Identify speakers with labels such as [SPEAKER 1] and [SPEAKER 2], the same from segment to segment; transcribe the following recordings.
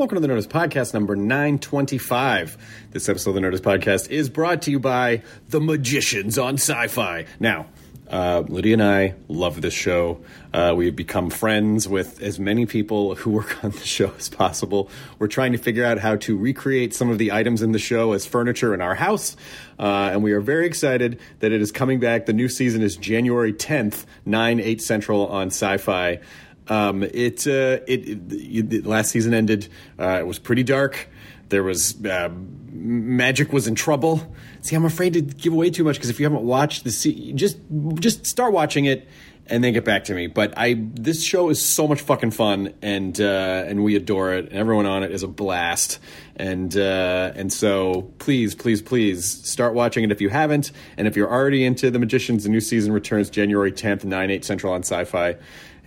[SPEAKER 1] Welcome to the Nerdist Podcast number 925. This episode of the Nerdist Podcast is brought to you by The Magicians on Syfy. Now, uh, Lydia and I love this show. Uh, we've become friends with as many people who work on the show as possible. We're trying to figure out how to recreate some of the items in the show as furniture in our house. Uh, and we are very excited that it is coming back. The new season is January 10th, 9, 8 Central on Syfy. Um, it, uh, it, it, it, last season ended. Uh, it was pretty dark. There was uh, magic was in trouble. See, I'm afraid to give away too much because if you haven't watched the se- just just start watching it and then get back to me. But I this show is so much fucking fun and uh, and we adore it. And everyone on it is a blast. And uh, and so please, please, please start watching it if you haven't. And if you're already into the Magicians, the new season returns January 10th, 9 8 Central on Syfy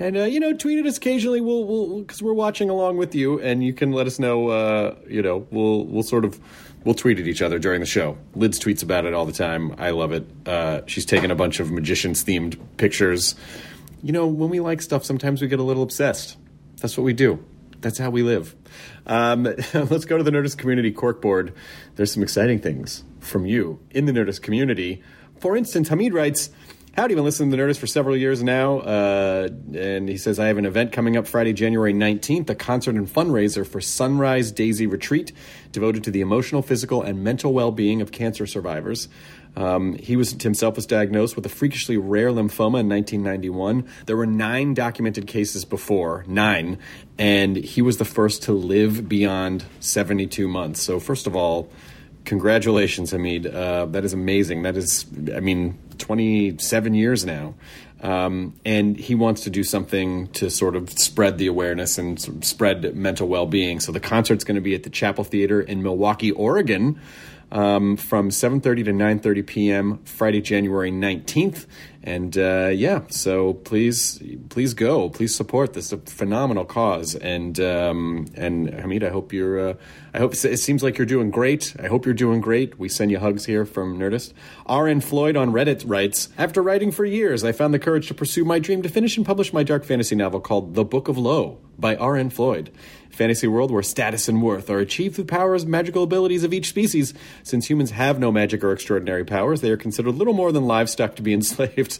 [SPEAKER 1] and uh, you know tweet at us occasionally. We'll we'll because we're watching along with you and you can let us know uh, you know we'll we'll sort of we'll tweet at each other during the show. Lids tweets about it all the time. I love it. Uh, she's taken a bunch of magicians themed pictures. You know when we like stuff sometimes we get a little obsessed. That's what we do. That's how we live. Um, let's go to the nerdist community corkboard there's some exciting things from you in the nerdist community. For instance hamid writes Howdy, been listening to Nerdist for several years now, uh, and he says I have an event coming up Friday, January nineteenth, a concert and fundraiser for Sunrise Daisy Retreat, devoted to the emotional, physical, and mental well-being of cancer survivors. Um, he was himself was diagnosed with a freakishly rare lymphoma in 1991. There were nine documented cases before, nine, and he was the first to live beyond 72 months. So, first of all, congratulations, Hamid. Uh, that is amazing. That is, I mean, 27 years now. Um, and he wants to do something to sort of spread the awareness and sort of spread mental well being. So the concert's going to be at the Chapel Theater in Milwaukie, Oregon. Um, from 7.30 to 9.30 p.m friday january 19th and uh, yeah so please please go. Please support this phenomenal cause. And um, and hamid i hope you're uh, i hope it seems like you're doing great. I hope you're doing great. We send you hugs here from nerdist. Rn floyd on reddit writes after writing for years i found the courage to pursue my dream to finish and publish my dark fantasy novel called the book of low by rn floyd fantasy world where status and worth are achieved through powers and magical abilities of each species since humans have no magic or extraordinary powers they are considered little more than livestock to be enslaved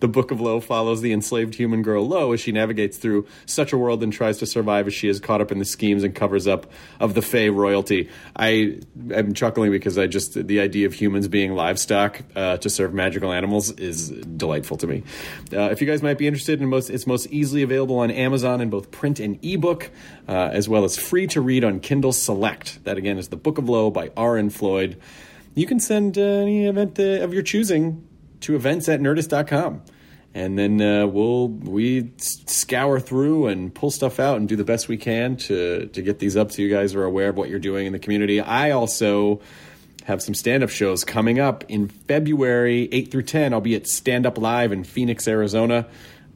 [SPEAKER 1] the Book of Low follows the enslaved human girl Lo as she navigates through such a world and tries to survive as she is caught up in the schemes and covers up of the Fey royalty. I am chuckling because I just the idea of humans being livestock uh, to serve magical animals is delightful to me. Uh, if you guys might be interested in most, it's most easily available on Amazon in both print and ebook, uh, as well as free to read on Kindle Select. That again is the Book of Low by R.N. Floyd. You can send uh, any event uh, of your choosing to events at nerdist.com. And then uh, we'll we scour through and pull stuff out and do the best we can to to get these up so you guys are aware of what you're doing in the community. I also have some stand up shows coming up in February 8 through 10. I'll be at Stand Up Live in Phoenix, Arizona.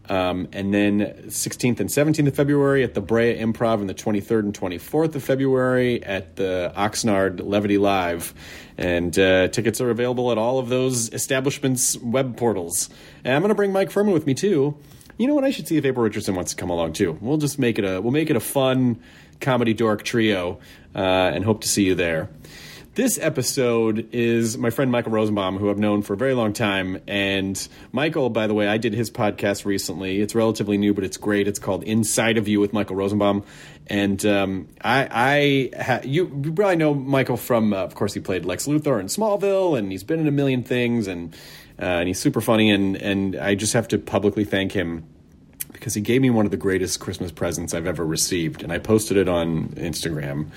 [SPEAKER 1] Um, and then 16th and 17th of February at the Brea Improv, and the 23rd and 24th of February at the Oxnard Levity Live. And uh, tickets are available at all of those establishments' web portals. And I'm going to bring Mike Furman with me too. You know what? I should see if April Richardson wants to come along too. We'll just make it a we'll make it a fun comedy dork trio, uh, and hope to see you there. This episode is my friend Michael Rosenbaum, who I've known for a very long time. And Michael, by the way, I did his podcast recently. It's relatively new, but it's great. It's called Inside of You with Michael Rosenbaum. And um, I, I ha- you, probably know Michael from, uh, of course, he played Lex Luthor in Smallville, and he's been in a million things, and uh, and he's super funny. And and I just have to publicly thank him because he gave me one of the greatest Christmas presents I've ever received, and I posted it on Instagram.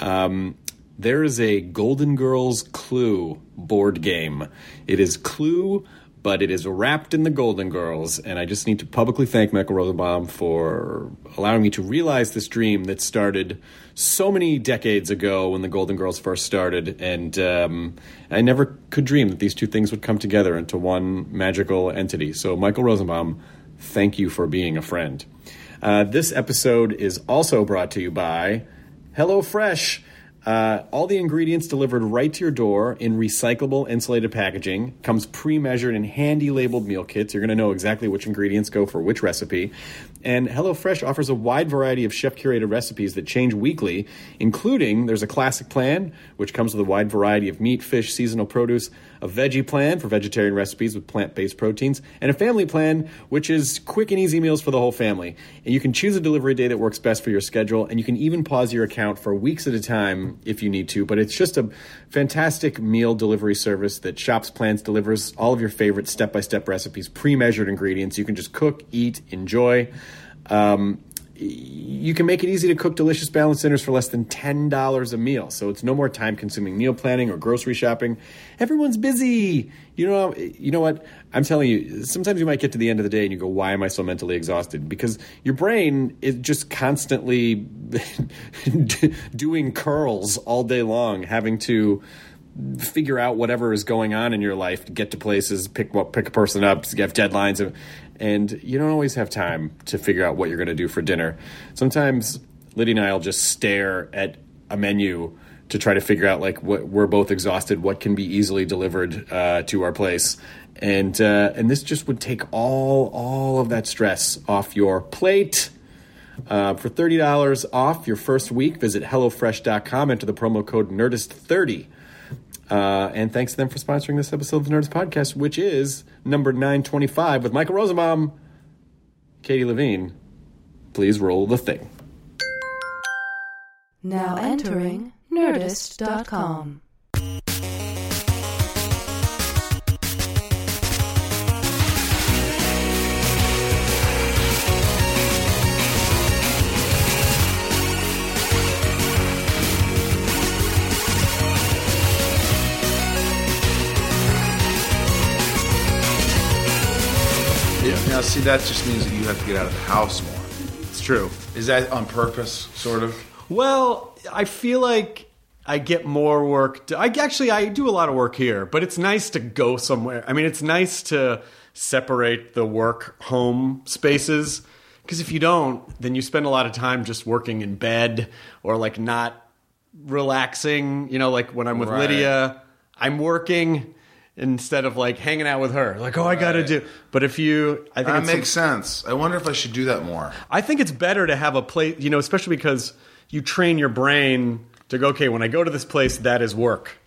[SPEAKER 1] Um, there is a Golden Girls Clue board game. It is Clue, but it is wrapped in the Golden Girls, and I just need to publicly thank Michael Rosenbaum for allowing me to realize this dream that started so many decades ago when the Golden Girls first started, and um, I never could dream that these two things would come together into one magical entity. So, Michael Rosenbaum, thank you for being a friend. Uh, this episode is also brought to you by HelloFresh. Uh, all the ingredients delivered right to your door in recyclable insulated packaging. Comes pre-measured in handy labeled meal kits. You're going to know exactly which ingredients go for which recipe. And HelloFresh offers a wide variety of chef-curated recipes that change weekly, including there's a classic plan, which comes with a wide variety of meat, fish, seasonal produce, a veggie plan for vegetarian recipes with plant-based proteins, and a family plan, which is quick and easy meals for the whole family. And you can choose a delivery day that works best for your schedule, and you can even pause your account for weeks at a time if you need to. But it's just a fantastic meal delivery service that Shops Plans delivers all of your favorite step-by-step recipes, pre-measured ingredients. You can just cook, eat, enjoy. Um, you can make it easy to cook delicious balanced dinners for less than $10 a meal. So it's no more time consuming meal planning or grocery shopping. Everyone's busy. You know, you know what? I'm telling you, sometimes you might get to the end of the day and you go, why am I so mentally exhausted? Because your brain is just constantly doing curls all day long, having to figure out whatever is going on in your life to get to places, pick pick a person up, have deadlines, and you don't always have time to figure out what you're going to do for dinner. Sometimes Lydia and I will just stare at a menu to try to figure out like what we're both exhausted, what can be easily delivered uh, to our place, and uh, and this just would take all all of that stress off your plate. Uh, for $30 off your first week, visit HelloFresh.com, enter the promo code NERDIST30 uh, and thanks to them for sponsoring this episode of the Nerdist Podcast, which is number 925 with Michael Rosenbaum, Katie Levine. Please roll the thing.
[SPEAKER 2] Now entering Nerdist.com.
[SPEAKER 3] Now, see, that just means that you have to get out of the house more.
[SPEAKER 1] It's true.
[SPEAKER 3] Is that on purpose, sort of?
[SPEAKER 1] Well, I feel like I get more work. To, I actually I do a lot of work here, but it's nice to go somewhere. I mean, it's nice to separate the work home spaces because if you don't, then you spend a lot of time just working in bed or like not relaxing. You know, like when I'm with
[SPEAKER 3] Right.
[SPEAKER 1] Lydia, I'm working instead of like hanging out with her. Like, oh, I got to do. But if you, I think
[SPEAKER 3] That makes sense. I wonder if I should do that more.
[SPEAKER 1] I think it's better to have a place, you know, especially because you train your brain to go, okay, when I go to this place, that is work.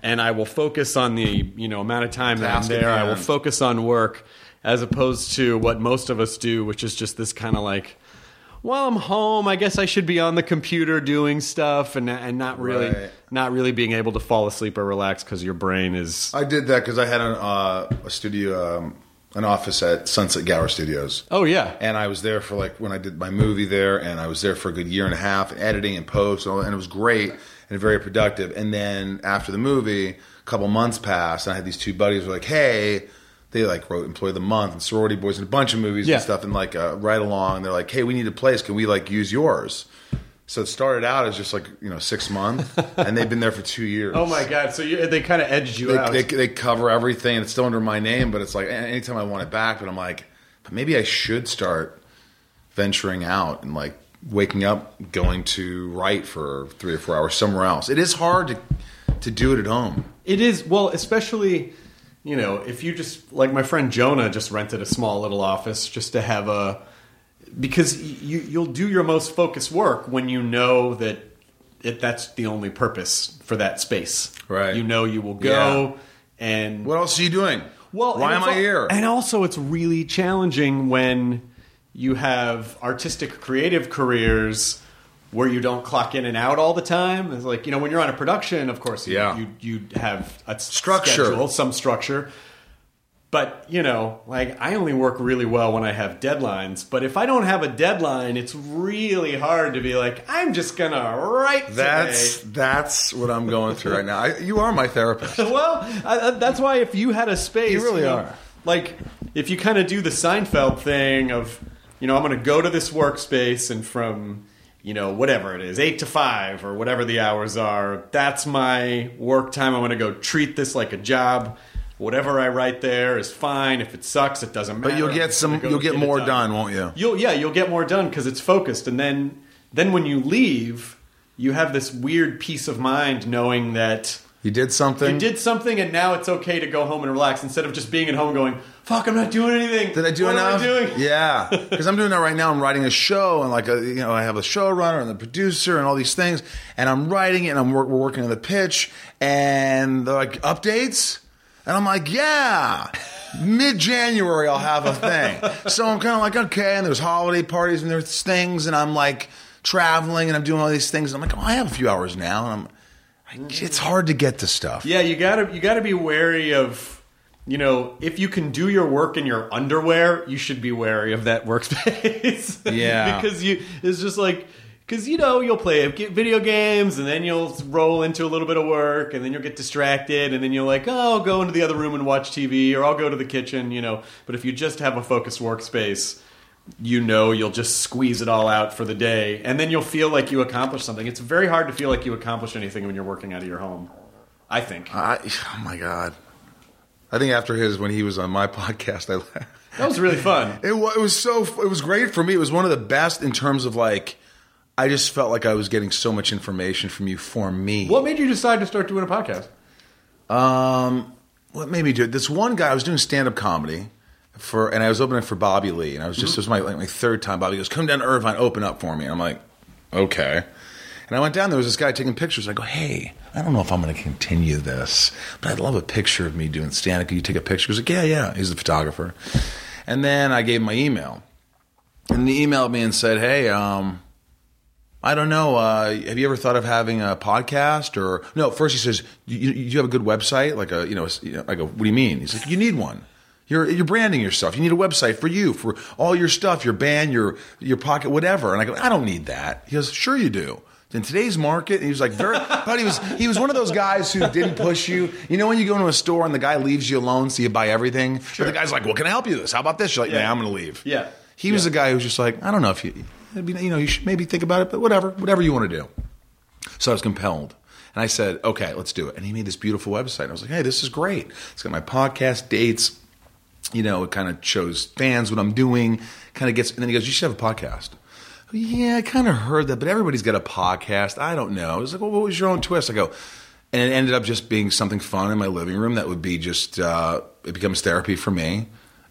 [SPEAKER 1] And I will focus on the, you know, amount of time that I'm
[SPEAKER 3] Task at
[SPEAKER 1] there. I will
[SPEAKER 3] hand.
[SPEAKER 1] focus on work as opposed to what most of us do, which is just this kind of like, well, I'm home. I guess I should be on the computer doing stuff and and not really
[SPEAKER 3] Right.
[SPEAKER 1] not really being able to fall asleep or relax because your brain is.
[SPEAKER 3] I did that because I had an, uh, a studio, um, an office at Sunset Gower Studios.
[SPEAKER 1] Oh yeah,
[SPEAKER 3] And I was there for like when I did my movie there, and I was there for a good year and a half, editing and post, and, all, and it was great and very productive. And then after the movie, a couple months passed, and I had these two buddies who were like, "Hey," they like wrote Employee of the Month and Sorority Boys and a bunch of movies
[SPEAKER 1] Yeah.
[SPEAKER 3] and stuff, and like uh, right along, they're like, "Hey, we need a place. Can we like use yours?" So it started out as just like you know six months, and they've been there for two years.
[SPEAKER 1] Oh my god! So you, they kind of edged you
[SPEAKER 3] They,
[SPEAKER 1] out.
[SPEAKER 3] they, they cover everything, and it's still under my name. But it's like anytime I want it back, but I'm like, but maybe I should start venturing out and like waking up, going to write for three or four hours somewhere else. It is hard to to do it at home.
[SPEAKER 1] It is well, especially you know if you just like my friend Jonah just rented a small little office just to have a because you you'll do your most focused work when you know that it, that's the only purpose for that space.
[SPEAKER 3] Right.
[SPEAKER 1] You know you will go and
[SPEAKER 3] What else are you doing?
[SPEAKER 1] well,
[SPEAKER 3] why am I here?
[SPEAKER 1] And also, it's really challenging when you have artistic, creative careers where you don't clock in and out all the time. It's like you know, when you're on a production, of course, you,
[SPEAKER 3] Yeah.
[SPEAKER 1] you you have a
[SPEAKER 3] Structure.
[SPEAKER 1] schedule, some structure. But you know, like I only work really well when I have deadlines. But if I don't have a deadline, it's really hard to be like, I'm just gonna write
[SPEAKER 3] That's
[SPEAKER 1] today.
[SPEAKER 3] that's what I'm going through right now. I, you are my therapist.
[SPEAKER 1] well, I, that's why if you had a space,
[SPEAKER 3] You really
[SPEAKER 1] know,
[SPEAKER 3] are.
[SPEAKER 1] Like if you kind of do the Seinfeld thing of, you know, I'm going to go to this workspace and from, you know, whatever it is, eight to five or whatever the hours are, that's my work time. I'm going to go treat this like a job. Whatever I write there is fine. If it sucks, it doesn't matter.
[SPEAKER 3] But you'll get some.
[SPEAKER 1] go
[SPEAKER 3] You'll get
[SPEAKER 1] get
[SPEAKER 3] more done, won't you?
[SPEAKER 1] You'll yeah, you'll get more done because it's focused, and then then when you leave, you have this weird peace of mind knowing that
[SPEAKER 3] You did something.
[SPEAKER 1] you did something, and now it's okay to go home and relax instead of just being at home going, "Fuck, I'm not doing anything."
[SPEAKER 3] Did I do
[SPEAKER 1] what
[SPEAKER 3] enough?
[SPEAKER 1] Am I doing?
[SPEAKER 3] Yeah, because I'm doing that right now. I'm writing a show, and like a, you know, I have a showrunner and the producer and all these things, and I'm writing it, and I'm wor- we're working on the pitch, and they're like updates, and I'm like, yeah. Mid January, I'll have a thing. so I'm kind of like, okay. And there's holiday parties and there's things, and I'm like traveling and I'm doing all these things. And I'm like, oh, I have a few hours now, and I'm. It's hard to get to stuff.
[SPEAKER 1] Yeah, you gotta you gotta be wary of. You know, if you can do your work in your underwear, you should be wary of that workspace.
[SPEAKER 3] Yeah.
[SPEAKER 1] because you it's just like because you know you'll play video games and then you'll roll into a little bit of work and then you'll get distracted and then you're like, oh, I'll go into the other room and watch TV or I'll go to the kitchen. You know, but if you just have a focused workspace, you know you'll just squeeze it all out for the day and then you'll feel like you accomplished something. It's very hard to feel like you accomplished anything when you're working out of your home. I think.
[SPEAKER 3] I, oh my god. I think after his when he was on my podcast, I laughed.
[SPEAKER 1] That was really fun.
[SPEAKER 3] It, wa- it was so it was great for me. It was one of the best in terms of like I just felt like I was getting so much information from you for me.
[SPEAKER 1] What made you decide to start doing a podcast?
[SPEAKER 3] Um, what made me do it? This one guy I was doing stand up comedy for, and I was opening for Bobby Lee, and I was just it was my like my third time. Bobby goes, "Come down to Irvine, open up for me," and I'm like, "Okay." And I went down there was this guy taking pictures. I go, "Hey, I don't know if I'm going to continue this, but I'd love a picture of me doing stand up. Can you take a picture?" He was like, "Yeah, yeah." He's the photographer. And then I gave him my email, and he emailed me and said, "Hey, um." I don't know. Uh, have you ever thought of having a podcast or no? First, he says, "You, you have a good website, like a you know." you know, I go, "What do you mean?" He's like, "You need one. You're you're branding yourself. You need a website for you, for all your stuff, your band, your your pocket, whatever." And I go, "I don't need that." He goes, "Sure you do." In today's market, and he was like, very, but he was he was one of those guys who didn't push you. You know when you go into a store and the guy leaves you alone, so you buy everything. But the guy's like, "Well, can I help you with this? How about this?" You're like,
[SPEAKER 1] Yeah.
[SPEAKER 3] "Yeah, I'm going to leave."
[SPEAKER 1] Yeah.
[SPEAKER 3] He was a guy who was just like, I don't know if you, it'd be, you know, you should maybe think about it, but whatever, whatever you want to do. So I was compelled. And I said, okay, let's do it. And he made this beautiful website. And I was like, hey, this is great. It's got my podcast dates. You know, it kind of shows fans what I'm doing. Kind of gets, and then he goes, you should have a podcast. Yeah, I kind of heard that, but everybody's got a podcast. I don't know. He's like, well, what was your own twist? I go, and it ended up just being something fun in my living room that would be just, uh, it becomes therapy for me.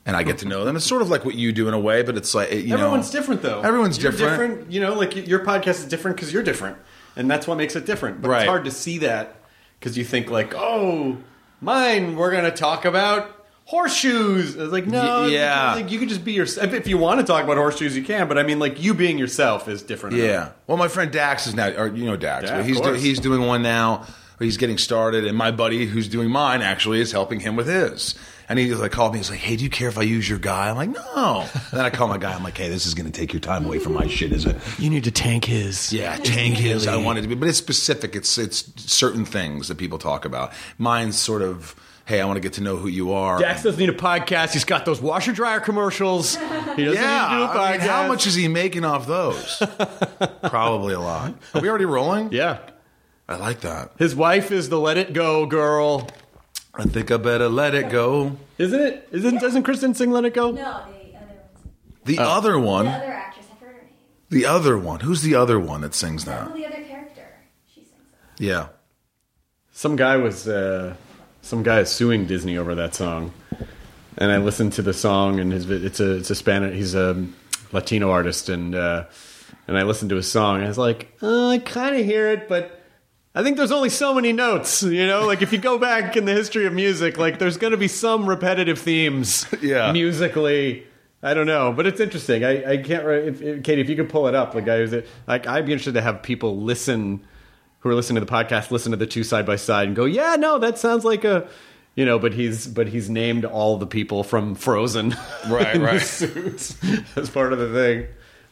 [SPEAKER 3] And I get to know them. It's sort of like what you do in a way, but it's like, you know.
[SPEAKER 1] Everyone's different, though.
[SPEAKER 3] Everyone's
[SPEAKER 1] You're
[SPEAKER 3] different.
[SPEAKER 1] You know, like your podcast is different because you're different, and that's what makes it different. But
[SPEAKER 3] Right.
[SPEAKER 1] it's hard to see that because you think like, oh, mine, we're gonna talk about horseshoes. It's like no,
[SPEAKER 3] Y- yeah.
[SPEAKER 1] Like you could just be yourself. If you want to talk about horseshoes, you can. But I mean, like you being yourself is different. enough.
[SPEAKER 3] Yeah. Well, my friend Dax is now, or you know Dax.
[SPEAKER 1] Yeah, of
[SPEAKER 3] he's do,
[SPEAKER 1] course.
[SPEAKER 3] he's doing one now. Where he's getting started, and my buddy who's doing mine actually is helping him with his. And he like called me. He's like, "Hey, do you care if I use your guy?" I'm like, "No." And then I call my guy. I'm like, "Hey, this is going to take your time away from my shit, is it?"
[SPEAKER 1] You need to tank his.
[SPEAKER 3] Yeah, tank his. I wanted to be, but it's specific. It's it's certain things that people talk about. Mine's sort of, "Hey, I want to get to know who you are."
[SPEAKER 1] Dax doesn't need a podcast. He's got those washer dryer commercials. He doesn't
[SPEAKER 3] Yeah,
[SPEAKER 1] need to do a podcast.
[SPEAKER 3] I mean, how much is he making off those? Probably a lot. Are we already rolling?
[SPEAKER 1] Yeah.
[SPEAKER 3] I like that.
[SPEAKER 1] His wife is the let it go girl.
[SPEAKER 3] I think I better let it go.
[SPEAKER 1] Isn't it? Isn't doesn't Kristen sing Let It Go?
[SPEAKER 4] No, the other one's
[SPEAKER 3] The
[SPEAKER 1] Oh.
[SPEAKER 3] other one,
[SPEAKER 4] the other actress. I forgot her name.
[SPEAKER 3] the other one. Who's the other one that sings
[SPEAKER 4] Oh,
[SPEAKER 3] that?
[SPEAKER 4] the other character. She sings it.
[SPEAKER 3] Yeah.
[SPEAKER 1] Some guy was uh, some guy is suing Disney over that song, and I listened to the song and his it's a it's a Spanish he's a Latino artist and uh, and I listened to his song. And I was like, uh, I kind of hear it, but I think there's only so many notes. You know, like if you go back in the history of music, like there's going to be some repetitive themes.
[SPEAKER 3] Yeah.
[SPEAKER 1] musically. I don't know, but it's interesting. I, I can't. If, if, Katie, if you could pull it up, like I was, like I'd be interested to have people listen who are listening to the podcast, listen to the two side by side, and go, yeah, no, that sounds like a, you know. But he's but he's named all the people from Frozen,
[SPEAKER 3] Right, right.
[SPEAKER 1] suits as part of the thing.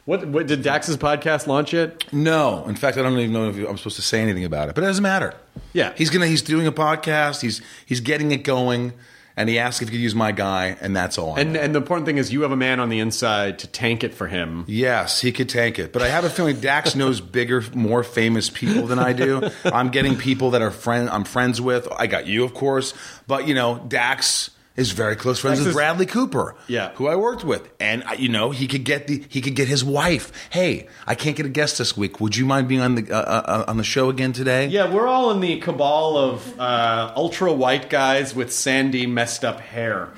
[SPEAKER 1] What, what did Dax's podcast launch yet?
[SPEAKER 3] No, in fact, I don't even know if I'm supposed to say anything about it, but it doesn't matter.
[SPEAKER 1] Yeah.
[SPEAKER 3] he's gonna. He's doing a podcast. He's he's getting it going, and he asked if he could use my guy, and that's all.
[SPEAKER 1] And and the important thing is you have a man on the inside to tank it for him.
[SPEAKER 3] Yes, he could tank it. But I have a feeling Dax knows bigger, more famous people than I do. I'm getting people that are friend I'm friends with. I got you, of course. But you know, Dax is very close friends
[SPEAKER 1] Dax
[SPEAKER 3] with Bradley Cooper,
[SPEAKER 1] Yeah.
[SPEAKER 3] who I worked with, and uh, you know, he could get the he could get his wife. Hey, I can't get a guest this week. Would you mind being on the uh, uh, on the show again today?
[SPEAKER 1] Yeah, we're all in the cabal of uh, ultra white guys with sandy, messed up hair.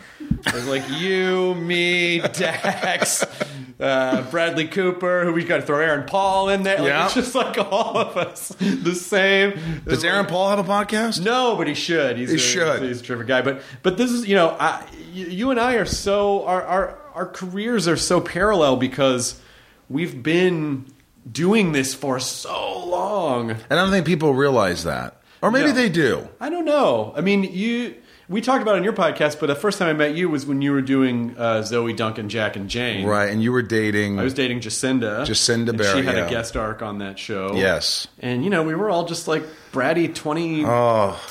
[SPEAKER 1] There's like you, me, Dax, uh, Bradley Cooper, who we got to throw Aaron Paul in there. Like,
[SPEAKER 3] Yeah.
[SPEAKER 1] It's just like all of us the same.
[SPEAKER 3] Does Aaron Paul have a podcast?
[SPEAKER 1] No, but he should. He's
[SPEAKER 3] He
[SPEAKER 1] a,
[SPEAKER 3] should.
[SPEAKER 1] He's a terrific guy. But but this is you know, I, you you and I are so our our our careers are so parallel because we've been doing this for so long.
[SPEAKER 3] And I don't think people realize that, or maybe
[SPEAKER 1] No.
[SPEAKER 3] they do.
[SPEAKER 1] I don't know. I mean, you. We talked about it on your podcast, but the first time I met you was when you were doing uh, Zoe, Duncan, Jack, and Jane.
[SPEAKER 3] Right, and you were dating.
[SPEAKER 1] I was dating Jacinda.
[SPEAKER 3] Jacinda Barrett,
[SPEAKER 1] She had
[SPEAKER 3] yeah.
[SPEAKER 1] a guest arc on that show.
[SPEAKER 3] Yes.
[SPEAKER 1] And you know, we were all just like bratty twenty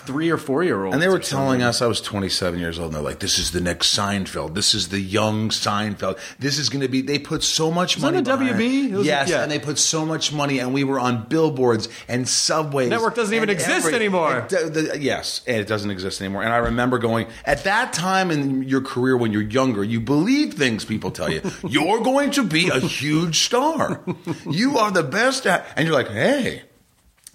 [SPEAKER 1] three or four year olds.
[SPEAKER 3] Oh. And they were telling us I was 27 years old, and they're like, "This is the next Seinfeld. This is the young Seinfeld. This is going to be." They put so much
[SPEAKER 1] that
[SPEAKER 3] money.
[SPEAKER 1] a
[SPEAKER 3] behind
[SPEAKER 1] WB?
[SPEAKER 3] it.
[SPEAKER 1] It was-
[SPEAKER 3] yes,
[SPEAKER 1] yeah.
[SPEAKER 3] and they put so much money, and we were on billboards and subways.
[SPEAKER 1] Network doesn't even exist anymore.
[SPEAKER 3] and the- the- yes, and it doesn't exist anymore. And I remember going at that time in your career when you're younger, you believe things people tell you. you're going to be a huge star. You are the best at, and you're like, hey.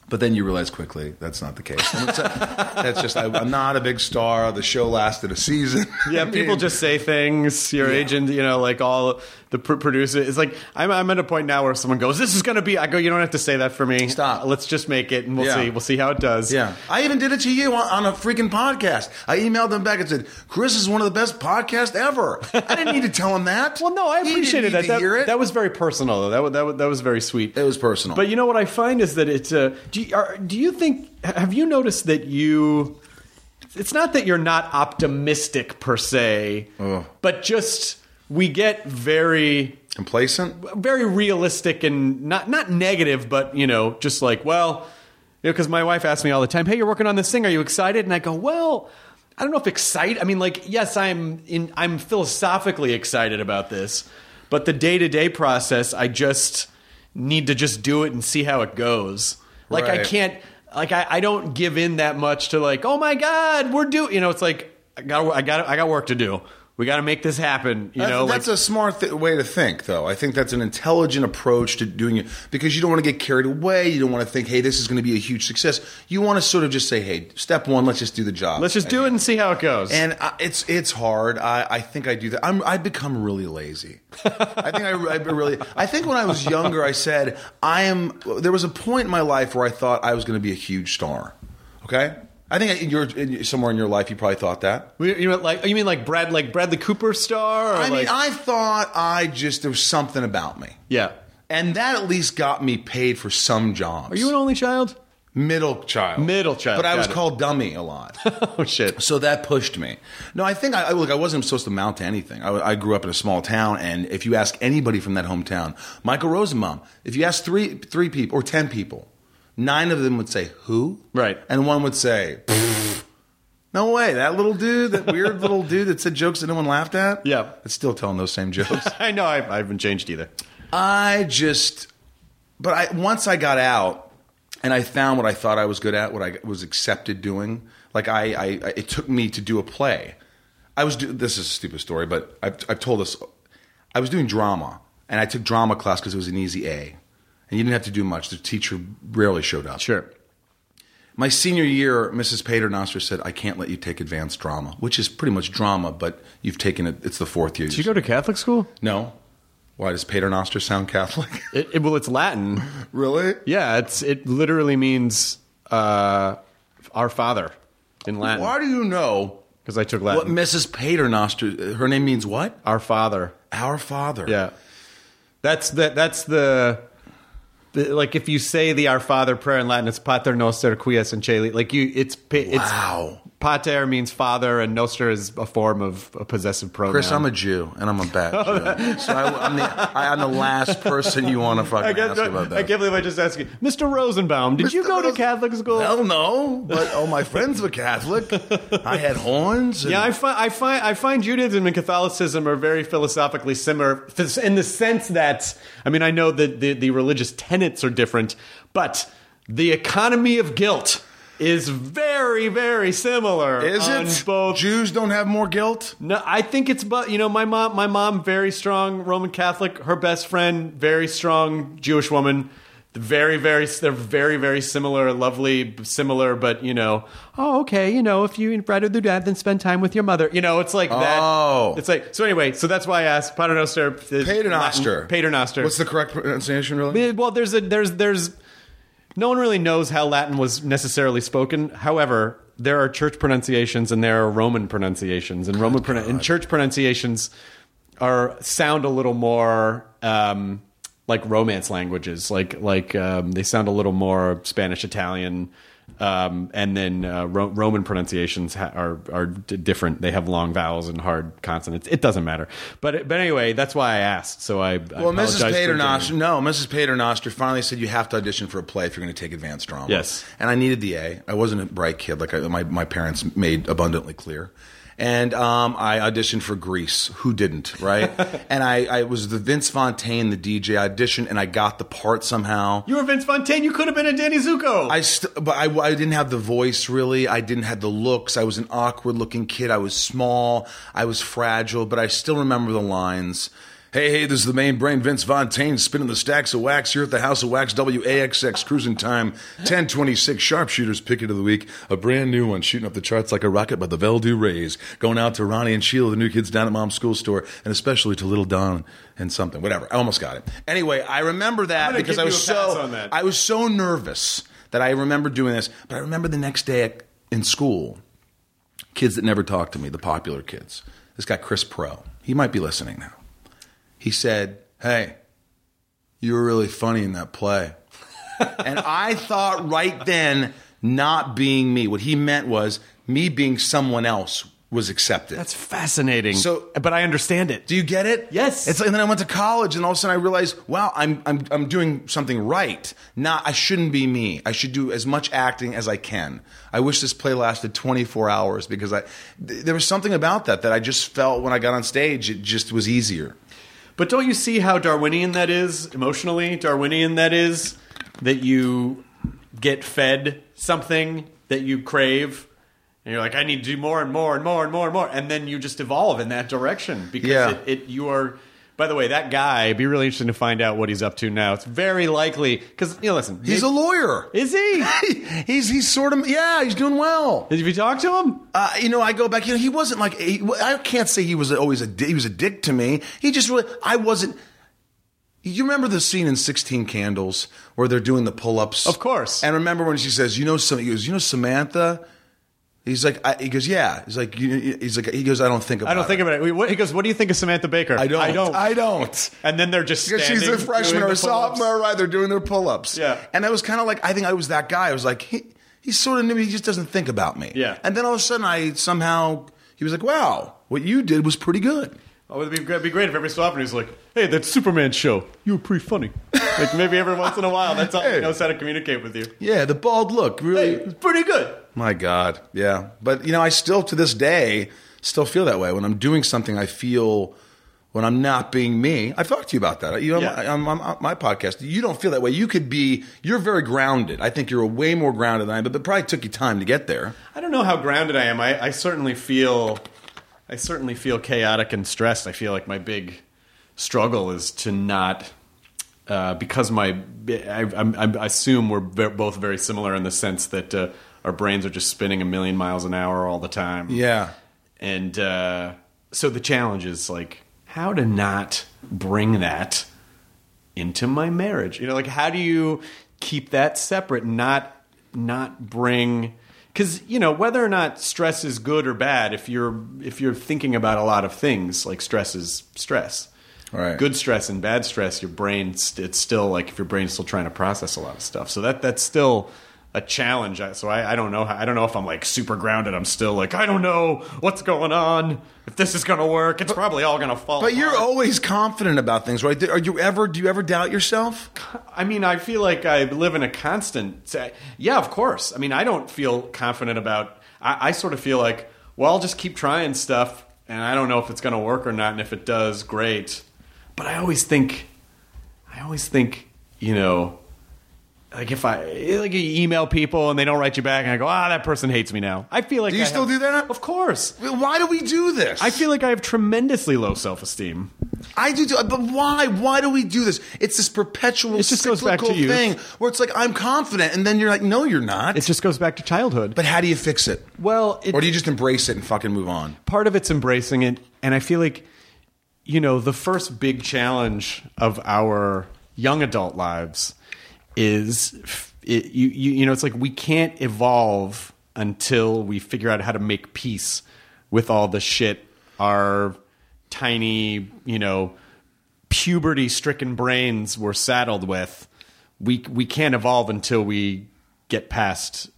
[SPEAKER 3] But then you realize quickly that's not the case. And it's a- that's just I, I'm not a big star. The show lasted a season.
[SPEAKER 1] Yeah,
[SPEAKER 3] I mean,
[SPEAKER 1] people just say things. Your agent, you know, like all the pr- producer. is like I'm, I'm at a point now where someone goes, "This is going to be." I go, "You don't have to say that for me.
[SPEAKER 3] Stop.
[SPEAKER 1] Let's just make it, and we'll
[SPEAKER 3] Yeah.
[SPEAKER 1] see. We'll see how it does."
[SPEAKER 3] Yeah, I even did it to you on, on a freaking podcast. I emailed them back and said, "Chris is one of the best podcasts ever." I didn't need to tell him that.
[SPEAKER 1] Well, no, I
[SPEAKER 3] He
[SPEAKER 1] appreciated that.
[SPEAKER 3] to
[SPEAKER 1] That,
[SPEAKER 3] hear it.
[SPEAKER 1] that was very personal, though. That was, that was, that was very sweet.
[SPEAKER 3] it was personal.
[SPEAKER 1] But you know what I find is that it's. Uh, do you, are, do you think? Have you noticed that you? It's not that you're not optimistic per se,
[SPEAKER 3] Ugh.
[SPEAKER 1] but just we get very
[SPEAKER 3] complacent.
[SPEAKER 1] very realistic and not not negative, but you know, just like well, you know, because my wife asks me all the time, "Hey, you're working on this thing? Are you excited?" And I go, "Well." I don't know if excited. I mean, like, yes, I'm in. I'm philosophically excited about this, but the day to day process, I just need to just do it and see how it goes. Like, I can't. Like, I, I don't give in that much to like, oh my god, we're doing. You know, it's like I got, I got, I got work to do. We got to make this happen. You
[SPEAKER 3] That's-
[SPEAKER 1] know,
[SPEAKER 3] that's
[SPEAKER 1] like,
[SPEAKER 3] a smart th- way to think, though. I think that's an intelligent approach to doing it because you don't want to get carried away. You don't want to think, "Hey, this is going to be a huge success." You want to sort of just say, "Hey, step one, let's just do the job.
[SPEAKER 1] let's just do it and see how it goes.
[SPEAKER 3] And I, it's it's hard. I, I think I do that. I'm I become really lazy. I think I, I really. I think when I was younger, I said I am. There was a point in my life where I thought I was going to be a huge star. Okay, I think in your in, somewhere in your life you probably thought that.
[SPEAKER 1] You mean like you mean like Brad like Bradley Cooper star? Or
[SPEAKER 3] I mean, I thought I just there was something about me,
[SPEAKER 1] yeah.
[SPEAKER 3] and that at least got me paid for some jobs.
[SPEAKER 1] Are you an only child?
[SPEAKER 3] middle child?
[SPEAKER 1] Middle child,
[SPEAKER 3] but I was
[SPEAKER 1] it.
[SPEAKER 3] called dummy a lot.
[SPEAKER 1] Oh shit.
[SPEAKER 3] So that pushed me. No, I think I I- look. I wasn't supposed to mount to anything. I, I grew up in a small town, and if you ask anybody from that hometown, Michael Rosenbaum, if you ask three three people or ten people, nine of them would say who,
[SPEAKER 1] Right.
[SPEAKER 3] and one would say, no way, that little dude, that weird little dude that said jokes that no one laughed at.
[SPEAKER 1] Yeah.
[SPEAKER 3] it's still telling those same jokes.
[SPEAKER 1] I know I, I haven't changed either.
[SPEAKER 3] I just, but I once I got out and I found what I thought I was good at, what I was accepted doing. Like I, I it took me to do a play. I was. Do, this is a stupid story, but I've, I've told this. I was doing drama, and I took drama class because it was an easy A, and you didn't have to do much. The teacher rarely showed up.
[SPEAKER 1] Sure.
[SPEAKER 3] My senior year, Mrs. Paternoster said, "I can't let you take advanced drama, which is pretty much drama, but you've taken it. It's the fourth year.
[SPEAKER 1] Did you go to Catholic school?
[SPEAKER 3] No, Why does Paternoster sound Catholic?
[SPEAKER 1] It, it- well, it's Latin.
[SPEAKER 3] really?
[SPEAKER 1] Yeah, it's it literally means uh, our Father in Latin.
[SPEAKER 3] Why do you know
[SPEAKER 1] Because I took Latin. what.
[SPEAKER 3] Mrs. Paternoster? Her name means what?
[SPEAKER 1] our Father.
[SPEAKER 3] Our Father.
[SPEAKER 1] Yeah, that's the that's the like if you say the Our Father prayer in Latin, it's Pater Noster quies in Celi. Like you, it's it's
[SPEAKER 3] Wow.
[SPEAKER 1] Pater means father, and Noster is a form of a possessive pronoun.
[SPEAKER 3] Chris, I'm a Jew, and I'm a bad Jew. So I, I'm, the, the last person you want to fucking
[SPEAKER 1] can't,
[SPEAKER 3] ask about that.
[SPEAKER 1] I can't believe I just asked you, Mr. Rosenbaum. Did you
[SPEAKER 3] Mr.
[SPEAKER 1] go to
[SPEAKER 3] Rose-
[SPEAKER 1] Catholic school?
[SPEAKER 3] Hell no, but all my friends were Catholic. I had horns. And
[SPEAKER 1] Yeah, I find I find I find Judaism and Catholicism are very philosophically similar in the sense that I mean I know that the, the religious tenets are different, but the economy of guilt is very very similar.
[SPEAKER 3] is it?
[SPEAKER 1] both?
[SPEAKER 3] Jews don't have more guilt.
[SPEAKER 1] No, I think it's but you know my mom my mom very strong Roman Catholic. Her best friend very strong Jewish woman. Very very they're very very similar, lovely, similar, but you know, oh okay, you know, if you rather do that, then spend time with your mother. You know, it's like that.
[SPEAKER 3] Oh.
[SPEAKER 1] it's like so. Anyway, so that's why I asked Paternoster.
[SPEAKER 3] Paternoster.
[SPEAKER 1] Paternoster.
[SPEAKER 3] What's the correct pronunciation, really?
[SPEAKER 1] Well, there's a there's there's no one really knows how Latin was necessarily spoken. However, there are church pronunciations and there are Roman pronunciations, and Roman pronun- and church pronunciations are sound a little more um, like Romance languages, like like um, they sound a little more Spanish Italian. Um, and then uh, Ro- Roman pronunciations ha- are are d- different. They have long vowels and hard consonants. It doesn't matter, but but anyway, that's why I asked. So I
[SPEAKER 3] Well, Mrs. Paternoster, no, Mrs. Paternoster finally said you have to audition for a play if you're going to take advanced drama.
[SPEAKER 1] Yes.
[SPEAKER 3] and I needed the A. I wasn't a bright kid, like I, my my parents made abundantly clear. And um, I auditioned for Grease. Who didn't, right? and I, I was the Vince Fontaine, the DJ. audition, and I got the part somehow.
[SPEAKER 1] You were Vince Fontaine. You could have been a Danny Zuko.
[SPEAKER 3] I st- but I, I didn't have the voice really. I didn't have the looks. I was an awkward looking kid. I was small. I was fragile, but I still remember the lines. Hey, hey, this is the main brain, Vince Fontaine, spinning the stacks of wax here at the House of Wax, WAXX, cruising time, 1026, sharpshooters picket of the week, a brand new one, shooting up the charts like a rocket by the Veldu Rays, going out to Ronnie and Sheila, the new kids down at Mom's school store, and especially to Little Don and something, whatever. I almost got it. Anyway, I remember that because I was so. I was so nervous that I remember doing this, but I remember the next day at, in school, kids that never talked to me, the popular kids. This guy, Chris Pro, he might be listening now. He said, Hey, you were really funny in that play. and I thought right then, not being me, what he meant was me being someone else was accepted.
[SPEAKER 1] That's fascinating.
[SPEAKER 3] So-
[SPEAKER 1] but I understand it.
[SPEAKER 3] Do you get it?
[SPEAKER 1] Yes.
[SPEAKER 3] It's like, and then I went to college, and all of a sudden I realized, wow, I'm I'm I'm doing something right. Not I shouldn't be me. I should do as much acting as I can. I wish this play lasted 24 hours because I th- there was something about that that I just felt when I got on stage. It just was easier.
[SPEAKER 1] But don't you see how Darwinian that is emotionally? Darwinian that is that you get fed something that you crave, and you're like, I need to do more and more and more and more and more, and then you just evolve in that direction because
[SPEAKER 3] Yeah.
[SPEAKER 1] it, it you are. By the way, that guy, be really interesting to find out what he's up to now. It's very likely because you know, listen,
[SPEAKER 3] He's a lawyer.
[SPEAKER 1] is he?
[SPEAKER 3] he's he's sort of yeah. He's doing well.
[SPEAKER 1] Did you talk to him?
[SPEAKER 3] Uh, you know, I go back. You know, he wasn't like he, I can't say he was always a di- he was a dick to me. He just really I wasn't. You remember the scene in Sixteen Candles where they're doing the pull ups?
[SPEAKER 1] Of course.
[SPEAKER 3] And remember when she says, "You know, some," he goes, "You know, Samantha." He's like, I, he goes, "Yeah." He's like, you, he's like, he goes, "I don't think about. It.
[SPEAKER 1] I don't
[SPEAKER 3] it.
[SPEAKER 1] think about it. What- He goes, "What do you think of Samantha Baker?"
[SPEAKER 3] I don't.
[SPEAKER 1] I don't.
[SPEAKER 3] I don't.
[SPEAKER 1] and then they're just
[SPEAKER 3] Because she's a freshman or a sophomore, right? They're doing their pull ups.
[SPEAKER 1] Yeah.
[SPEAKER 3] And I was kind of like, I think I was that guy. I was like, he, he sort of knew me. He just doesn't think about me.
[SPEAKER 1] Yeah.
[SPEAKER 3] And then all of a sudden, I somehow, he was like, wow, what you did was pretty good.
[SPEAKER 1] Oh, it'd be, it'd be great if every so often he's like, "Hey, that Superman show, you were pretty funny." like maybe every once in a while, that's how he
[SPEAKER 3] Hey.
[SPEAKER 1] knows how to communicate with you.
[SPEAKER 3] Yeah, the bald look, really.
[SPEAKER 1] Hey, it's pretty good.
[SPEAKER 3] My God, yeah. But you know, I still to this day still feel that way when I'm doing something. I feel when I'm not being me. I've talked to you about that. You know,
[SPEAKER 1] Yeah.
[SPEAKER 3] on my podcast, you don't feel that way. You could be. You're very grounded. I think you're way more grounded than I am. But it probably took you time to get there.
[SPEAKER 1] I don't know how grounded I am. I, I certainly feel, I certainly feel chaotic and stressed. I feel like my big struggle is to not, uh, because my, I, I'm- I'm- assume we're both very similar in the sense that uh, our brains are just spinning a million miles an hour all the time.
[SPEAKER 3] Yeah.
[SPEAKER 1] and uh, so the challenge is like how to not bring that into my marriage. You know, like how do you keep that separate, not not bring because you know whether or not stress is good or bad. If you're if you're thinking about a lot of things, like stress is stress.
[SPEAKER 3] Right.
[SPEAKER 1] Good stress and bad stress, your brain it's still like if your brain's still trying to process a lot of stuff. So that that's still a challenge. So I, I don't know. how- I don't know if I'm like super grounded. I'm still like I don't know what's going on. If this is gonna work, it's probably all gonna fall.
[SPEAKER 3] But you're always confident about things, right? Are you ever? Do you ever doubt yourself?
[SPEAKER 1] I mean, I feel like I live in a constant. Yeah, of course. I mean, I don't feel confident about. I, I sort of feel like, well, I'll just keep trying stuff, and I don't know if it's going to work or not. And if it does, great. But I always think, I always think, you know, like if I like you email people and they don't write you back, and I go, ah, that person hates me now. I feel like
[SPEAKER 3] Do you
[SPEAKER 1] I
[SPEAKER 3] still
[SPEAKER 1] have-
[SPEAKER 3] do that?
[SPEAKER 1] Of course.
[SPEAKER 3] Why do we do this?
[SPEAKER 1] I feel like I have tremendously low self esteem.
[SPEAKER 3] I do, too, but why? Why do we do this? It's this perpetual
[SPEAKER 1] It just goes back to youth.
[SPEAKER 3] thing where it's like I'm confident, and then you're like, no, you're not.
[SPEAKER 1] It just goes back to childhood.
[SPEAKER 3] but how do you fix it?
[SPEAKER 1] well, it,
[SPEAKER 3] Or do you just embrace it and fucking move on?
[SPEAKER 1] part of it's embracing it and i feel like you know the first big challenge of our young adult lives is it, you, you you know it's like we can't evolve until we figure out how to make peace with all the shit our tiny you know puberty stricken brains were saddled with. We we can't evolve until we get past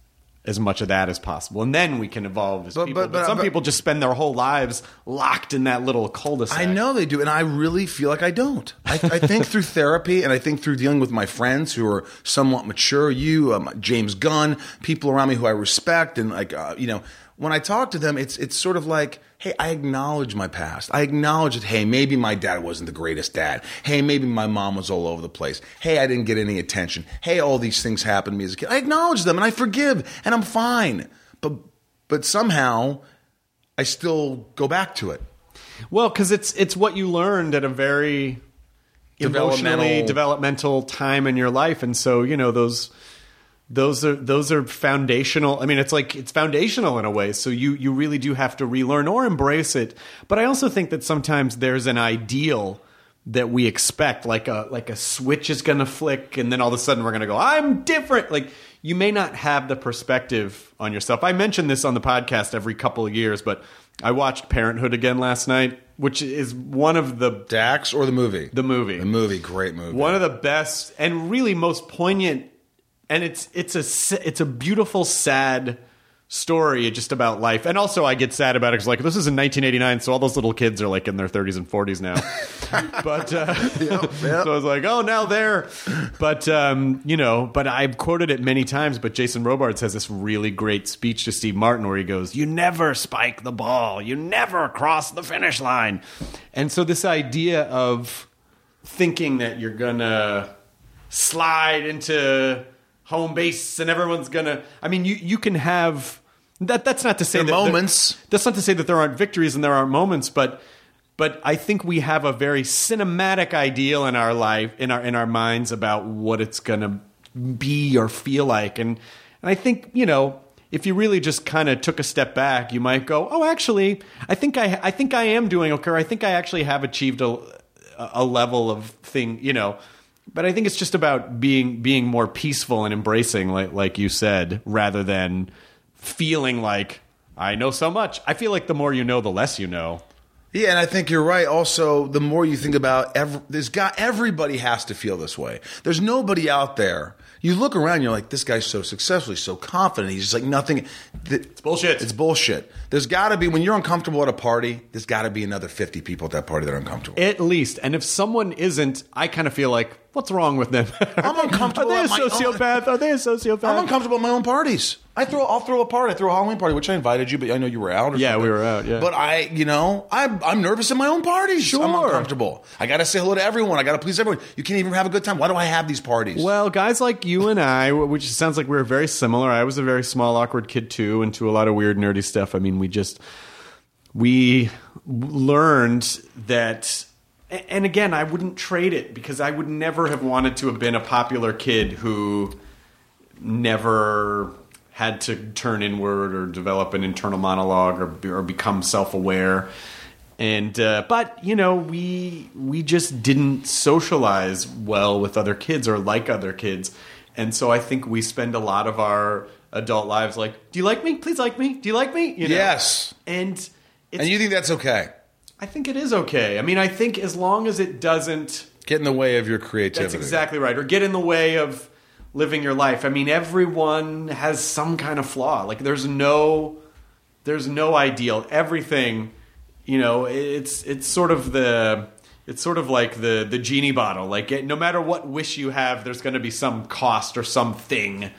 [SPEAKER 1] as much of that as possible and then we can evolve as
[SPEAKER 3] But-
[SPEAKER 1] people
[SPEAKER 3] but-
[SPEAKER 1] but,
[SPEAKER 3] but-
[SPEAKER 1] some people just spend their whole lives locked in that little cul-de-sac
[SPEAKER 3] I know they do, and I really feel like I don't. I, I think through therapy, and I think through dealing with my friends who are somewhat mature. You, um, James Gunn, people around me who I respect, and like uh, you know, when I talk to them, it's it's sort of like, hey, I acknowledge my past. I acknowledge that, hey, maybe my dad wasn't the greatest dad. Hey, maybe my mom was all over the place. Hey, I didn't get any attention. Hey, all these things happened to me as a kid. I acknowledge them, and I forgive, and I'm fine. But but somehow, I still go back to it.
[SPEAKER 1] well because it's it's what you learned at a very emotionally
[SPEAKER 3] Developmental-
[SPEAKER 1] developmental time in your life and so you know those those are those are foundational. I mean it's like it's foundational in a way. So you you really do have to relearn or embrace it. But i also think that sometimes there's an ideal that we expect like a like a switch is going to flick and then all of a sudden we're going to go i'm different. Like you may not have the perspective on yourself. I mention this on the podcast every couple of years but i watched parenthood again last night which is one of the
[SPEAKER 3] Dax or the movie?
[SPEAKER 1] the movie.
[SPEAKER 3] The movie, great movie.
[SPEAKER 1] one of the best and really most poignant and it's it's a it's a beautiful sad story just about life. And also i get sad about it because like this is in 1989 so all those little kids are like in their 30s and 40s now. But uh, so i was like oh now they're but um, you know but i've quoted it many times but jason robards has this really great speech to steve martin where he goes you never spike the ball. You never cross the finish line. And so this idea of thinking that you're gonna slide into home base and everyone's gonna I mean you you can have that that's not to say that
[SPEAKER 3] moments.
[SPEAKER 1] that's not to say that there aren't victories and there aren't moments but but I think we have a very cinematic ideal in our life in our in our minds about what it's gonna be or feel like and and I think you know if you really just kind of took a step back you might go oh actually I think I I think I am doing okay I think I actually have achieved a a level of thing you know but I think it's just about being being more peaceful and embracing, like like you said, rather than feeling like I know so much. I feel like the more you know, the less you know.
[SPEAKER 3] Yeah, and I think you're right. Also, the more you think about every, there's got everybody has to feel this way. There's nobody out there. You look around, you're like, this guy's so successful, he's so confident. He's just like nothing. It's
[SPEAKER 1] bullshit.
[SPEAKER 3] It's bullshit. There's got to be when you're uncomfortable at a party. There's got to be another 50 people at that party that are uncomfortable.
[SPEAKER 1] At least, and if someone isn't, I kind of feel like, what's wrong with them?
[SPEAKER 3] I'm uncomfortable
[SPEAKER 1] Are they a
[SPEAKER 3] at my own-
[SPEAKER 1] sociopath? Are they a sociopath?
[SPEAKER 3] I'm uncomfortable at my own parties. I throw. I'll throw a party. I throw a Halloween party, which I invited you, but I know you were out. Or
[SPEAKER 1] Yeah,
[SPEAKER 3] something.
[SPEAKER 1] we were out, yeah.
[SPEAKER 3] but I, you know, I'm I'm nervous in my own parties.
[SPEAKER 1] Sure, I'm
[SPEAKER 3] uncomfortable. I got to say hello to everyone. I got to please everyone. You can't even have a good time. Why do I have these parties?
[SPEAKER 1] Well, guys like you and I, which sounds like we are very similar. I was a very small, awkward kid too, into a lot of weird, nerdy stuff. I mean, we just we learned that. And again, I wouldn't trade it because I would never have wanted to have been a popular kid who never had to turn inward or develop an internal monologue or, or become self-aware. and uh, but you know we we just didn't socialize well with other kids or like other kids, and so I think we spend a lot of our adult lives like, do you like me? Please like me. Do you like me? You know?
[SPEAKER 3] Yes.
[SPEAKER 1] and it's,
[SPEAKER 3] And you think that's okay?
[SPEAKER 1] I think it is okay. I mean, I think as long as it doesn't.
[SPEAKER 3] Get in the way of your creativity.
[SPEAKER 1] That's exactly right. Or get in the way of living your life. I mean, everyone has some kind of flaw. Like there's no there's no ideal. Everything, you know, it's it's sort of the it's sort of like the the genie bottle. Like it, no matter what wish you have, there's going to be some cost or something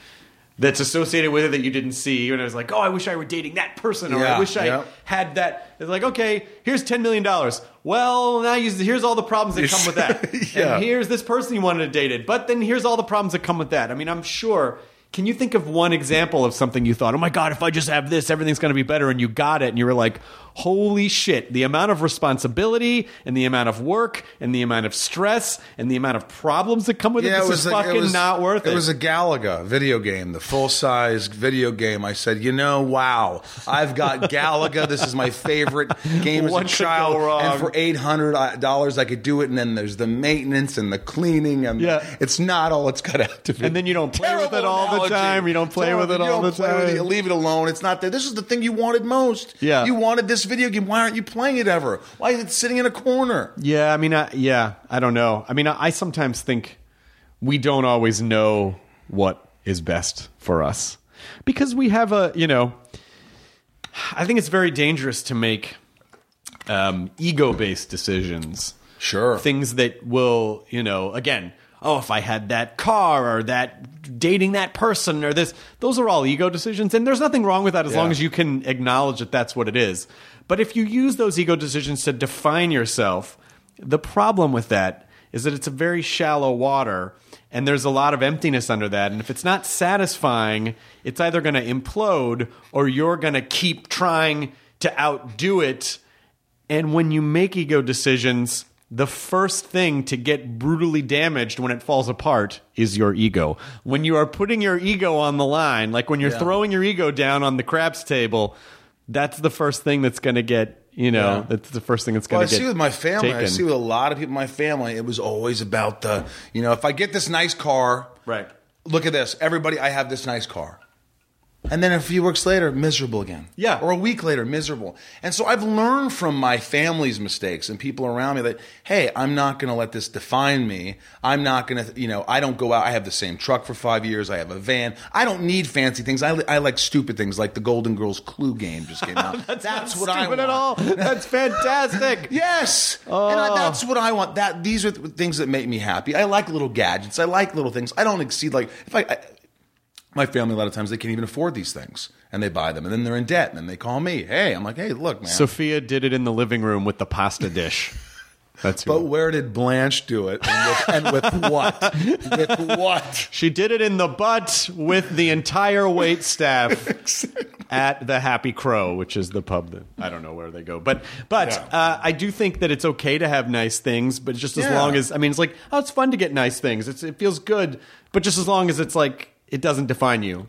[SPEAKER 1] that's associated with it that you didn't see. And it was like, oh, I wish I were dating that person, or I wish I
[SPEAKER 3] yeah.
[SPEAKER 1] had that. It's like, okay, here's ten million dollars. Well, now you, here's all the problems that come with that.
[SPEAKER 3] Yeah.
[SPEAKER 1] And here's this person you wanted to date it, but then here's all the problems that come with that. I mean, I'm sure. Can you think of one example of something you thought, oh my god, if I just have this, everything's going to be better, and you got it, and you were like, holy shit, the amount of responsibility and the amount of work and the amount of stress and the amount of problems that come with it, this
[SPEAKER 3] it was
[SPEAKER 1] is
[SPEAKER 3] a-
[SPEAKER 1] fucking
[SPEAKER 3] was,
[SPEAKER 1] not worth it.
[SPEAKER 3] It was a Galaga video game, the full size video game. I said, you know, wow, I've got Galaga. this is my favorite game as a child. And for eight hundred dollars, I could do it. And then there's the maintenance and the cleaning, and
[SPEAKER 1] Yeah.
[SPEAKER 3] it's not all it's cut out to be.
[SPEAKER 1] And then you don't play with it all the time. You don't play with it all the time.
[SPEAKER 3] it. You leave it alone. It's not there. This is the thing you wanted most.
[SPEAKER 1] Yeah.
[SPEAKER 3] you wanted this video game. Why aren't you playing it ever? Why is it sitting in a corner?
[SPEAKER 1] Yeah, I mean, I, yeah, I don't know. I mean, I, I sometimes think we don't always know what is best for us because we have a, you know, I think it's very dangerous to make um, ego-based decisions.
[SPEAKER 3] Sure.
[SPEAKER 1] Things that will, you know, again, oh, if I had that car or that dating that person or this, those are all ego decisions. And there's nothing wrong with that as long as you can acknowledge that that's what it is. But if you use those ego decisions to define yourself, the problem with that is that it's a very shallow water and there's a lot of emptiness under that. And if it's not satisfying, it's either going to implode or you're going to keep trying to outdo it. And when you make ego decisions, the first thing to get brutally damaged when it falls apart is your ego. When you are putting your ego on the line, like when you're
[SPEAKER 3] Yeah.
[SPEAKER 1] throwing your ego down on the craps table, that's the first thing that's going to get, you know,
[SPEAKER 3] Yeah.
[SPEAKER 1] that's the first thing that's going
[SPEAKER 3] I
[SPEAKER 1] to get
[SPEAKER 3] see with my family. I see with a lot of people in my family. It was always about the, you know, if I get this nice car,
[SPEAKER 1] Right.
[SPEAKER 3] Look at this, everybody. I have this nice car, and then a few weeks later, miserable again.
[SPEAKER 1] Yeah.
[SPEAKER 3] or a week later, miserable. And so I've learned from my family's mistakes and people around me that, hey, I'm not going to let this define me. I'm not going to, you know, I don't go out. I have the same truck for five years. I have a van. I don't need fancy things. I, I like stupid things, like the Golden Girls Clue game just came out.
[SPEAKER 1] That's,
[SPEAKER 3] That's what I want.
[SPEAKER 1] at all. That's fantastic.
[SPEAKER 3] Yes, and I, that's what I want. That these are the things that make me happy. I like little gadgets. I like little things. I don't exceed like if I, I my family a lot of times they can't even afford these things and they buy them and then they're in debt and then they call me. Hey, I'm like, hey, look, man.
[SPEAKER 1] Sophia did it in the living room with the pasta dish. That's
[SPEAKER 3] but where did Blanche do it and with, and with what? with what?
[SPEAKER 1] She did it in the butt with the entire wait staff at the Happy Crow, which is the pub that I don't know where they go. But but
[SPEAKER 3] Yeah.
[SPEAKER 1] uh, I do think that it's okay to have nice things, but just as
[SPEAKER 3] Yeah.
[SPEAKER 1] long as I mean, it's like oh, it's fun to get nice things. It's, it feels good, but just as long as it's like it doesn't define you.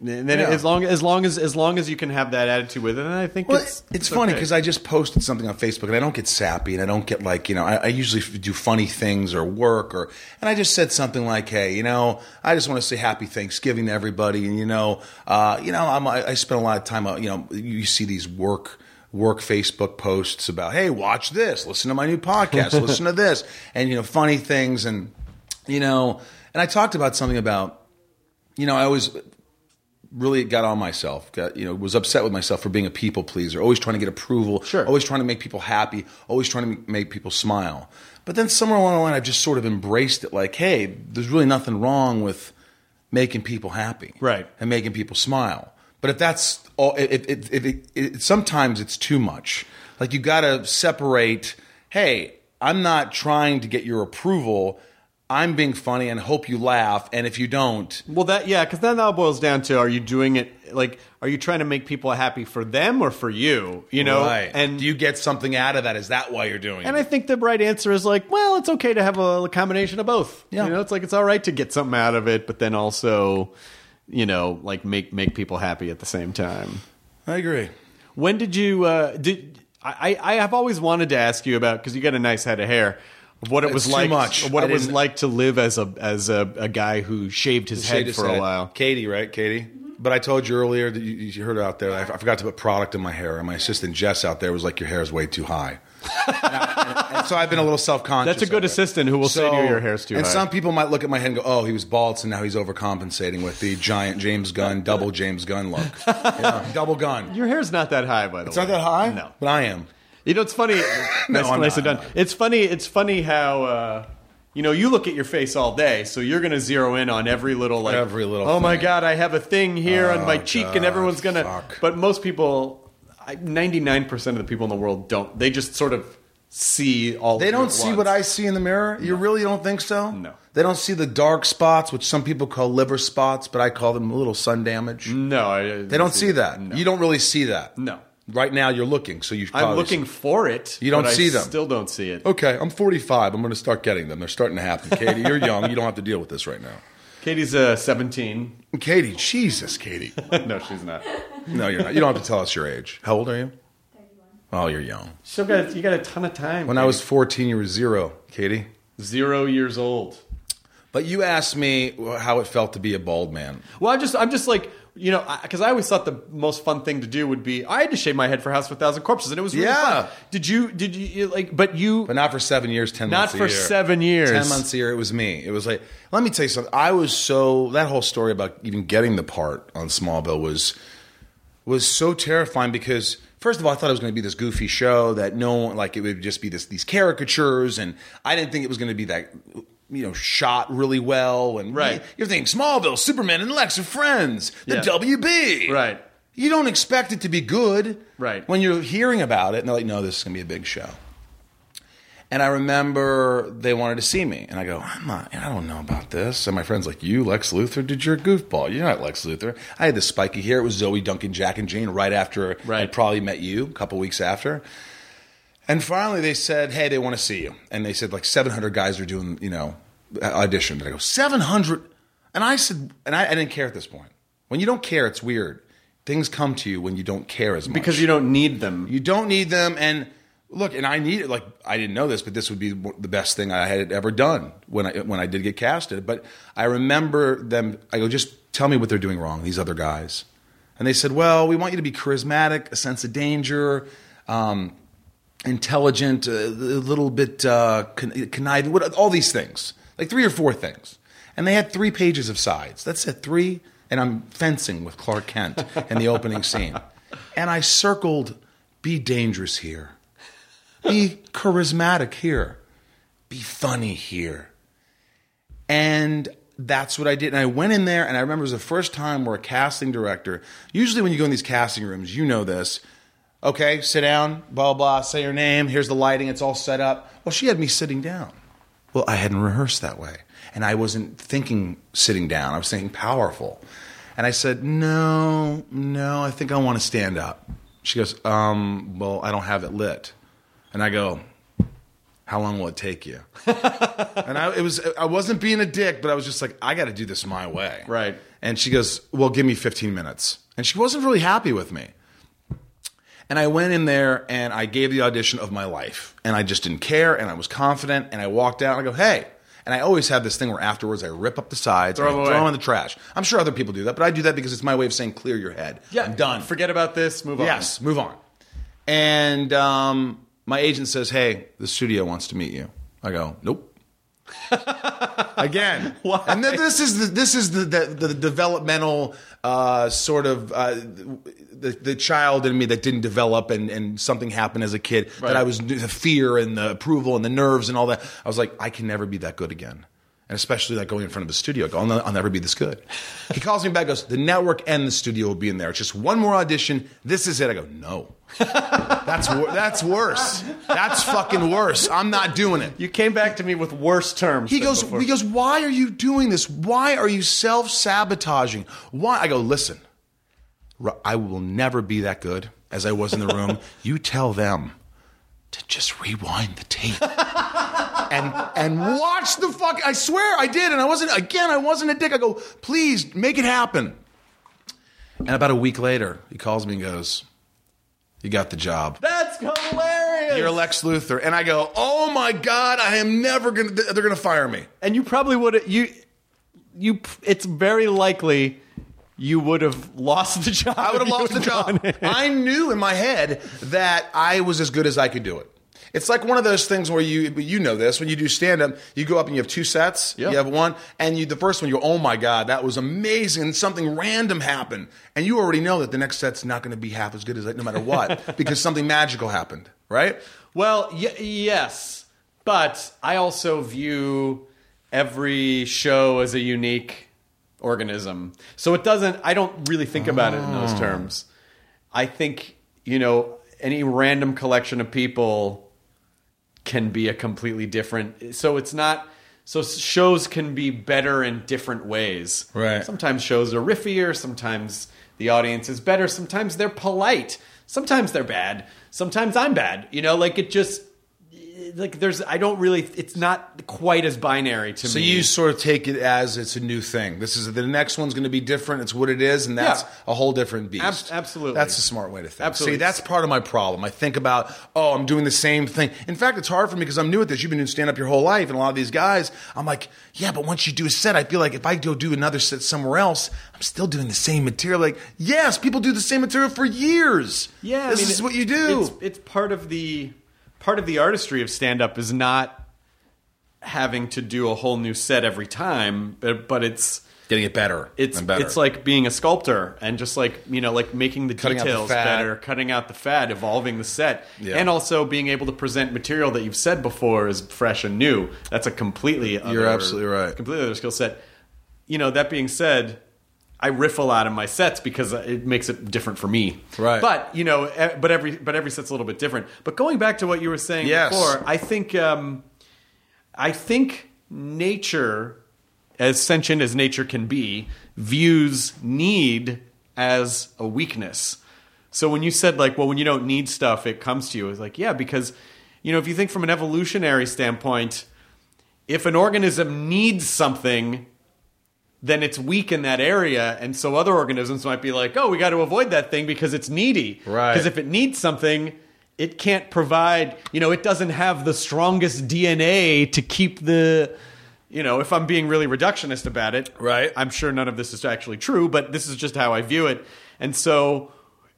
[SPEAKER 1] And then
[SPEAKER 3] Yeah.
[SPEAKER 1] as long as long as as long as you can have that attitude with it, then I think
[SPEAKER 3] Well,
[SPEAKER 1] it's
[SPEAKER 3] it's, funny
[SPEAKER 1] okay.
[SPEAKER 3] because I just posted something on Facebook and I don't get sappy and I don't get like you know I, I usually do funny things or work or and I just said something like hey you know I just want to say happy Thanksgiving to everybody and you know uh, you know I'm, I, I spend a lot of time uh, you know you see these work work Facebook posts about hey watch this listen to my new podcast listen to this and you know funny things and you know and I talked about something about you know I always really got on myself. Got you know was upset with myself for being a people pleaser, always trying to get approval,
[SPEAKER 1] Sure.
[SPEAKER 3] always trying to make people happy, always trying to make people smile. But then somewhere along the line, I've just sort of embraced it. Like, hey, there's really nothing wrong with making people happy,
[SPEAKER 1] Right.
[SPEAKER 3] and making people smile. But if that's all, if, if, if it, it, sometimes it's too much. Like you got to separate. Hey, I'm not trying to get your approval. I'm being funny and hope you laugh. And if you don't,
[SPEAKER 1] Well, that yeah, because then that boils down to: Are you doing it like? Are you trying to make people happy for them or for you? You know,
[SPEAKER 3] Right.
[SPEAKER 1] and
[SPEAKER 3] do you get something out of that? Is that why you're doing
[SPEAKER 1] And
[SPEAKER 3] it?
[SPEAKER 1] And I think the right answer is like, well, it's okay to have a combination of both.
[SPEAKER 3] Yeah.
[SPEAKER 1] You know, it's like it's all right to get something out of it, but then also, you know, like make make people happy at the same time.
[SPEAKER 3] I agree.
[SPEAKER 1] When did you uh did I, I I have always wanted to ask you about because you got a nice head of hair. Of What it was
[SPEAKER 3] It's too
[SPEAKER 1] like,
[SPEAKER 3] much.
[SPEAKER 1] what
[SPEAKER 3] I
[SPEAKER 1] it was
[SPEAKER 3] didn't-
[SPEAKER 1] like to live as a as a, a guy who shaved his head
[SPEAKER 3] Shade his
[SPEAKER 1] for a
[SPEAKER 3] head.
[SPEAKER 1] while.
[SPEAKER 3] Katie, right? Katie. Mm-hmm. But I told you earlier that you, you heard it out there. I, I forgot to put product in my hair, and my assistant Jess out there was like, "Your hair is way too high." and, I- and so I've been a little self conscious.
[SPEAKER 1] That's a good assistant who will say to you, "Your hair's too high.
[SPEAKER 3] And
[SPEAKER 1] high."
[SPEAKER 3] some people might look at my head and go, "Oh, he was bald, so now he's overcompensating with the giant James Gunn, double James Gunn look, Yeah, double gun."
[SPEAKER 1] Your hair's not that high, by the way.
[SPEAKER 3] It's not that high,
[SPEAKER 1] No.
[SPEAKER 3] but I am.
[SPEAKER 1] You know, it's funny.
[SPEAKER 3] No,
[SPEAKER 1] nice,
[SPEAKER 3] I'm
[SPEAKER 1] nicely
[SPEAKER 3] not,
[SPEAKER 1] done.
[SPEAKER 3] not.
[SPEAKER 1] It's funny. It's funny how uh, you know you look at your face all day, so you're going to zero in on every little like
[SPEAKER 3] Every little
[SPEAKER 1] Oh my god, I have a thing here on my
[SPEAKER 3] Oh,
[SPEAKER 1] cheek, and everyone's going to. But most people, ninety nine percent of the people in the world don't. They just sort of see all.
[SPEAKER 3] They don't see
[SPEAKER 1] once.
[SPEAKER 3] what I see in the mirror. You really don't think so?
[SPEAKER 1] No.
[SPEAKER 3] They don't see the dark spots, which some people call liver spots, but I call them a little sun damage.
[SPEAKER 1] No, I,
[SPEAKER 3] They don't see that.
[SPEAKER 1] No.
[SPEAKER 3] You don't really see that.
[SPEAKER 1] No.
[SPEAKER 3] Right now, you're looking, so you.
[SPEAKER 1] I'm
[SPEAKER 3] probably
[SPEAKER 1] looking for it.
[SPEAKER 3] You don't
[SPEAKER 1] but I
[SPEAKER 3] see them.
[SPEAKER 1] Still don't see it.
[SPEAKER 3] Okay, I'm 45. I'm going to start getting them. They're starting to happen. Katie, you're young. You don't have to deal with this right now.
[SPEAKER 1] Katie's uh, 17.
[SPEAKER 3] Katie, Jesus, Katie.
[SPEAKER 1] no, she's not.
[SPEAKER 3] No, you're not. You don't have to tell us your age. How old are you?
[SPEAKER 4] 31.
[SPEAKER 3] Oh, you're young.
[SPEAKER 1] Still got you got a ton of time.
[SPEAKER 3] When I was 14, you were zero, Katie.
[SPEAKER 1] zero years old.
[SPEAKER 3] But you asked me how it felt to be a bald man.
[SPEAKER 1] Well, I'm just, I'm just like, you know, because I, always thought the most fun thing to do would be I had to shave my head for House of a Thousand Corpses, and it was really
[SPEAKER 3] Yeah.
[SPEAKER 1] fun. Did you? Did you you, like? But you,
[SPEAKER 3] But not for seven years, ten
[SPEAKER 1] Not
[SPEAKER 3] months. a
[SPEAKER 1] for seven years.
[SPEAKER 3] Ten months a year. It was me. It was like, let me tell you something. I was so that whole story about even getting the part on Smallville was was so terrifying because first of all, I thought it was going to be this goofy show that no one like it would just be this these caricatures, and I didn't think it was going to be that you know shot really well. And
[SPEAKER 1] Right.
[SPEAKER 3] you're thinking Smallville, Superman, and Lex are friends. The
[SPEAKER 1] Yeah.
[SPEAKER 3] WB,
[SPEAKER 1] Right.
[SPEAKER 3] You don't expect it to be good,
[SPEAKER 1] Right.
[SPEAKER 3] When you're hearing about it, and they're like, "No, this is going to be a big show." And I remember they wanted to see me, and I go, I'm not, I don't know about this. And my friend's like, You, Lex Luthor? Did you're a goofball? You're not Lex Luthor. I had the spiky hair. It was Zoe Duncan, Jack, and Jane right after
[SPEAKER 1] Right.
[SPEAKER 3] I probably met you, a couple weeks after. And finally they said, Hey, they want to see you. And they said, like, 700 guys are doing, you know, audition. And I go, 700? And I said, and I, I didn't care at this point. When you don't care, it's weird. Things come to you when you don't care as much.
[SPEAKER 1] because you don't need them.
[SPEAKER 3] You don't need them. And look, and I needed. Like I didn't know this, but this would be the best thing I had ever done when I when I did get casted. But I remember them. I go, just tell me what they're doing wrong. These other guys, and they said, well, we want you to be charismatic, a sense of danger. Um, intelligent, a little bit uh, conniving, all these things, like three or four things. And they had three pages of sides. That's it, three. And I'm fencing with Clark Kent in the opening scene. And I circled, be dangerous here, be charismatic here, be funny here. And that's what I did. And I went in there, and I remember it was the first time where a casting director, usually when you go in these casting rooms, you know this. Okay, sit down, blah, blah, say your name, here's the lighting, it's all set up. Well, she had me sitting down. Well, I hadn't rehearsed that way. And I wasn't thinking sitting down, I was thinking powerful. And I said, No, no, I think I want to stand up. She goes, um, Well, I don't have it lit. And I go, How long will it take you? and I, it was, I wasn't being a dick, but I was just like, I got to do this my way.
[SPEAKER 1] Right.
[SPEAKER 3] And she goes, Well, give me 15 minutes. And she wasn't really happy with me. And I went in there and I gave the audition of my life. And I just didn't care and I was confident. And I walked out and I go, Hey. And I always have this thing where afterwards I rip up the sides
[SPEAKER 1] Throw
[SPEAKER 3] and I
[SPEAKER 1] them
[SPEAKER 3] throw them in the trash. I'm sure other people do that, but I do that because it's my way of saying clear your head. Yeah, I'm done.
[SPEAKER 1] Forget about this. Move on.
[SPEAKER 3] Yes, move on. And um, my agent says, "Hey, the studio wants to meet you." I go, "Nope." Again,
[SPEAKER 1] Why?
[SPEAKER 3] and then this is the this is the the, the developmental uh, sort of uh, the the child in me that didn't develop and and something happened as a kid
[SPEAKER 1] Right.
[SPEAKER 3] that I was the fear and the approval and the nerves and all that. I was like, I can never be that good again. And especially like going in front of a studio, I go, I'll, I'll never be this good. He calls me back, goes, the network and the studio will be in there. It's just one more audition. This is it. I go, no. That's wor- that's worse. That's fucking worse. I'm not doing it.
[SPEAKER 1] You came back to me with worse terms.
[SPEAKER 3] He goes,
[SPEAKER 1] before.
[SPEAKER 3] he goes, why are you doing this? Why are you self sabotaging? Why? I go, listen, I will never be that good as I was in the room. you tell them to just rewind the tape. And and watch the fuck. I swear I did, and I wasn't. Again, I wasn't a dick. I go, please make it happen. And about a week later, he calls me and goes, "You got the job."
[SPEAKER 1] That's hilarious.
[SPEAKER 3] You're Lex Luthor, and I go, "Oh my god, I am never gonna. They're gonna fire me."
[SPEAKER 1] and you probably would you you. It's very likely you would have lost the job.
[SPEAKER 3] I would have lost the job. I knew in my head that I was as good as I could do it. It's like one of those things where you you know this when you do stand up, you go up and you have two sets.
[SPEAKER 1] Yeah.
[SPEAKER 3] You have one, and you the first one you go, oh my god, that was amazing. And something random happened, and you already know that the next set's not going to be half as good as that, no matter what, because something magical happened, right?
[SPEAKER 1] Well, y- yes, but I also view every show as a unique organism. So it doesn't. I don't really think about it in those
[SPEAKER 3] Oh.
[SPEAKER 1] terms. I think you know any random collection of people can be a completely different. So it's not. So shows can be better in different ways.
[SPEAKER 3] Right.
[SPEAKER 1] Sometimes shows are riffier. Sometimes the audience is better. Sometimes they're polite. Sometimes they're bad. Sometimes I'm bad. You know, like it just like there's. I don't really. It's not quite as binary to
[SPEAKER 3] So
[SPEAKER 1] me.
[SPEAKER 3] So you sort of take it as it's a new thing. This is the next one's going to be different. It's what it is, and that's
[SPEAKER 1] Yeah.
[SPEAKER 3] a whole different beast.
[SPEAKER 1] Ab- absolutely.
[SPEAKER 3] that's a smart way to think.
[SPEAKER 1] Absolutely.
[SPEAKER 3] See, that's part of my problem. I think about, oh, I'm doing the same thing. In fact, it's hard for me because I'm new at this. You've been doing stand up your whole life, and a lot of these guys, I'm like, yeah, but once you do a set, I feel like if I go do another set somewhere else, I'm still doing the same material. Like, yes, people do the same material for years.
[SPEAKER 1] Yeah,
[SPEAKER 3] this
[SPEAKER 1] I mean,
[SPEAKER 3] is what you do.
[SPEAKER 1] It's, it's part of the part of the artistry of stand up is not having to do a whole new set every time, but, but it's
[SPEAKER 3] Getting it better.
[SPEAKER 1] it's
[SPEAKER 3] better.
[SPEAKER 1] it's like being a sculptor and just like you know like making the
[SPEAKER 3] Cutting the
[SPEAKER 1] details
[SPEAKER 3] fat.
[SPEAKER 1] better, cutting out the fat, evolving the set,
[SPEAKER 3] Yeah.
[SPEAKER 1] and also being able to present material that you've said before is fresh and new. That's a completely other,
[SPEAKER 3] You're absolutely right.
[SPEAKER 1] completely other skill set. You know that being said. I riff a lot in my sets because it makes it different for me.
[SPEAKER 3] Right.
[SPEAKER 1] But you know, but every but every set's a little bit different. But going back to what you were saying
[SPEAKER 3] Yes.
[SPEAKER 1] before, I think um, I think nature, as sentient as nature can be, views need as a weakness. So when you said like, well, when you don't need stuff, it comes to you. It's like, yeah, because you know, if you think from an evolutionary standpoint, if an organism needs something, then it's weak in that area, and so other organisms might be like, "Oh, we got to avoid that thing because it's needy."
[SPEAKER 3] Right.
[SPEAKER 1] Because if it needs something, it can't provide. You know, it doesn't have the strongest DNA to keep the. You know, if I'm being really reductionist about it,
[SPEAKER 3] Right.
[SPEAKER 1] I'm sure none of this is actually true, but this is just how I view it, and so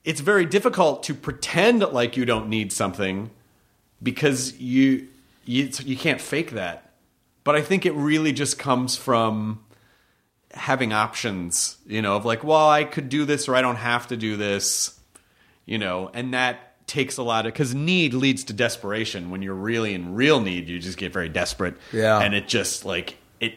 [SPEAKER 1] it's very difficult to pretend like you don't need something because you you you can't fake that. But I think it really just comes from having options, you know, of like, well, I could do this or I don't have to do this, you know, and that takes a lot of because need leads to desperation. When you're really in real need, you just get very desperate,
[SPEAKER 3] Yeah.
[SPEAKER 1] and it just like it.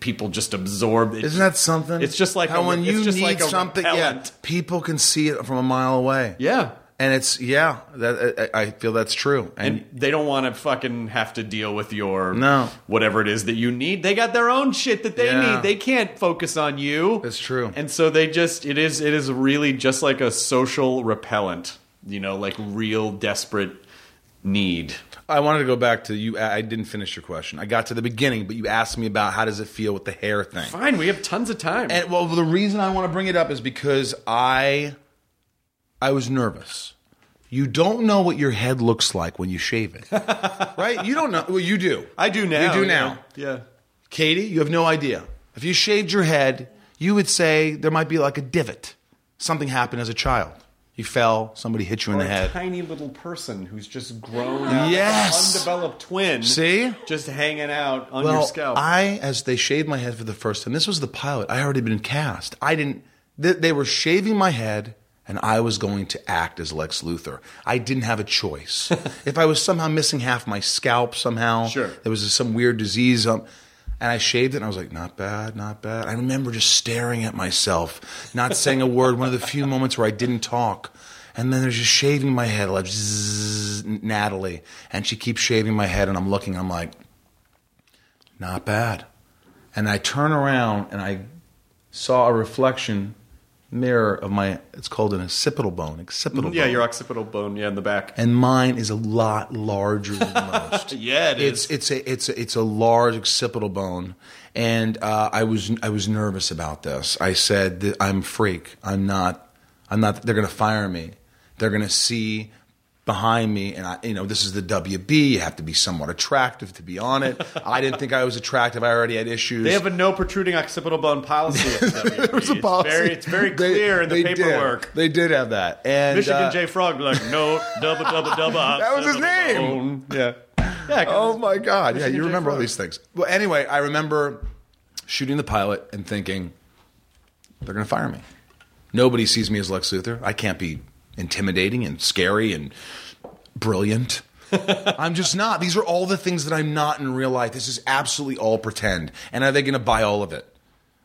[SPEAKER 1] People just absorb. It,
[SPEAKER 3] Isn't that something?
[SPEAKER 1] It's just like
[SPEAKER 3] how
[SPEAKER 1] a-
[SPEAKER 3] when
[SPEAKER 1] it's
[SPEAKER 3] you
[SPEAKER 1] just
[SPEAKER 3] need
[SPEAKER 1] like
[SPEAKER 3] something, yeah, people can see it from a mile away.
[SPEAKER 1] Yeah,
[SPEAKER 3] and it's yeah, that I I feel that's true. And,
[SPEAKER 1] and they don't want to fucking have to deal with your
[SPEAKER 3] No.
[SPEAKER 1] whatever it is that you need. They got their own shit that they
[SPEAKER 3] Yeah.
[SPEAKER 1] need. They can't focus on you.
[SPEAKER 3] That's true.
[SPEAKER 1] And so they just it is it is really just like a social repellent. You know, like real desperate need.
[SPEAKER 3] I wanted to go back to you. I didn't finish your question. I got to the beginning, but you asked me about how does it feel with the hair thing.
[SPEAKER 1] Fine, we have tons of time.
[SPEAKER 3] And well, the reason I want to bring it up is because I I was nervous. You don't know what your head looks like when you shave it, right? You don't know. Well, you do.
[SPEAKER 1] I do now.
[SPEAKER 3] You do now.
[SPEAKER 1] Yeah.
[SPEAKER 3] Katie, you have no idea. If you shaved your head, you would say there might be like a divot. Something happened as a child. You fell, somebody hit you in the
[SPEAKER 1] a
[SPEAKER 3] head.
[SPEAKER 1] tiny little person who's just grown out
[SPEAKER 3] Yes.
[SPEAKER 1] undeveloped twin.
[SPEAKER 3] See?
[SPEAKER 1] Just hanging out on
[SPEAKER 3] well,
[SPEAKER 1] your scalp.
[SPEAKER 3] I, as they shaved my head for the first time, this was the pilot. I already been cast. I didn't. They, they were shaving my head, and I was going to act as Lex Luthor. I didn't have a choice. if I was somehow missing half my scalp, somehow
[SPEAKER 1] Sure.
[SPEAKER 3] there was some weird disease, um, and I shaved it, and I was like, not bad, not bad. I remember just staring at myself, not saying a word. One of the few moments where I didn't talk. And then there's just shaving my head, like zzz, Natalie, and she keeps shaving my head, and I'm looking. I'm like, not bad. And I turn around and I saw a reflection mirror of my, it's called an occipital bone. Occipital
[SPEAKER 1] yeah,
[SPEAKER 3] bone.
[SPEAKER 1] your occipital bone, yeah, in the back.
[SPEAKER 3] and mine is a lot larger than most.
[SPEAKER 1] Yeah, it
[SPEAKER 3] it's, It's a it's a, it's a large occipital bone, and uh, I was I was nervous about this. I said I'm freak. I'm not. I'm not. They're going to fire me. They're going to see behind me, and I, you know, this is the WB. You have to be somewhat attractive to be on it. I didn't think I was attractive. I already had issues.
[SPEAKER 1] They have a no protruding occipital bone policy. At WB. It's
[SPEAKER 3] policy.
[SPEAKER 1] very, it's very
[SPEAKER 3] They-
[SPEAKER 1] clear in the
[SPEAKER 3] they did.
[SPEAKER 1] paperwork.
[SPEAKER 3] They did have that, and
[SPEAKER 1] Michigan
[SPEAKER 3] uh,
[SPEAKER 1] J Frog like no double double double.
[SPEAKER 3] That was his name.
[SPEAKER 1] bone. Yeah. Yeah.
[SPEAKER 3] Oh my God! Yeah, you remember all these things. Well, anyway, I remember shooting the pilot and thinking they're going to fire me. Nobody sees me as Lex Luthor. I can't be intimidating and scary and brilliant. I'm just not. These are all the things that I'm not in real life. This is absolutely all pretend. And are they going to buy all of it?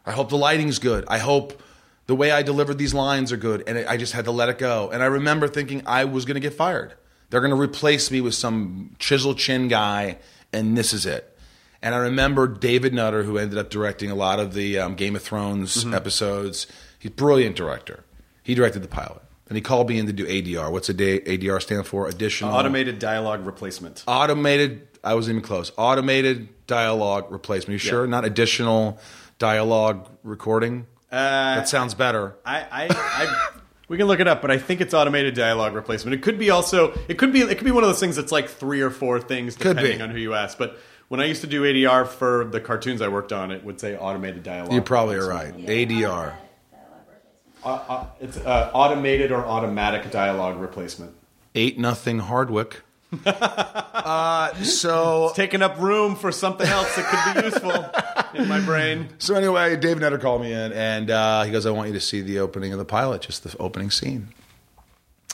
[SPEAKER 3] I hope the lighting's good. I hope the way I delivered these lines are good. And I just had to let it go. And I remember thinking I was going to get fired. They're going to replace me with some chisel chin guy, and this is it. And I remember David Nutter, who ended up directing a lot of the um, Game of Thrones episodes. He's a brilliant director. He directed the pilot. And he called me in to do ADR. What's a day, ADR stand for? Additional
[SPEAKER 1] Automated dialogue replacement.
[SPEAKER 3] automated i wasn't even close automated dialogue replacement you sure not additional dialogue recording
[SPEAKER 1] Uh,
[SPEAKER 3] that sounds better
[SPEAKER 1] I, I, I, we can look it up, but I think it's automated dialogue replacement. It could be also, it could be, it could be one of those things that's like three or four things depending on who you ask. But when I used to do ADR for the cartoons I worked on, it would say automated dialogue.
[SPEAKER 3] you probably are right adr
[SPEAKER 1] Uh, uh, it's uh, automated or automatic dialogue replacement.
[SPEAKER 3] eight nothing hardwick uh, so
[SPEAKER 1] Taking up room for something else that could be useful in my brain.
[SPEAKER 3] so anyway dave nutter called me in and uh, he goes i want you to see the opening of the pilot just the opening scene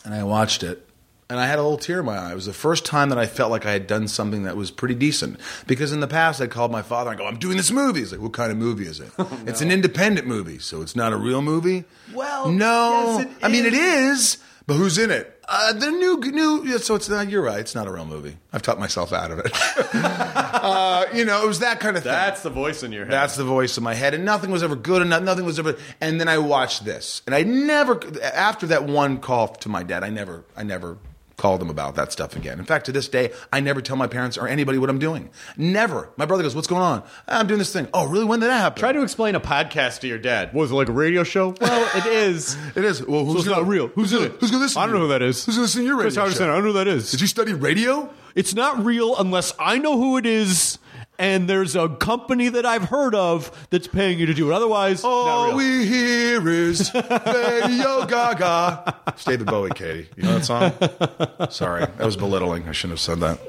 [SPEAKER 3] and i watched it and I had a little tear in my eye. It was the first time that I felt like I had done something that was pretty decent. Because in the past, I called my father and I go, I'm doing this movie. He's like, What kind of movie is it? It's an independent movie, so it's not a real movie.
[SPEAKER 1] Well,
[SPEAKER 3] no.
[SPEAKER 1] yes,
[SPEAKER 3] I mean, it
[SPEAKER 1] is.
[SPEAKER 3] but who's in it? Uh, the new, new. yeah, So it's not. You're right. It's not a real movie. I've taught myself out of it. uh, you know, it was that kind of thing.
[SPEAKER 1] That's the voice in your head.
[SPEAKER 3] That's the voice in my head, and nothing was ever good, and nothing was ever. And then I watched this, and I never, after that one call to my dad, I never, I never called them about that stuff again. In fact, to this day, I never tell my parents or anybody what I'm doing. Never. My brother goes, "What's going on?" I'm doing this thing. Oh, really? When did that happen?
[SPEAKER 1] Try to explain a podcast to your dad. Was it like a radio show? Well, it is.
[SPEAKER 3] It is. Well, who's
[SPEAKER 1] it's
[SPEAKER 3] gonna,
[SPEAKER 1] not real. Who's in it?
[SPEAKER 3] Who's going to listen?
[SPEAKER 1] I don't know who that is.
[SPEAKER 3] Who's to listen to your radio
[SPEAKER 1] Chris
[SPEAKER 3] show?
[SPEAKER 1] I don't know who that is.
[SPEAKER 3] Did you study radio?
[SPEAKER 1] It's not real unless I know who it is, and there's a company that I've heard of that's paying you to do it. Otherwise,
[SPEAKER 3] All
[SPEAKER 1] not real.
[SPEAKER 3] we hear is Radio Gaga. It's David Bowie, Katie. You know that song? Sorry, that was belittling. I shouldn't have said that.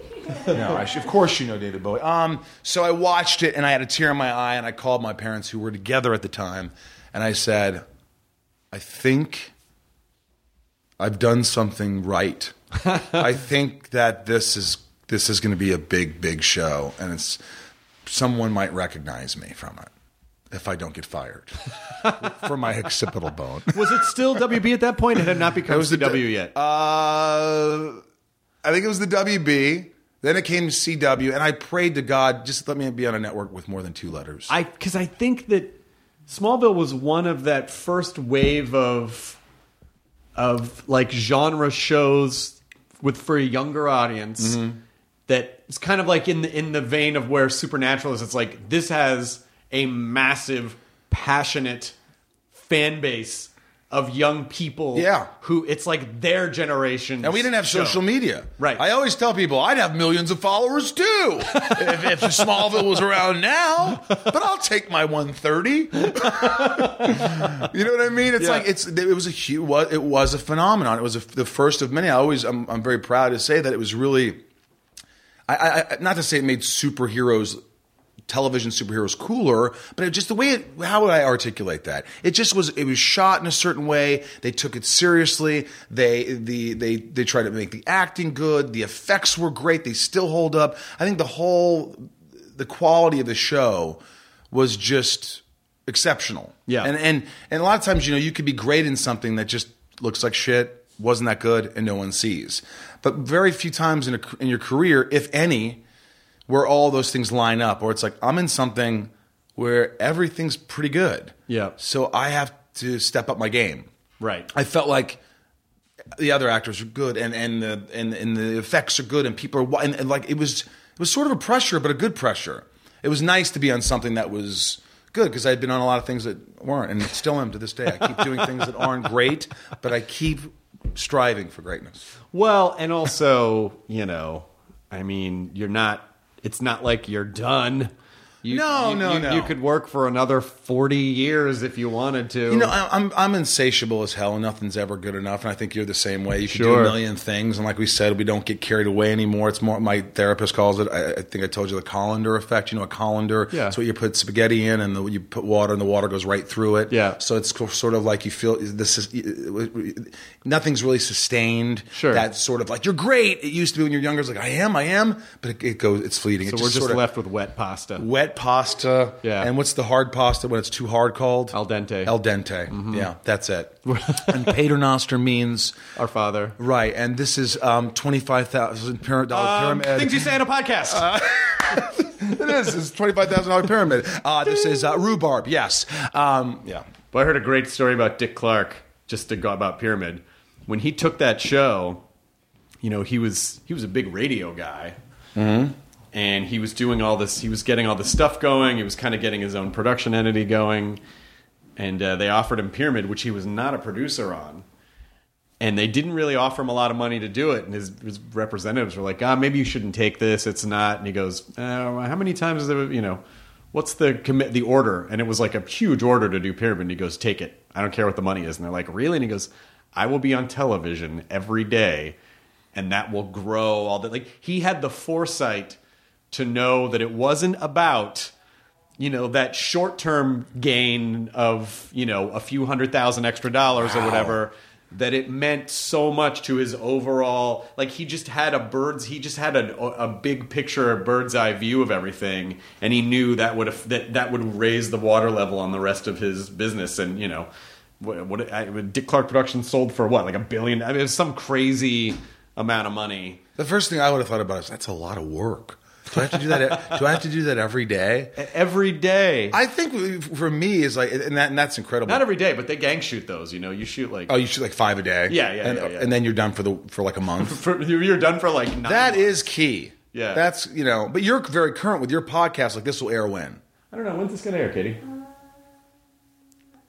[SPEAKER 3] No, I should, of course you know David Bowie. Um, so I watched it and I had a tear in my eye and I called my parents who were together at the time and I said, I think I've done something right. I think that this is this is going to be a big, big show, and it's someone might recognize me from it if I don't get fired for my occipital bone.
[SPEAKER 1] Was it still WB at that point? It had not become
[SPEAKER 3] It was the
[SPEAKER 1] CW yet.
[SPEAKER 3] Uh, I think it was the WB. Then it came to CW, and I prayed to God, just let me be on a network with more than two letters.
[SPEAKER 1] I because I think that Smallville was one of that first wave of of like genre shows with for a younger audience
[SPEAKER 3] Mm-hmm.
[SPEAKER 1] That it's kind of like in the in the vein of where Supernatural is. It's like this has a massive, passionate fan base of young people.
[SPEAKER 3] Yeah.
[SPEAKER 1] who it's like their generation.
[SPEAKER 3] and we didn't have social media.
[SPEAKER 1] Right.
[SPEAKER 3] I always tell people I'd have millions of followers too if, if Smallville was around now. But I'll take my 130. you know what I mean? It's
[SPEAKER 1] Yeah.
[SPEAKER 3] like it's it was a huge it was a phenomenon. It was a, the first of many. I always I'm, I'm very proud to say that it was really. I, I, not to say it made superheroes television superheroes cooler, but it just the way it, how would I articulate that? It just was it was shot in a certain way. They took it seriously. They the they they tried to make the acting good. The effects were great. They still hold up. I think the whole the quality of the show was just exceptional.
[SPEAKER 1] Yeah.
[SPEAKER 3] And and and a lot of times, you know, you could be great in something that just looks like shit, wasn't that good, and no one sees. But very few times in a, in your career, if any, where all those things line up, or it's like I'm in something where everything's pretty good.
[SPEAKER 1] Yeah.
[SPEAKER 3] So I have to step up my game.
[SPEAKER 1] Right.
[SPEAKER 3] I felt like the other actors are good, and and the and, and the effects are good, and people are and, and like it was it was sort of a pressure, but a good pressure. It was nice to be on something that was good because I had been on a lot of things that weren't, and still am to this day. I keep doing things that aren't great, but I keep striving for greatness.
[SPEAKER 1] Well, and also, you know, I mean, you're not. It's not like you're done. You,
[SPEAKER 3] No,
[SPEAKER 1] you-
[SPEAKER 3] no,
[SPEAKER 1] you,
[SPEAKER 3] no.
[SPEAKER 1] You could work for another forty years if you wanted to.
[SPEAKER 3] You know, I'm I'm insatiable as hell, and nothing's ever good enough. And I think you're the same way. You can do a million things, and like we said, we don't get carried away anymore. It's more. My therapist calls it. I, I think I told you the colander effect. You know, a colander.
[SPEAKER 1] Yeah.
[SPEAKER 3] It's what you put spaghetti in, and the, you put water, and the water goes right through it.
[SPEAKER 1] Yeah.
[SPEAKER 3] So it's sort of like you feel this is nothing's really sustained.
[SPEAKER 1] Sure.
[SPEAKER 3] That's sort of like you're great. It used to be when you're younger. It's like I am, I am, but it, it goes. It's fleeting.
[SPEAKER 1] so
[SPEAKER 3] it
[SPEAKER 1] we're just
[SPEAKER 3] of-
[SPEAKER 1] left with wet pasta.
[SPEAKER 3] Wet pasta.
[SPEAKER 1] Yeah.
[SPEAKER 3] And what's the hard pasta when it's too hard called?
[SPEAKER 1] Al dente.
[SPEAKER 3] Al dente. Yeah, that's it. and paternoster means
[SPEAKER 1] Our father.
[SPEAKER 3] right. And this is um, twenty five thousand dollar
[SPEAKER 1] Um,
[SPEAKER 3] pyramid.
[SPEAKER 1] things you say on a podcast.
[SPEAKER 3] it is. It's twenty five thousand dollar pyramid. Uh, this is uh, rhubarb. Yes. Um, yeah.
[SPEAKER 1] Well, I heard a great story about Dick Clark, just to go about Pyramid. When he took that show, you know, he was he was a big radio guy,
[SPEAKER 3] Mm-hmm.
[SPEAKER 1] And he was doing all this. He was getting all this stuff going. He was kind of getting his own production entity going, and uh, they offered him Pyramid, which he was not a producer on. And they didn't really offer him a lot of money to do it. And his, his representatives were like, "Ah, maybe you shouldn't take this. It's not." And he goes, uh, "How many times is there? You know, what's the commit the order?" And it was like a huge order to do pyramid. And he goes, "Take it. I don't care what the money is." And they're like, "Really?" And he goes, "I will be on television every day, and that will grow all that." Like he had the foresight to know that it wasn't about you know that short-term gain of you know a few hundred thousand extra dollars or whatever that it meant so much to his overall like he just had a bird's he just had a, a big picture a bird's eye view of everything and he knew that would that that would raise the water level on the rest of his business. And you know what, what I, Dick Clark Productions sold for what like a billion? I mean it was some crazy amount of money.
[SPEAKER 3] The first thing I would have thought about is that's a lot of work. Do I have to do that? do I have to do that every day?
[SPEAKER 1] every day
[SPEAKER 3] I think for me is like, and, that, and that's incredible.
[SPEAKER 1] not every day but they gang shoot those you know you shoot like
[SPEAKER 3] Oh, you shoot like five a day.
[SPEAKER 1] Yeah, yeah,
[SPEAKER 3] and,
[SPEAKER 1] yeah, yeah.
[SPEAKER 3] and then you're done for the for like a month.
[SPEAKER 1] for, you're done for like nine
[SPEAKER 3] that
[SPEAKER 1] months.
[SPEAKER 3] is key.
[SPEAKER 1] Yeah.
[SPEAKER 3] that's you know. But you're very current with your podcast. Like this will air when.
[SPEAKER 1] I don't know when's this gonna air, Katie.
[SPEAKER 4] Uh,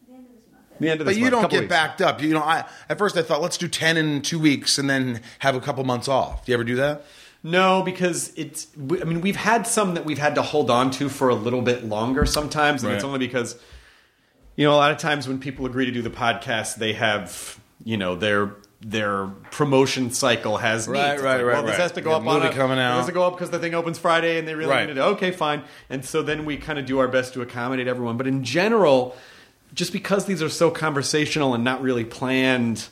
[SPEAKER 4] the end of this month.
[SPEAKER 1] The end of
[SPEAKER 3] But
[SPEAKER 1] this
[SPEAKER 3] you don't get
[SPEAKER 1] weeks.
[SPEAKER 3] backed up. You know, I at first I thought let's do ten in two weeks and then have a couple months off. Do you ever do that?
[SPEAKER 1] No, because it's. I mean, we've had some that we've had to hold on to for a little bit longer sometimes, and it's only because you know a lot of times when people agree to do the podcast, they have you know their their promotion cycle has.
[SPEAKER 3] Right, right,
[SPEAKER 1] like,
[SPEAKER 3] right,
[SPEAKER 1] Well, this
[SPEAKER 3] right.
[SPEAKER 1] has to go
[SPEAKER 3] The
[SPEAKER 1] up on a,
[SPEAKER 3] coming
[SPEAKER 1] It has
[SPEAKER 3] out.
[SPEAKER 1] to go up because the thing opens Friday, and they really
[SPEAKER 3] Right.
[SPEAKER 1] need it. Okay, fine. And so then we kind of do our best to accommodate everyone. But in general, just because these are so conversational and not really planned,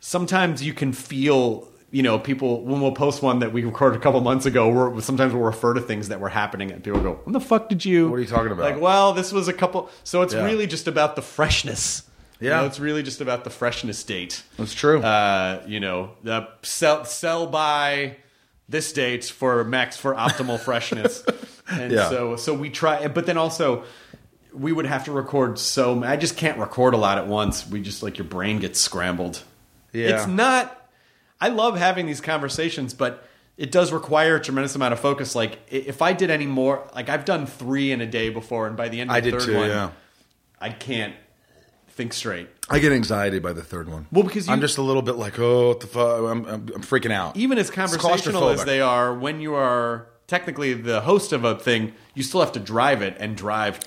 [SPEAKER 1] sometimes you can feel you know people when we'll post one that we recorded a couple months ago we're, sometimes we'll refer to things that were happening and people go when the fuck did you
[SPEAKER 3] What are you talking about?
[SPEAKER 1] like well this was a couple so it's
[SPEAKER 3] Yeah.
[SPEAKER 1] really just about the freshness You
[SPEAKER 3] Yeah.
[SPEAKER 1] know, it's really just about the freshness date
[SPEAKER 3] That's true.
[SPEAKER 1] uh, you know the sell sell by this date for max for optimal freshness and
[SPEAKER 3] Yeah.
[SPEAKER 1] so so we try but then also we would have to record so i just can't record a lot at once we just like your brain gets scrambled
[SPEAKER 3] Yeah.
[SPEAKER 1] it's not i love having these conversations but it does require a tremendous amount of focus like if i did any more like i've done three in a day before and by the end of
[SPEAKER 3] I
[SPEAKER 1] the
[SPEAKER 3] did
[SPEAKER 1] third
[SPEAKER 3] too.
[SPEAKER 1] one
[SPEAKER 3] Yeah.
[SPEAKER 1] i can't think straight
[SPEAKER 3] I get anxiety by the third one.
[SPEAKER 1] Well, because you-
[SPEAKER 3] I'm just a little bit like, oh, what the fuck? I'm, I'm, I'm freaking out.
[SPEAKER 1] even as conversational as they are, when you are technically the host of a thing, you still have to drive it and drive.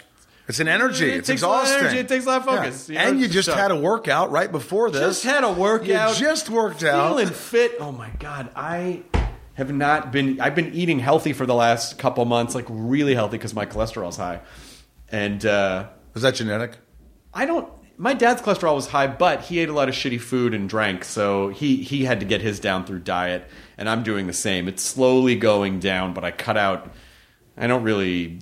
[SPEAKER 3] It's an energy.
[SPEAKER 1] It
[SPEAKER 3] it's
[SPEAKER 1] takes a lot of
[SPEAKER 3] exhausting.
[SPEAKER 1] energy. It takes a lot of focus, you know,
[SPEAKER 3] and you just
[SPEAKER 1] tough.
[SPEAKER 3] had a workout right before this.
[SPEAKER 1] Just had a workout.
[SPEAKER 3] You just worked out.
[SPEAKER 1] Feeling fit. Oh my god, I have not been. I've been eating healthy for the last couple months, like really healthy because my cholesterol's high, and uh,
[SPEAKER 3] Was that genetic?
[SPEAKER 1] I don't. My dad's cholesterol was high, but he ate a lot of shitty food and drank, so he he had to get his down through diet, and I'm doing the same. It's slowly going down, but I cut out. I don't really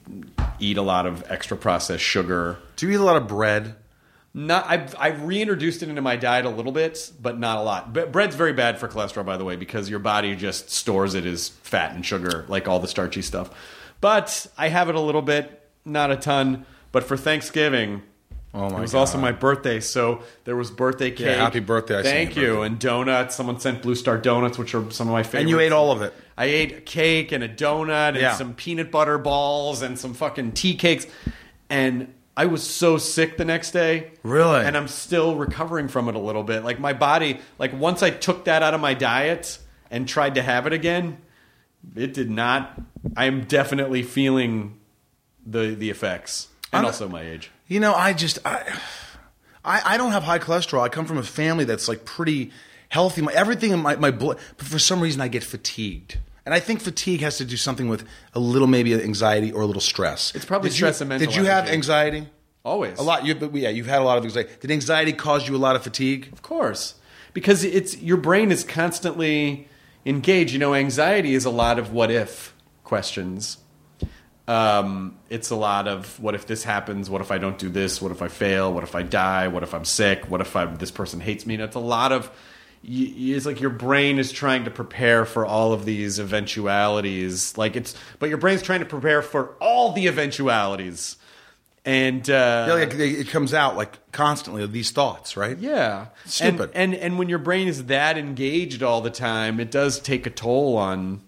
[SPEAKER 1] eat a lot of extra processed sugar.
[SPEAKER 3] Do you eat a lot of bread?
[SPEAKER 1] Not I've I've reintroduced it into my diet a little bit, but not a lot. But bread's very bad for cholesterol, by the way, because your body just stores it as fat and sugar, like all the starchy stuff. But I have it a little bit, not a ton. But for Thanksgiving,
[SPEAKER 3] Oh my
[SPEAKER 1] it was
[SPEAKER 3] God.
[SPEAKER 1] also my birthday, so there was birthday cake.
[SPEAKER 3] Yeah, happy birthday, I
[SPEAKER 1] Thank
[SPEAKER 3] you birthday.
[SPEAKER 1] and donuts. Someone sent Blue Star donuts, which are some of my favorites.
[SPEAKER 3] And you ate all of it.
[SPEAKER 1] I ate a cake and a donut and
[SPEAKER 3] Yeah.
[SPEAKER 1] some peanut butter balls and some fucking tea cakes. And I was so sick the next day.
[SPEAKER 3] Really?
[SPEAKER 1] And I'm still recovering from it a little bit. Like my body, like once I took that out of my diet and tried to have it again, it did not. I'm definitely feeling the the effects, and
[SPEAKER 3] I'm-
[SPEAKER 1] also my age.
[SPEAKER 3] You know, I just I, I I don't have high cholesterol. I come from a family that's like pretty healthy. My everything in my my blood, but for some reason I get fatigued. And I think fatigue has to do something with a little maybe anxiety or a little stress.
[SPEAKER 1] It's probably
[SPEAKER 3] Did
[SPEAKER 1] stress
[SPEAKER 3] you,
[SPEAKER 1] and mental
[SPEAKER 3] Did you have
[SPEAKER 1] energy.
[SPEAKER 3] anxiety?
[SPEAKER 1] Always.
[SPEAKER 3] A lot. You, but yeah, you've had a lot of anxiety. Did anxiety cause you a lot of fatigue?
[SPEAKER 1] Of course, because it's your brain is constantly engaged. You know, anxiety is a lot of what if questions. Um, it's a lot of what if this happens? What if I don't do this? What if I fail? What if I die? What if I'm sick? What if I, this person hates me? And it's a lot of. It's like your brain is trying to prepare for all of these eventualities. Like it's, but your brain's trying to prepare for all the eventualities. And uh,
[SPEAKER 3] Yeah, like it comes out like constantly these thoughts, right?
[SPEAKER 1] yeah,
[SPEAKER 3] Stupid.
[SPEAKER 1] And, and and when your brain is that engaged all the time, it does take a toll on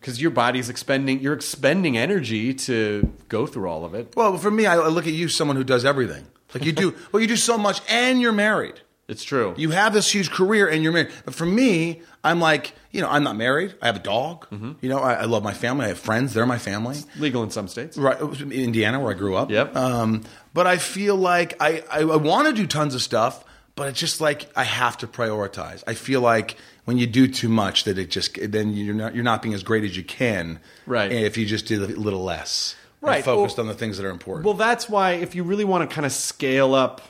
[SPEAKER 1] because your body's expending you're expending energy to go through all of it.
[SPEAKER 3] Well, for me, I I look at you, someone who does everything. Like you do. well, you do so much, and you're married.
[SPEAKER 1] It's true.
[SPEAKER 3] You have this huge career and you're married. But for me, I'm like, you know, I'm not married. I have a dog.
[SPEAKER 1] Mm-hmm.
[SPEAKER 3] You know, I, I love my family. I have friends. They're my family.
[SPEAKER 1] legal in some states.
[SPEAKER 3] Right, Indiana, where I grew up.
[SPEAKER 1] Yep.
[SPEAKER 3] Um, but I feel like I, I, I want to do tons of stuff, but it's just like I have to prioritize. I feel like when you do too much, that it just then you're not you're not being as great as you can.
[SPEAKER 1] Right.
[SPEAKER 3] If you just do a little less.
[SPEAKER 1] Right.
[SPEAKER 3] focused
[SPEAKER 1] Well-
[SPEAKER 3] on the things that are important.
[SPEAKER 1] Well, that's why if you really want to kind of scale up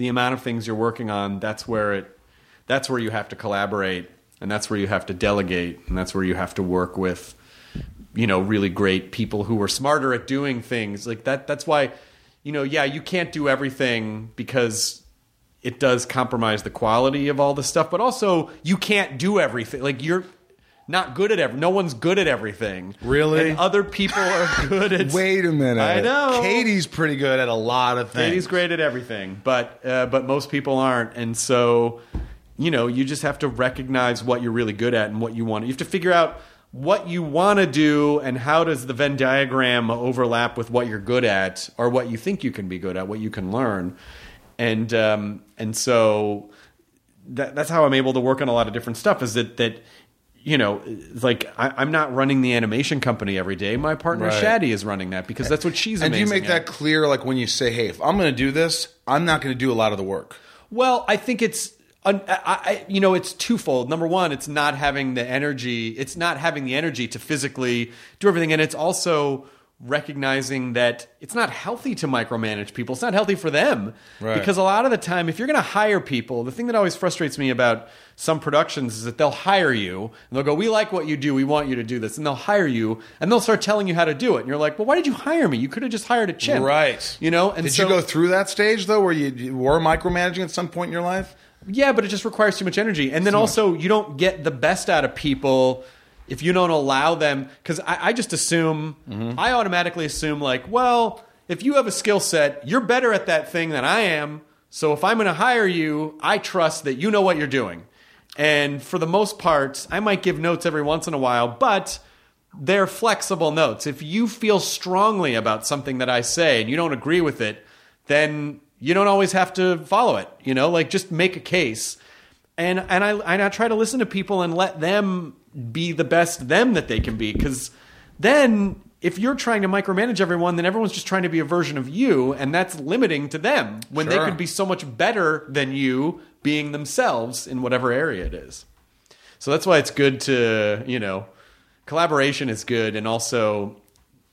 [SPEAKER 1] the amount of things you're working on, that's where it that's where you have to collaborate and that's where you have to delegate and that's where you have to work with you know really great people who are smarter at doing things. Like that that's why you know yeah you can't do everything because it does compromise the quality of all the stuff but also you can't do everything. Like you're not good at every no one's good at everything
[SPEAKER 3] Really?
[SPEAKER 1] and other people are good at
[SPEAKER 3] Wait a minute.
[SPEAKER 1] I know.
[SPEAKER 3] Katie's pretty good at a lot of things.
[SPEAKER 1] Katie's great at everything, but uh, but most people aren't, and so you know you just have to recognize what you're really good at and what you want. You have to figure out what you want to do and how does the Venn diagram overlap with what you're good at or what you think you can be good at, what you can learn, and um, and so that, that's how I'm able to work on a lot of different stuff. Is that that you know, like I, I'm not running the animation company every day. My partner
[SPEAKER 3] Right.
[SPEAKER 1] Shaddy is running that because that's what she's.
[SPEAKER 3] and do you make
[SPEAKER 1] at.
[SPEAKER 3] that clear, like when you say, "Hey, if I'm going to do this, I'm not going to do a lot of the work."
[SPEAKER 1] Well, I think it's I, I, you know it's twofold. Number one, it's not having the energy. It's not having the energy to physically do everything, and it's also recognizing that it's not healthy to micromanage people. It's not healthy for them
[SPEAKER 3] Right.
[SPEAKER 1] because a lot of the time, if you're going to hire people, the thing that always frustrates me about some productions is that they'll hire you and they'll go, "We like what you do. We want you to do this," and they'll hire you and they'll start telling you how to do it, and you're like, "Well, why did you hire me? You could have just hired a chimp."
[SPEAKER 3] Right.
[SPEAKER 1] You know. And
[SPEAKER 3] Did
[SPEAKER 1] so,
[SPEAKER 3] you go through that stage though, where you, you were micromanaging at some point in your life?
[SPEAKER 1] Yeah, but it just requires too much energy. And then also, you don't get the best out of people if you don't allow them. Because I, I just assume, mm-hmm. I automatically assume, like, well, if you have a skill set, you're better at that thing than I am. So if I'm going to hire you, I trust that you know what you're doing. And for the most part, I might give notes every once in a while, but they're flexible notes. If you feel strongly about something that I say and you don't agree with it, then you don't always have to follow it. You know, like just make a case. And and I and I try to listen to people and let them be the best them that they can be. Because then if you're trying to micromanage everyone, then everyone's just trying to be a version of you, and that's limiting to them when they could be so much better than you being themselves in whatever area it is. So that's why it's good to, you know, collaboration is good and also,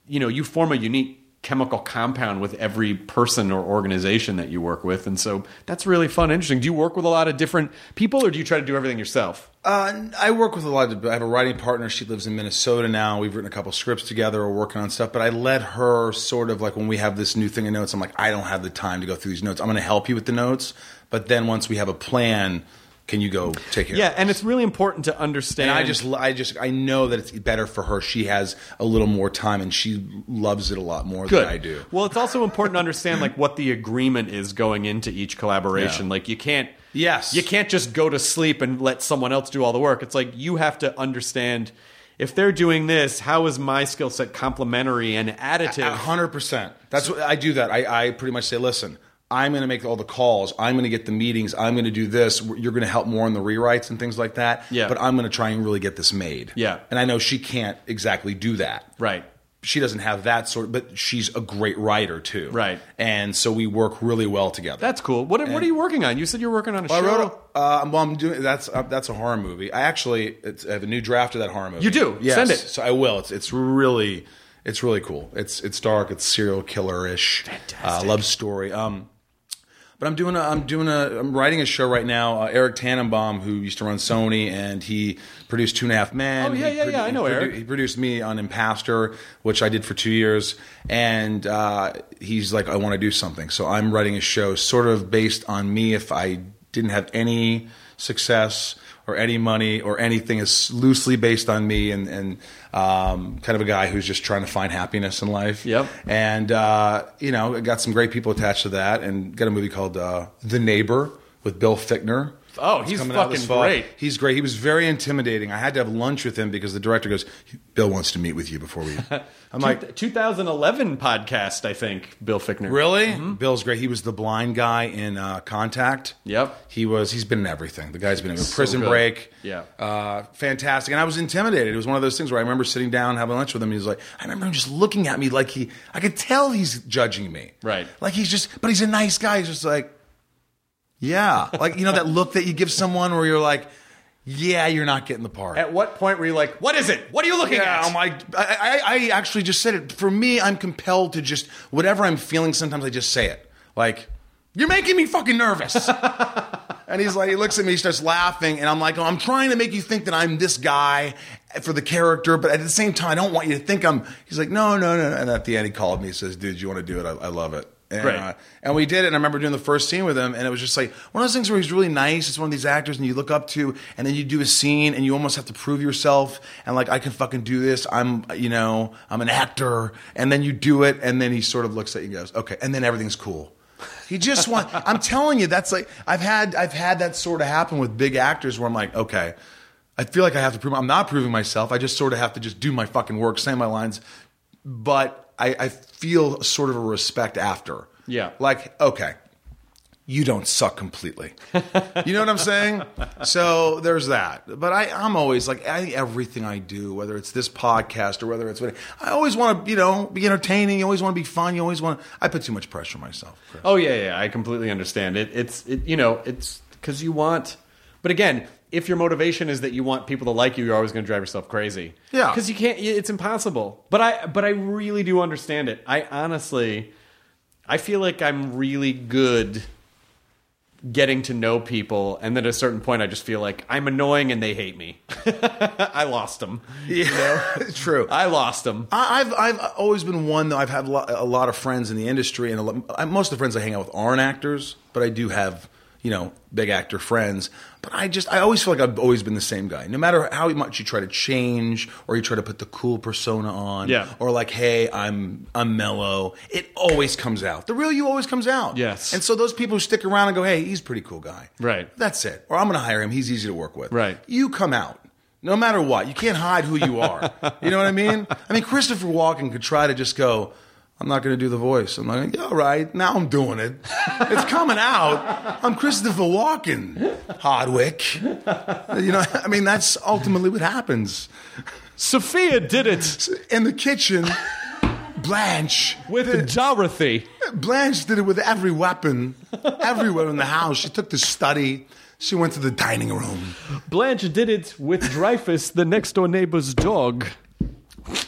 [SPEAKER 1] you know, you form a unique chemical compound with every person or organization that you work with. And so that's really fun, interesting. Do you work with a lot of different people or do you try to do everything yourself?
[SPEAKER 3] Uh, I work with a lot of. I have a writing partner. She lives in Minnesota now. We've written a couple scripts together. We're working on stuff. But I let her sort of like when we have this new thing in notes. I'm like, I don't have the time to go through these notes. I'm going to help you with the notes. But then once we have a plan, can you go take care?
[SPEAKER 1] Yeah, and it's really important to understand.
[SPEAKER 3] And I just, I just, I know that it's better for her. She has a little more time, and she loves it a lot more
[SPEAKER 1] Good.
[SPEAKER 3] than I do.
[SPEAKER 1] Well, it's also important to understand like what the agreement is going into each collaboration.
[SPEAKER 3] Yeah.
[SPEAKER 1] Like you can't
[SPEAKER 3] Yes.
[SPEAKER 1] you can't just go to sleep and let someone else do all the work. It's like you have to understand if they're doing this, how is my skill set complementary and additive?
[SPEAKER 3] A hundred percent. That's what I do. That I, I pretty much say, listen, I'm going to make all the calls. I'm going to get the meetings. I'm going to do this. You're going to help more on the rewrites and things like that.
[SPEAKER 1] Yeah.
[SPEAKER 3] But I'm going to try and really get this made.
[SPEAKER 1] Yeah.
[SPEAKER 3] And I know she can't exactly do that.
[SPEAKER 1] right.
[SPEAKER 3] She doesn't have that sort, but she's a great writer too.
[SPEAKER 1] Right.
[SPEAKER 3] And so we work really well together.
[SPEAKER 1] That's cool. What, what are you working on? You said you're working on a
[SPEAKER 3] Well,
[SPEAKER 1] show.
[SPEAKER 3] I wrote. A, uh, well, I'm doing that's uh, that's a horror movie. I actually it's, I have a new draft of that horror movie.
[SPEAKER 1] You do?
[SPEAKER 3] Yes.
[SPEAKER 1] Send it.
[SPEAKER 3] So I will. It's it's really it's really cool. It's it's dark. It's serial killer ish. Uh, love story. Um, but I'm doing a I'm doing a I'm writing a show right now. Uh, Eric Tannenbaum, who used to run Sony, and he produced Two and a Half Men.
[SPEAKER 1] Oh, yeah, yeah, yeah, I know
[SPEAKER 3] he
[SPEAKER 1] Eric.
[SPEAKER 3] He produced me on Impastor, which I did for two years, and uh, he's like, I want to do something. So I'm writing a show sort of based on me if I didn't have any success or any money or anything. is loosely based on me and, and um, kind of a guy who's just trying to find happiness in life.
[SPEAKER 1] Yep.
[SPEAKER 3] And, uh, you know, I got some great people attached to that and got a movie called uh, The Neighbor with Bill Fichtner.
[SPEAKER 1] Oh, he's
[SPEAKER 3] coming out this
[SPEAKER 1] fucking great.
[SPEAKER 3] He's great. He was very intimidating. I had to have lunch with him because the director goes, Bill wants to meet with you before we. I'm like,
[SPEAKER 1] 2011 podcast, I think. Bill Fichtner.
[SPEAKER 3] Really? Bill's great. He was the blind guy in uh, Contact.
[SPEAKER 1] Yep.
[SPEAKER 3] He was. He's been in everything. The guy's been in Prison
[SPEAKER 1] good.
[SPEAKER 3] Break.
[SPEAKER 1] Yeah.
[SPEAKER 3] Uh, fantastic. And I was intimidated. It was one of those things where I remember sitting down having lunch with him. And he was like, I remember him just looking at me like he. I could tell he's judging me.
[SPEAKER 1] Right.
[SPEAKER 3] Like he's just. But he's a nice guy. He's just like. Yeah. Like you know that look that you give someone where you're like, yeah, you're not getting the part.
[SPEAKER 1] At what point were you like, what is it? What are you looking
[SPEAKER 3] Yeah,
[SPEAKER 1] at?
[SPEAKER 3] I'm like, I, I, I actually just said it. For me, I'm compelled to just whatever I'm feeling. Sometimes I just say it. Like, you're making me fucking nervous. and he's like, he looks at me, he starts laughing, and I'm like, oh, I'm trying to make you think that I'm this guy for the character, but at the same time, I don't want you to think I'm. He's like, no, no, no. And at the end, he called me. He says, dude, you want to do it? I, I love it. And,
[SPEAKER 1] Right.
[SPEAKER 3] uh, and we did it. And I remember doing the first scene with him, and it was just like one of those things where he's really nice. It's one of these actors, and you look up to, and then you do a scene, and you almost have to prove yourself, and like I can fucking do this. I'm, you know, I'm an actor, and then you do it, and then he sort of looks at you and goes, okay, and then everything's cool. He just want. I'm telling you, that's like I've had I've had that sort of happen with big actors where I'm like, okay, I feel like I have to prove. I'm not proving myself. I just sort of have to just do my fucking work, say my lines, but I, I feel sort of a respect after.
[SPEAKER 1] Yeah.
[SPEAKER 3] Like, okay, you don't suck completely. you know what I'm saying? So there's that. But I, I'm always like, I, everything I do, whether it's this podcast or whether it's what, I always want to, you know, be entertaining. You always want to be fun. You always want I put too much pressure on myself. Chris.
[SPEAKER 1] Oh yeah, yeah, I completely understand it. It's it, you know, it's because you want. But again, if your motivation is that you want people to like you, you're always going to drive yourself crazy.
[SPEAKER 3] Yeah.
[SPEAKER 1] because you can't. It's impossible. But I, but I really do understand it. I honestly, I feel like I'm really good getting to know people, and then at a certain point, I just feel like I'm annoying and they hate me. I lost them.
[SPEAKER 3] Yeah, true.
[SPEAKER 1] I lost them.
[SPEAKER 3] I- I've I've always been one though. I've had a lot, a lot of friends in the industry, and a lot, most of the friends I hang out with aren't actors, but I do have you know big actor friends. But I just I always feel like I've always been the same guy, no matter how much you try to change or you try to put the cool persona on,
[SPEAKER 1] Yeah.
[SPEAKER 3] or like hey I'm I'm mellow. It always comes out. The real you always comes out.
[SPEAKER 1] Yes.
[SPEAKER 3] And so those people who stick around and go hey he's a pretty cool guy,
[SPEAKER 1] Right.
[SPEAKER 3] That's it. Or I'm going to hire him. He's easy to work with.
[SPEAKER 1] Right.
[SPEAKER 3] You come out. No matter what, you can't hide who you are. you know what I mean? I mean, Christopher Walken could try to just go, I'm not going to do the voice. I'm like, yeah, all right, now I'm doing it. It's coming out. I'm Christopher Walken, Hardwick. You know, I mean, that's ultimately what happens.
[SPEAKER 1] Sophia did it
[SPEAKER 3] In the kitchen, Blanche.
[SPEAKER 1] with Dorothy.
[SPEAKER 3] Blanche did it with every weapon, everywhere in the house. She took the study. She went to the dining room.
[SPEAKER 1] Blanche did it with Dreyfus, the next door neighbor's dog.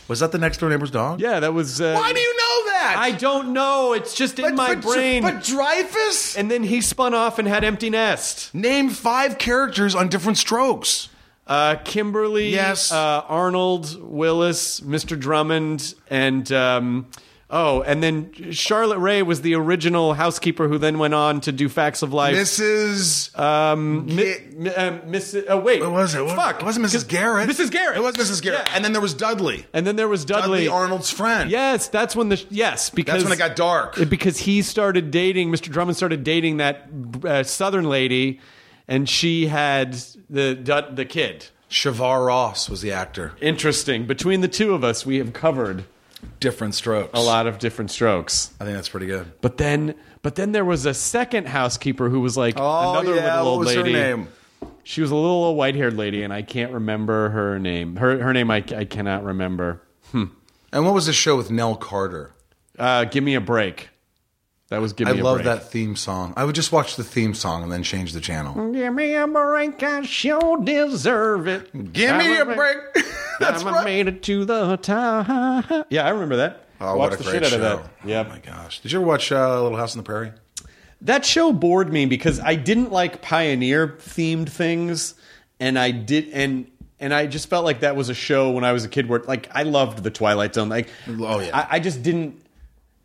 [SPEAKER 3] Was that the next door neighbor's dog?
[SPEAKER 1] Yeah, that was. Uh,
[SPEAKER 3] Why do you know that?
[SPEAKER 1] I don't know. It's just in my
[SPEAKER 3] but-
[SPEAKER 1] brain.
[SPEAKER 3] But Dreyfus?
[SPEAKER 1] and then he spun off and had Empty Nest.
[SPEAKER 3] Name five characters on different strokes.
[SPEAKER 1] Uh, Kimberly,
[SPEAKER 3] Yes.
[SPEAKER 1] uh, Arnold, Willis, Mr. Drummond, and um, oh, and then Charlotte Rae was the original housekeeper who then went on to do Facts of Life.
[SPEAKER 3] Mrs.
[SPEAKER 1] um,
[SPEAKER 3] Ga-
[SPEAKER 1] mi- uh, Miss. Oh wait,
[SPEAKER 3] what was it? What-
[SPEAKER 1] Fuck,
[SPEAKER 3] It wasn't Mrs. Garrett.
[SPEAKER 1] Mrs. Garrett.
[SPEAKER 3] It was Mrs. Garrett.
[SPEAKER 1] Yeah.
[SPEAKER 3] And then there was Dudley.
[SPEAKER 1] And then there was Dudley.
[SPEAKER 3] Dudley, Arnold's friend.
[SPEAKER 1] Yes, that's when the yes because
[SPEAKER 3] That's when it got dark.
[SPEAKER 1] because he started dating Mr. Drummond started dating that uh, Southern lady, and she had the the kid.
[SPEAKER 3] Shavar Ross was the actor.
[SPEAKER 1] Interesting. Between the two of us, we have covered
[SPEAKER 3] Different strokes.
[SPEAKER 1] a lot of different strokes.
[SPEAKER 3] I think that's pretty good.
[SPEAKER 1] But then, but then there was a second housekeeper who was like
[SPEAKER 3] Oh,
[SPEAKER 1] another
[SPEAKER 3] yeah.
[SPEAKER 1] little old
[SPEAKER 3] what was
[SPEAKER 1] lady.
[SPEAKER 3] her name?
[SPEAKER 1] She was a little old white-haired lady, and I can't remember her name. Her her name I, I cannot remember.
[SPEAKER 3] And what was the show with Nell Carter?
[SPEAKER 1] Uh, give me a break. That was give
[SPEAKER 3] I
[SPEAKER 1] me a
[SPEAKER 3] love
[SPEAKER 1] break.
[SPEAKER 3] that theme song. I would just watch the theme song and then change the channel.
[SPEAKER 1] Give me a break, I sure deserve it.
[SPEAKER 3] Give me a break. That's
[SPEAKER 1] I'm
[SPEAKER 3] right.
[SPEAKER 1] made it to the top. Yeah, I remember that.
[SPEAKER 3] Oh,
[SPEAKER 1] Watched
[SPEAKER 3] what a
[SPEAKER 1] the
[SPEAKER 3] great
[SPEAKER 1] shit
[SPEAKER 3] show!
[SPEAKER 1] out of that. Yeah.
[SPEAKER 3] Oh my gosh. Did you ever watch uh, Little House on the Prairie?
[SPEAKER 1] That show bored me because I didn't like pioneer themed things, and I did and and I just felt like that was a show when I was a kid where like I loved the Twilight Zone. Like,
[SPEAKER 3] Oh, yeah.
[SPEAKER 1] I, I just didn't.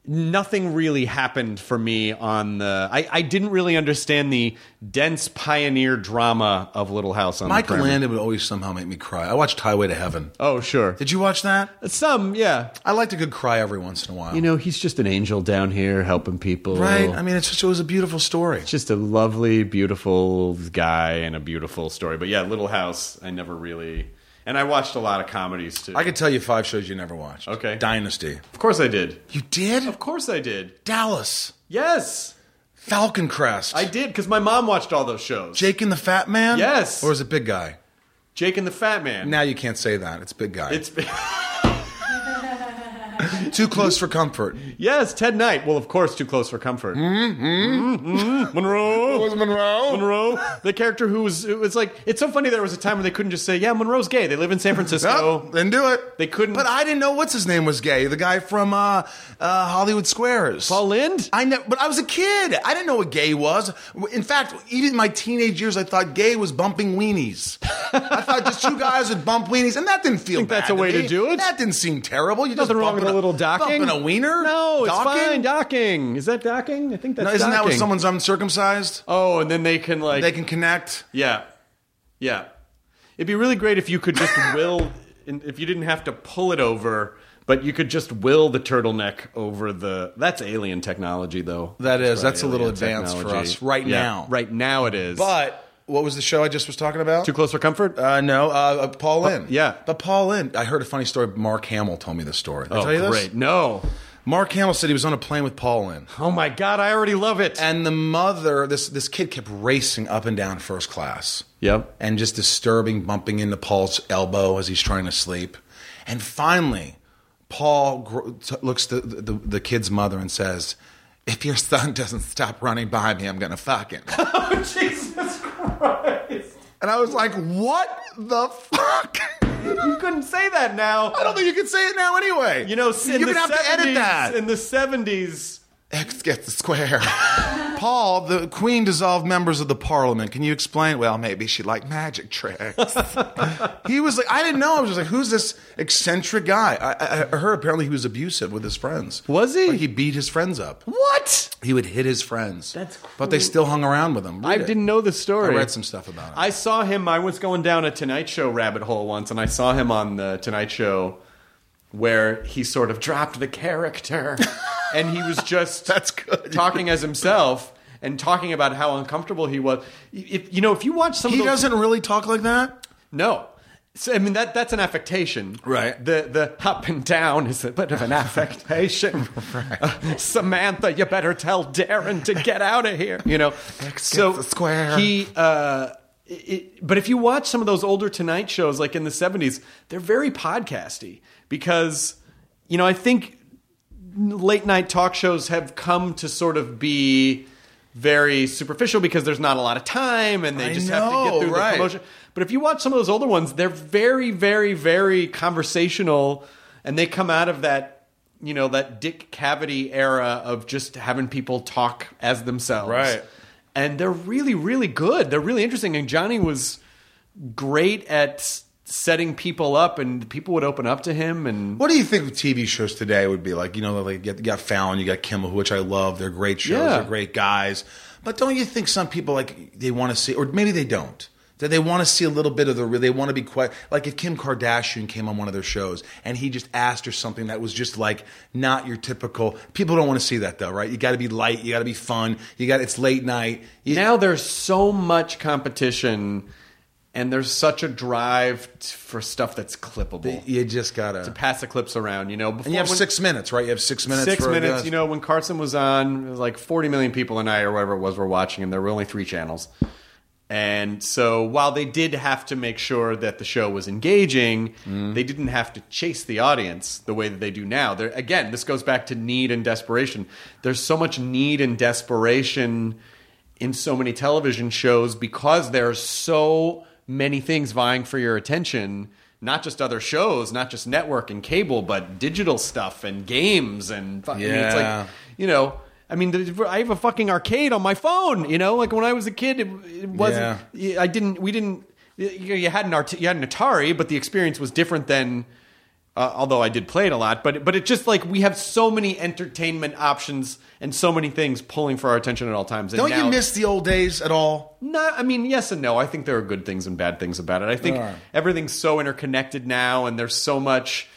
[SPEAKER 1] Nothing really happened for me on the. I, I didn't really understand the dense pioneer drama of Little House on the
[SPEAKER 3] Michael
[SPEAKER 1] Prairie.
[SPEAKER 3] Landon would always somehow make me cry. I watched Highway to Heaven.
[SPEAKER 1] Oh sure,
[SPEAKER 3] Did you watch that?
[SPEAKER 1] some yeah.
[SPEAKER 3] I liked a good cry every once in a while.
[SPEAKER 1] You know, he's just an angel down here helping people.
[SPEAKER 3] right? I mean, it's just, it was a beautiful story.
[SPEAKER 1] just a lovely, beautiful guy and a beautiful story. But yeah, Little House, I never really. And I watched a lot of comedies too.
[SPEAKER 3] I could tell you five shows you never watched.
[SPEAKER 1] Okay.
[SPEAKER 3] Dynasty.
[SPEAKER 1] of course I did.
[SPEAKER 3] You did?
[SPEAKER 1] Of course I did.
[SPEAKER 3] Dallas.
[SPEAKER 1] Yes,
[SPEAKER 3] Falcon Crest.
[SPEAKER 1] I did because my mom watched all those shows.
[SPEAKER 3] Jake and the Fat Man?
[SPEAKER 1] Yes.
[SPEAKER 3] Or is it Big Guy?
[SPEAKER 1] Jake and the Fat Man.
[SPEAKER 3] Now you can't say that. It's Big Guy.
[SPEAKER 1] It's
[SPEAKER 3] too close for comfort.
[SPEAKER 1] yes, Ted Knight. Well, of course, Too Close for Comfort. Mm-hmm. Monroe.
[SPEAKER 3] Who was Monroe?
[SPEAKER 1] Monroe, the character who was it was like it's so funny. There was a time where they couldn't just say, "Yeah, Monroe's gay." They live in San Francisco.
[SPEAKER 3] No, then do it.
[SPEAKER 1] They couldn't-
[SPEAKER 3] But I didn't know what's his name was gay. The guy from uh, uh, Hollywood Squares.
[SPEAKER 1] Paul Lynde.
[SPEAKER 3] I know, but I was a kid. I didn't know what gay was. In fact, even in my teenage years, I thought gay was bumping weenies. I thought just two guys would bump weenies, and that didn't feel
[SPEAKER 1] Think
[SPEAKER 3] bad.
[SPEAKER 1] that's a way to
[SPEAKER 3] me.
[SPEAKER 1] do it?
[SPEAKER 3] That didn't seem terrible. You
[SPEAKER 1] Nothing
[SPEAKER 3] just
[SPEAKER 1] wrong with a little docking.
[SPEAKER 3] A wiener?
[SPEAKER 1] No, it's
[SPEAKER 3] Docking?
[SPEAKER 1] fine. Docking. Is that docking? I think that's
[SPEAKER 3] No, isn't that when
[SPEAKER 1] docking.
[SPEAKER 3] someone's uncircumcised?
[SPEAKER 1] Oh, and then they can like
[SPEAKER 3] They can connect.
[SPEAKER 1] Yeah. Yeah. It'd be really great if you could just will if you didn't have to pull it over, but you could just will the turtleneck over the That's alien technology though.
[SPEAKER 3] That is. That's a little advanced for us right now.
[SPEAKER 1] Right now it is.
[SPEAKER 3] But what was the show I just was talking about?
[SPEAKER 1] too close for comfort?
[SPEAKER 3] Uh, no, uh, uh, Paul Lynde.
[SPEAKER 1] yeah.
[SPEAKER 3] But Paul Lynde, I heard a funny story. Mark Hamill told me this story. Did I
[SPEAKER 1] oh,
[SPEAKER 3] tell you this?
[SPEAKER 1] great. No.
[SPEAKER 3] Mark Hamill said he was on a plane with Paul Lynde.
[SPEAKER 1] Oh my god, I already love it.
[SPEAKER 3] And the mother, this, this kid kept racing up and down first class.
[SPEAKER 1] Yep.
[SPEAKER 3] And just disturbing, bumping into Paul's elbow as he's trying to sleep. And finally, Paul gr- t- looks the, the, the kid's mother and says, If your son doesn't stop running by me, I'm going to fuck him.
[SPEAKER 1] Oh Jesus.
[SPEAKER 3] And I was like, What the fuck?
[SPEAKER 1] You couldn't say that now.
[SPEAKER 3] I don't think you can say it now anyway.
[SPEAKER 1] You know, in
[SPEAKER 3] you're
[SPEAKER 1] the
[SPEAKER 3] gonna have
[SPEAKER 1] 70s,
[SPEAKER 3] to edit that.
[SPEAKER 1] In the 70s,
[SPEAKER 3] X gets the square. Paul, the Queen dissolved members of the Parliament. Can you explain? Well, maybe she liked magic tricks. he was like, I didn't know. I was just like, who's this eccentric guy? I, I- I heard apparently he was abusive with his friends.
[SPEAKER 1] Was he?
[SPEAKER 3] Like he beat his friends up.
[SPEAKER 1] What?
[SPEAKER 3] He would hit his friends.
[SPEAKER 1] That's
[SPEAKER 3] But they still hung around with him. Read
[SPEAKER 1] I
[SPEAKER 3] it.
[SPEAKER 1] didn't know the story.
[SPEAKER 3] I read some stuff about it.
[SPEAKER 1] I saw him. I was going down a Tonight Show rabbit hole once, and I saw him on the Tonight Show where he sort of dropped the character, and he was just
[SPEAKER 3] That's good.
[SPEAKER 1] talking as himself and talking about how uncomfortable he was. If you know, if you watch some,
[SPEAKER 3] he doesn't really talk like that.
[SPEAKER 1] No. So, I mean that that's an affectation,
[SPEAKER 3] Right.
[SPEAKER 1] The the up and down is a bit of an affectation. Uh, Samantha, you better tell Darrin to get out of here. You know. so
[SPEAKER 3] the square.
[SPEAKER 1] he. Uh, it, but if you watch some of those older Tonight shows, like in the '70s, they're very podcasty because you know I think late night talk shows have come to sort of be very superficial because there's not a lot of time and they
[SPEAKER 3] I
[SPEAKER 1] just have to get through
[SPEAKER 3] right.
[SPEAKER 1] the promotion. But if you watch some of those older ones, they're very, very, very conversational, and they come out of that, you know, that Dick Cavett era of just having people talk as themselves,
[SPEAKER 3] Right.
[SPEAKER 1] And they're really, really good. They're really interesting. And Johnny was great at setting people up, and people would open up to him. And
[SPEAKER 3] What do you think of TV shows today would be like? You know, like you got, Fallon, you got Kimmel, which I love. They're great shows.
[SPEAKER 1] Yeah.
[SPEAKER 3] They're great guys. But don't you think some people like they want to see, or maybe they don't, that they want to see a little bit of the? real They want to be quite like if Kim Kardashian came on one of their shows and he just asked her something that was just like not your typical. People don't want to see that though, right? You got to be light. You got to be fun. You got it's late night. You,
[SPEAKER 1] now there's so much competition and there's such a drive t- for stuff that's clippable.
[SPEAKER 3] You just gotta
[SPEAKER 1] to pass the clips around, you know. Before
[SPEAKER 3] And you have
[SPEAKER 1] when-
[SPEAKER 3] six minutes, right? You have six minutes.
[SPEAKER 1] Six minutes. You know, when Carson was on, it was like 40 million people a night or whatever it was were watching, and there were only three channels. And so while they did have to make sure that the show was engaging,
[SPEAKER 3] Mm-hmm.
[SPEAKER 1] they didn't have to chase the audience the way that they do now. There, again, this goes back to need and desperation. There's so much need and desperation in so many television shows because there's so many things vying for your attention not just other shows not just network and cable but digital stuff and games and fu- I mean, it's like you know I mean, I have a fucking arcade on my phone. You know, like when I was a kid, it, it wasn't. I didn't. We didn't. You, you had an Art- you had an Atari, but the experience was different than. Uh, although I did play it a lot, but but it just like we have so many entertainment options and so many things pulling for our attention at all times. And
[SPEAKER 3] Don't
[SPEAKER 1] now,
[SPEAKER 3] you miss the old days at all?
[SPEAKER 1] no, I mean, yes and no. I think there are good things and bad things about it. I think everything's so interconnected now, and there's so much,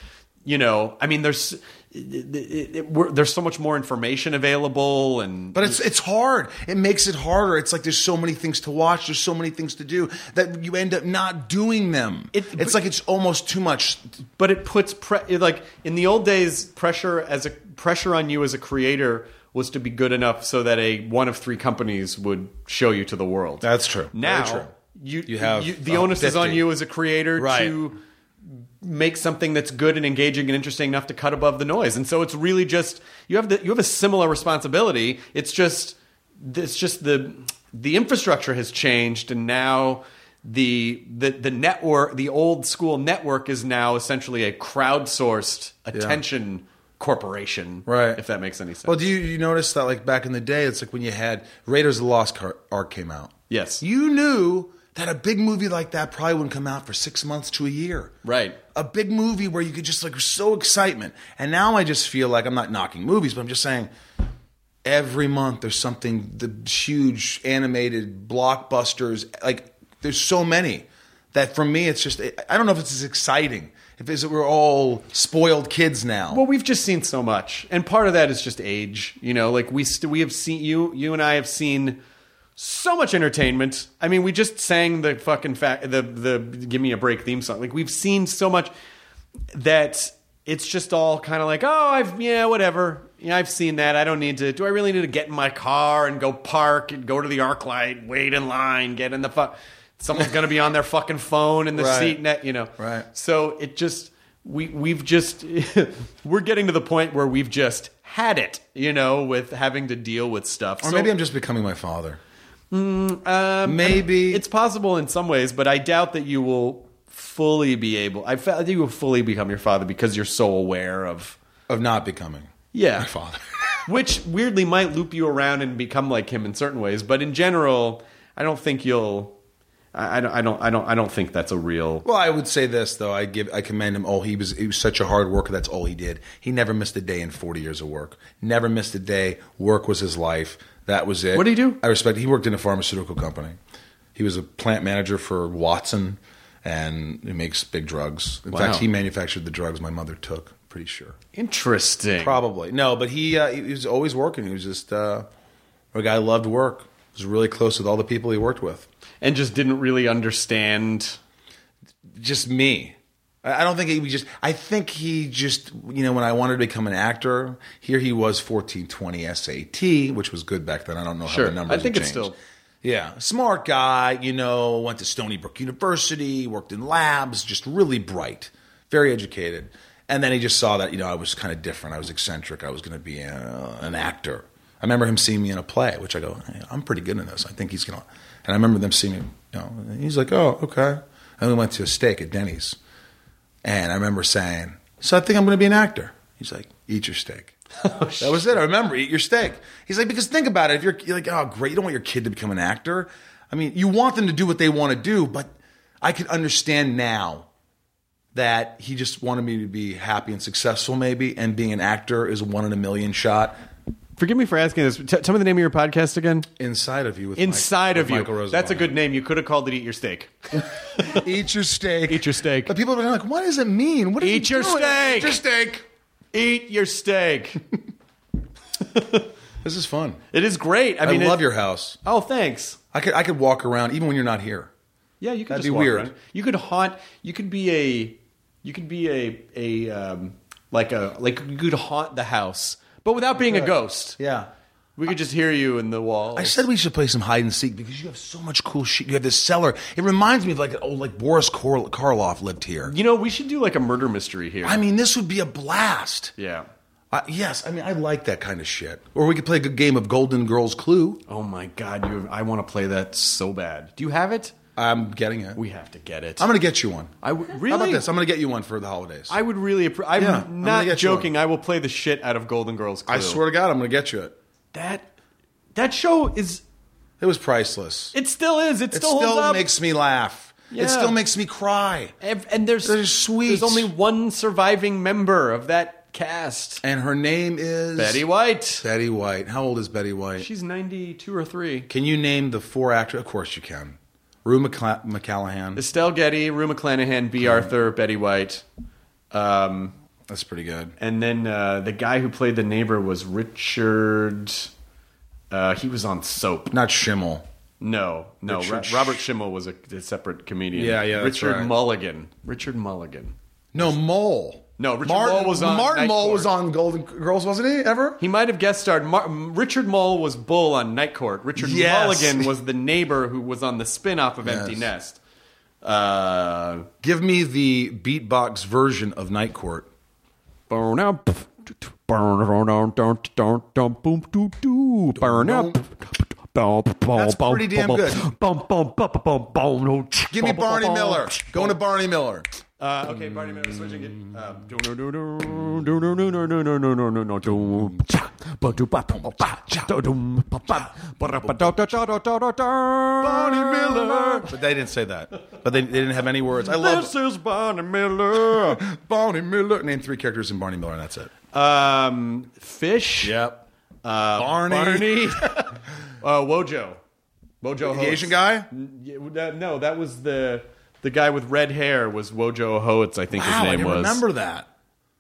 [SPEAKER 1] you know. I mean, there's it, it, it, there's so much more information available, and
[SPEAKER 3] But it's it's hard. It makes it harder. It's like there's so many things to watch. There's so many things to do that you end up not doing them.
[SPEAKER 1] It-
[SPEAKER 3] it's like it's almost too much.
[SPEAKER 1] but it puts pre- like in the old days, pressure as a pressure on you as a creator was to be good enough so that a one of three companies would show you to the world.
[SPEAKER 3] That's true.
[SPEAKER 1] Now
[SPEAKER 3] true.
[SPEAKER 1] you
[SPEAKER 3] You have,
[SPEAKER 1] the
[SPEAKER 3] uh,
[SPEAKER 1] onus is on you as a creator
[SPEAKER 3] Right.
[SPEAKER 1] to make something that's good and engaging and interesting enough to cut above the noise. And so it's really just you have the you have a similar responsibility. It's just it's just the the infrastructure has changed and now the the the network the old school network is now essentially a crowdsourced attention corporation
[SPEAKER 3] Right.
[SPEAKER 1] if that makes any sense
[SPEAKER 3] Well, do you, you notice that like back in the day, it's like when you had Raiders of the Lost Ark came out.
[SPEAKER 1] Yes.
[SPEAKER 3] you knew that a big movie like that probably wouldn't come out for six months to a year.
[SPEAKER 1] right
[SPEAKER 3] a big movie where you could just like so excitement. And now I just feel like I'm not knocking movies, but I'm just saying every month there's something the huge animated blockbusters like there's so many that for me it's just I don't know if it's as exciting if it's, we're all spoiled kids now.
[SPEAKER 1] Well, we've just seen so much, and part of that is just age. You know, like we st- we have seen you you and I have seen so much entertainment. I mean, we just sang the fucking fa- the the "Give Me a Break" theme song. Like we've seen so much that it's just all kind of like, oh, I've yeah, whatever. Yeah, I've seen that. I don't need to. Do I really need to get in my car and go park and go to the ArcLight, wait in line, get in the fuck? Someone's gonna be on their fucking phone in the
[SPEAKER 3] Right.
[SPEAKER 1] seat net, you know.
[SPEAKER 3] Right.
[SPEAKER 1] So it just we we've just we're getting to the point where we've just had it, you know, with having to deal with stuff.
[SPEAKER 3] or
[SPEAKER 1] So,
[SPEAKER 3] maybe I'm just becoming my father.
[SPEAKER 1] Um,
[SPEAKER 3] maybe-
[SPEAKER 1] it's possible in some ways, but I doubt that you will fully be able. I felt that you will fully become your father because you're so aware of
[SPEAKER 3] Of not becoming
[SPEAKER 1] yeah
[SPEAKER 3] my father.
[SPEAKER 1] which weirdly might loop you around and become like him in certain ways. But in general, I don't think you'll. I, I don't. I don't. I don't. I don't think that's a real.
[SPEAKER 3] Well, I would say this though. I give I commend him. Oh, he was he was such a hard worker. That's all he did. He never missed a day in forty years of work. Never missed a day. Work was his life. That was it.
[SPEAKER 1] What did he do?
[SPEAKER 3] I respect. He worked in a pharmaceutical company. He was a plant manager for Watson, and he makes big drugs. In
[SPEAKER 1] Wow.
[SPEAKER 3] fact, he manufactured the drugs my mother took. Pretty sure.
[SPEAKER 1] Interesting.
[SPEAKER 3] Probably no, but he uh, he was always working. He was just uh, a guy who loved work. Was really close with all the people he worked with.
[SPEAKER 1] and just didn't really understand.
[SPEAKER 3] just me. I don't think he just. I think he just. You know, when I wanted to become an actor, here he was, fourteen twenty SAT, which was good back then. I don't know
[SPEAKER 1] Sure.
[SPEAKER 3] how the numbers. Changed.
[SPEAKER 1] I think it's still-
[SPEAKER 3] Yeah, smart guy. You know, went to Stony Brook University, worked in labs, just really bright, very educated. And then he just saw that you know I was kind of different. I was eccentric. I was going to be a, an actor. I remember him seeing me in a play, which I go, hey, I'm pretty good in this. I think he's gonna. And I remember them seeing me. You know, he's like, oh, okay. And we went to a steak at Denny's. And I remember saying, So I think I'm going to be an actor. He's like, Eat your steak. Oh, that was it. I remember, eat your steak. He's like, Because think about it. If you're, you're like, Oh, great. You don't want your kid to become an actor. I mean, you want them to do what they want to do, but I can understand now that he just wanted me to be happy and successful, maybe. And being an actor is a one in a million shot
[SPEAKER 1] Forgive me for asking this. T- tell me the name of your podcast again.
[SPEAKER 3] inside of you. With Mike-
[SPEAKER 1] Inside
[SPEAKER 3] with
[SPEAKER 1] of you.
[SPEAKER 3] Michael
[SPEAKER 1] That's a good name. You could have called it "Eat Your Steak."
[SPEAKER 3] Eat your steak.
[SPEAKER 1] Eat your steak.
[SPEAKER 3] But people are like, What does it mean? What is
[SPEAKER 1] Eat
[SPEAKER 3] he
[SPEAKER 1] your
[SPEAKER 3] doing?
[SPEAKER 1] steak.
[SPEAKER 3] Eat your steak.
[SPEAKER 1] Eat your steak.
[SPEAKER 3] This is fun.
[SPEAKER 1] it is great. I
[SPEAKER 3] I,
[SPEAKER 1] mean,
[SPEAKER 3] love
[SPEAKER 1] it-
[SPEAKER 3] your house.
[SPEAKER 1] Oh, thanks.
[SPEAKER 3] I could I could walk around even when you're not here.
[SPEAKER 1] Yeah, you could
[SPEAKER 3] That'd
[SPEAKER 1] just
[SPEAKER 3] be
[SPEAKER 1] walk
[SPEAKER 3] weird.
[SPEAKER 1] around. You could haunt. You could be a. You could be a a um, like a like you could haunt the house, but without being a ghost.
[SPEAKER 3] Yeah.
[SPEAKER 1] We could just hear you in the wall.
[SPEAKER 3] I said we should play some hide and seek because you have so much cool shit. You have this cellar. It reminds me of like oh, like Boris Kor- Karloff lived here.
[SPEAKER 1] You know, we should do like a murder mystery here.
[SPEAKER 3] I mean, this would be a blast.
[SPEAKER 1] yeah.
[SPEAKER 3] Uh, yes, I mean, I like that kind of shit. Or we could play a good game of Golden Girls Clue.
[SPEAKER 1] Oh my god, you! I want to play that so bad. Do you have it?
[SPEAKER 3] I'm getting it.
[SPEAKER 1] We have to get it.
[SPEAKER 3] I'm going to get you one.
[SPEAKER 1] I w- really.
[SPEAKER 3] How about this? I'm going to get you one for the holidays.
[SPEAKER 1] I would really. Appre- I'm
[SPEAKER 3] Yeah, I'm gonna
[SPEAKER 1] not
[SPEAKER 3] get you
[SPEAKER 1] joking. I will play the shit out of Golden Girls. Clue.
[SPEAKER 3] I swear to God, I'm going to get you it.
[SPEAKER 1] that that show is.
[SPEAKER 3] It was priceless.
[SPEAKER 1] It still is. It
[SPEAKER 3] It
[SPEAKER 1] still,
[SPEAKER 3] still,
[SPEAKER 1] holds up.
[SPEAKER 3] makes me laugh.
[SPEAKER 1] Yeah.
[SPEAKER 3] It still makes me cry.
[SPEAKER 1] and, and there's
[SPEAKER 3] They're sweet.
[SPEAKER 1] There's only one surviving member of that cast.
[SPEAKER 3] And her name is
[SPEAKER 1] Betty White.
[SPEAKER 3] Betty White. How old is Betty White?
[SPEAKER 1] She's 92 or 3.
[SPEAKER 3] Can you name the four actors? Of course you can. Rue McCla- McCallahan.
[SPEAKER 1] Estelle Getty, Rue McClanahan, Bea Arthur, Betty White. Um,
[SPEAKER 3] That's pretty good.
[SPEAKER 1] and then uh, the guy who played the neighbor was Richard. Uh, he was on Soap.
[SPEAKER 3] Not Schimmel.
[SPEAKER 1] No, no.
[SPEAKER 3] Richard
[SPEAKER 1] Ro- Robert Schimmel was a, a separate comedian.
[SPEAKER 3] Yeah, yeah, that's
[SPEAKER 1] Richard
[SPEAKER 3] right.
[SPEAKER 1] Mulligan. Richard Mulligan.
[SPEAKER 3] No, Mole.
[SPEAKER 1] No, Richard
[SPEAKER 3] Martin,
[SPEAKER 1] Mole was on
[SPEAKER 3] Martin
[SPEAKER 1] Night
[SPEAKER 3] Mole
[SPEAKER 1] Court.
[SPEAKER 3] was on Golden Girls, wasn't he? Ever?
[SPEAKER 1] He might have guest starred. Mar- Richard Moll was Bull on Night Court. Richard
[SPEAKER 3] Yes.
[SPEAKER 1] Mulligan was the neighbor who was on the spin-off of Empty Nest. Uh,
[SPEAKER 3] Give me the beatbox version of Night Court.
[SPEAKER 1] burn up. Burn up.
[SPEAKER 3] That's pretty damn good. Give me Barney Miller. Going to Barney Miller.
[SPEAKER 1] Uh, okay, Barney Miller switching it. Um,
[SPEAKER 3] Barney Miller. But they didn't say that. But they, they didn't have any words. I love
[SPEAKER 1] This is Barney Miller.
[SPEAKER 3] Barney Miller. Name three characters in Barney Miller, and that's it.
[SPEAKER 1] Um, Fish.
[SPEAKER 3] Yep.
[SPEAKER 1] Uh,
[SPEAKER 3] Barney.
[SPEAKER 1] Barney. uh, Wojo. Wojo.
[SPEAKER 3] The
[SPEAKER 1] Hotes.
[SPEAKER 3] Asian guy?
[SPEAKER 1] Yeah, that- no, that was the the guy with red hair was Wojo Hotes, I think
[SPEAKER 3] Wow,
[SPEAKER 1] his
[SPEAKER 3] I
[SPEAKER 1] name
[SPEAKER 3] didn't
[SPEAKER 1] was.
[SPEAKER 3] remember that.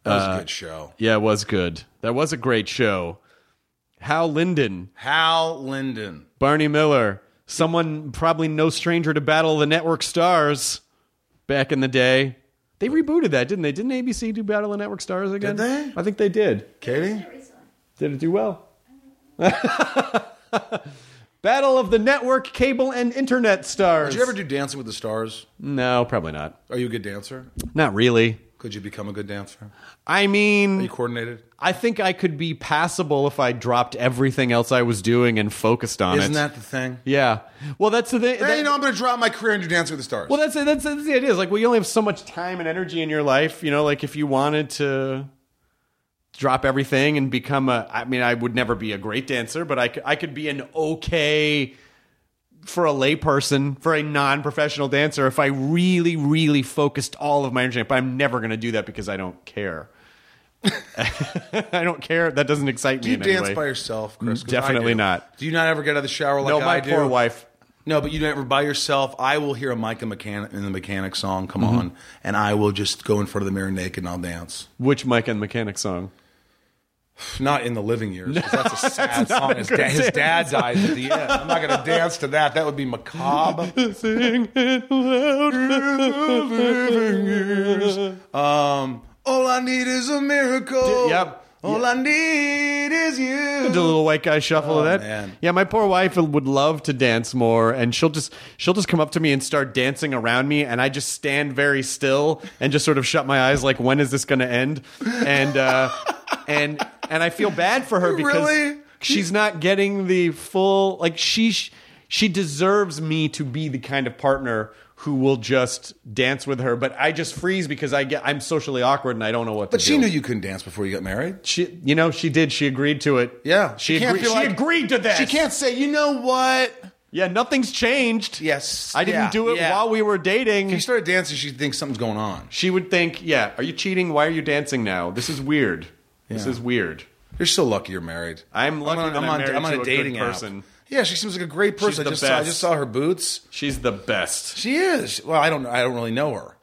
[SPEAKER 3] That was a uh, good show.
[SPEAKER 1] Yeah, it was good. That was a great show. Hal Linden,
[SPEAKER 3] Hal Linden.
[SPEAKER 1] Barney Miller, someone probably no stranger to Battle of the Network Stars back in the day. They rebooted that, didn't they? Didn't ABC do Battle of the Network Stars again?
[SPEAKER 3] Did they?
[SPEAKER 1] I think they did.
[SPEAKER 3] Katie?
[SPEAKER 1] Did it do well? Battle of the Network, Cable, and Internet Stars.
[SPEAKER 3] Did you ever do Dancing with the Stars?
[SPEAKER 1] No, probably not.
[SPEAKER 3] Are you a good dancer?
[SPEAKER 1] Not really.
[SPEAKER 3] Could you become a good dancer?
[SPEAKER 1] I
[SPEAKER 3] Are you
[SPEAKER 1] mean,
[SPEAKER 3] coordinated?
[SPEAKER 1] I think I could be passable if I dropped everything else I was doing and focused on
[SPEAKER 3] Isn't
[SPEAKER 1] it.
[SPEAKER 3] that the thing?
[SPEAKER 1] Yeah. Well, that's the thing.
[SPEAKER 3] Hey,
[SPEAKER 1] that-
[SPEAKER 3] you know, I'm going to drop my career and do Dancing with the Stars.
[SPEAKER 1] well, that's, that's that's the idea. Is like, well, you only have so much time and energy in your life. You know, like if you wanted to drop everything and become a. I mean, I would never be a great dancer, but I could, I could be an okay for a layperson, for a non-professional dancer, if I really, really focused all of my energy. But I'm never going to do that because I don't care. I don't care. That doesn't excite me.
[SPEAKER 3] do
[SPEAKER 1] me
[SPEAKER 3] you dance by yourself, Chris.
[SPEAKER 1] Definitely
[SPEAKER 3] do.
[SPEAKER 1] not.
[SPEAKER 3] Do you not ever get out of the shower like
[SPEAKER 1] no, my
[SPEAKER 3] I do?
[SPEAKER 1] poor wife.
[SPEAKER 3] No, but you never by yourself. I will hear a Micah Mechanic in the Mechanic song come
[SPEAKER 1] Mm-hmm.
[SPEAKER 3] on, and I will just go in front of the mirror naked and I'll dance.
[SPEAKER 1] Which Mike and Mechanic song?
[SPEAKER 3] Not in the living years. 'cause that's a sad song. His, da- his dad dies at the end. I'm not going to dance to that. That would be macabre.
[SPEAKER 1] Sing it.
[SPEAKER 3] Um, all I need is a miracle.
[SPEAKER 1] D- yep.
[SPEAKER 3] All I need is you.
[SPEAKER 1] Did a little white guy shuffle
[SPEAKER 3] Oh,
[SPEAKER 1] of that.
[SPEAKER 3] man.
[SPEAKER 1] Yeah, my poor wife would love to dance more, and she'll just she'll just come up to me and start dancing around me, and I just stand very still and just sort of shut my eyes, like when is this going to end? And uh, and and I feel bad for her because
[SPEAKER 3] Really?
[SPEAKER 1] she's not getting the full like she she deserves me to be the kind of partner who will just dance with her, but I just freeze because I get I'm socially awkward and I don't know what to do.
[SPEAKER 3] But
[SPEAKER 1] to
[SPEAKER 3] she
[SPEAKER 1] do.
[SPEAKER 3] knew you couldn't dance before you got married.
[SPEAKER 1] She, you know, she did. She agreed to it.
[SPEAKER 3] Yeah,
[SPEAKER 1] she,
[SPEAKER 3] can't
[SPEAKER 1] agreed,
[SPEAKER 3] feel
[SPEAKER 1] she
[SPEAKER 3] like-
[SPEAKER 1] agreed to this.
[SPEAKER 3] She can't say, you know what?
[SPEAKER 1] Yeah, nothing's changed.
[SPEAKER 3] Yes,
[SPEAKER 1] I didn't
[SPEAKER 3] yeah,
[SPEAKER 1] do it
[SPEAKER 3] yeah.
[SPEAKER 1] while we were dating.
[SPEAKER 3] If you started dancing, she thinks something's going on.
[SPEAKER 1] she would think, "Yeah, are you cheating? Why are you dancing now? This is weird. This
[SPEAKER 3] Yeah.
[SPEAKER 1] is weird."
[SPEAKER 3] You're so lucky you're married.
[SPEAKER 1] I'm lucky
[SPEAKER 3] on,
[SPEAKER 1] that I'm
[SPEAKER 3] on,
[SPEAKER 1] married
[SPEAKER 3] I'm on
[SPEAKER 1] to
[SPEAKER 3] a
[SPEAKER 1] good
[SPEAKER 3] dating app.
[SPEAKER 1] person.
[SPEAKER 3] Yeah, she seems like a great person.
[SPEAKER 1] the
[SPEAKER 3] I just saw, I
[SPEAKER 1] best.
[SPEAKER 3] just saw her boots.
[SPEAKER 1] She's the best.
[SPEAKER 3] She is. Well, I don't. I don't really know her.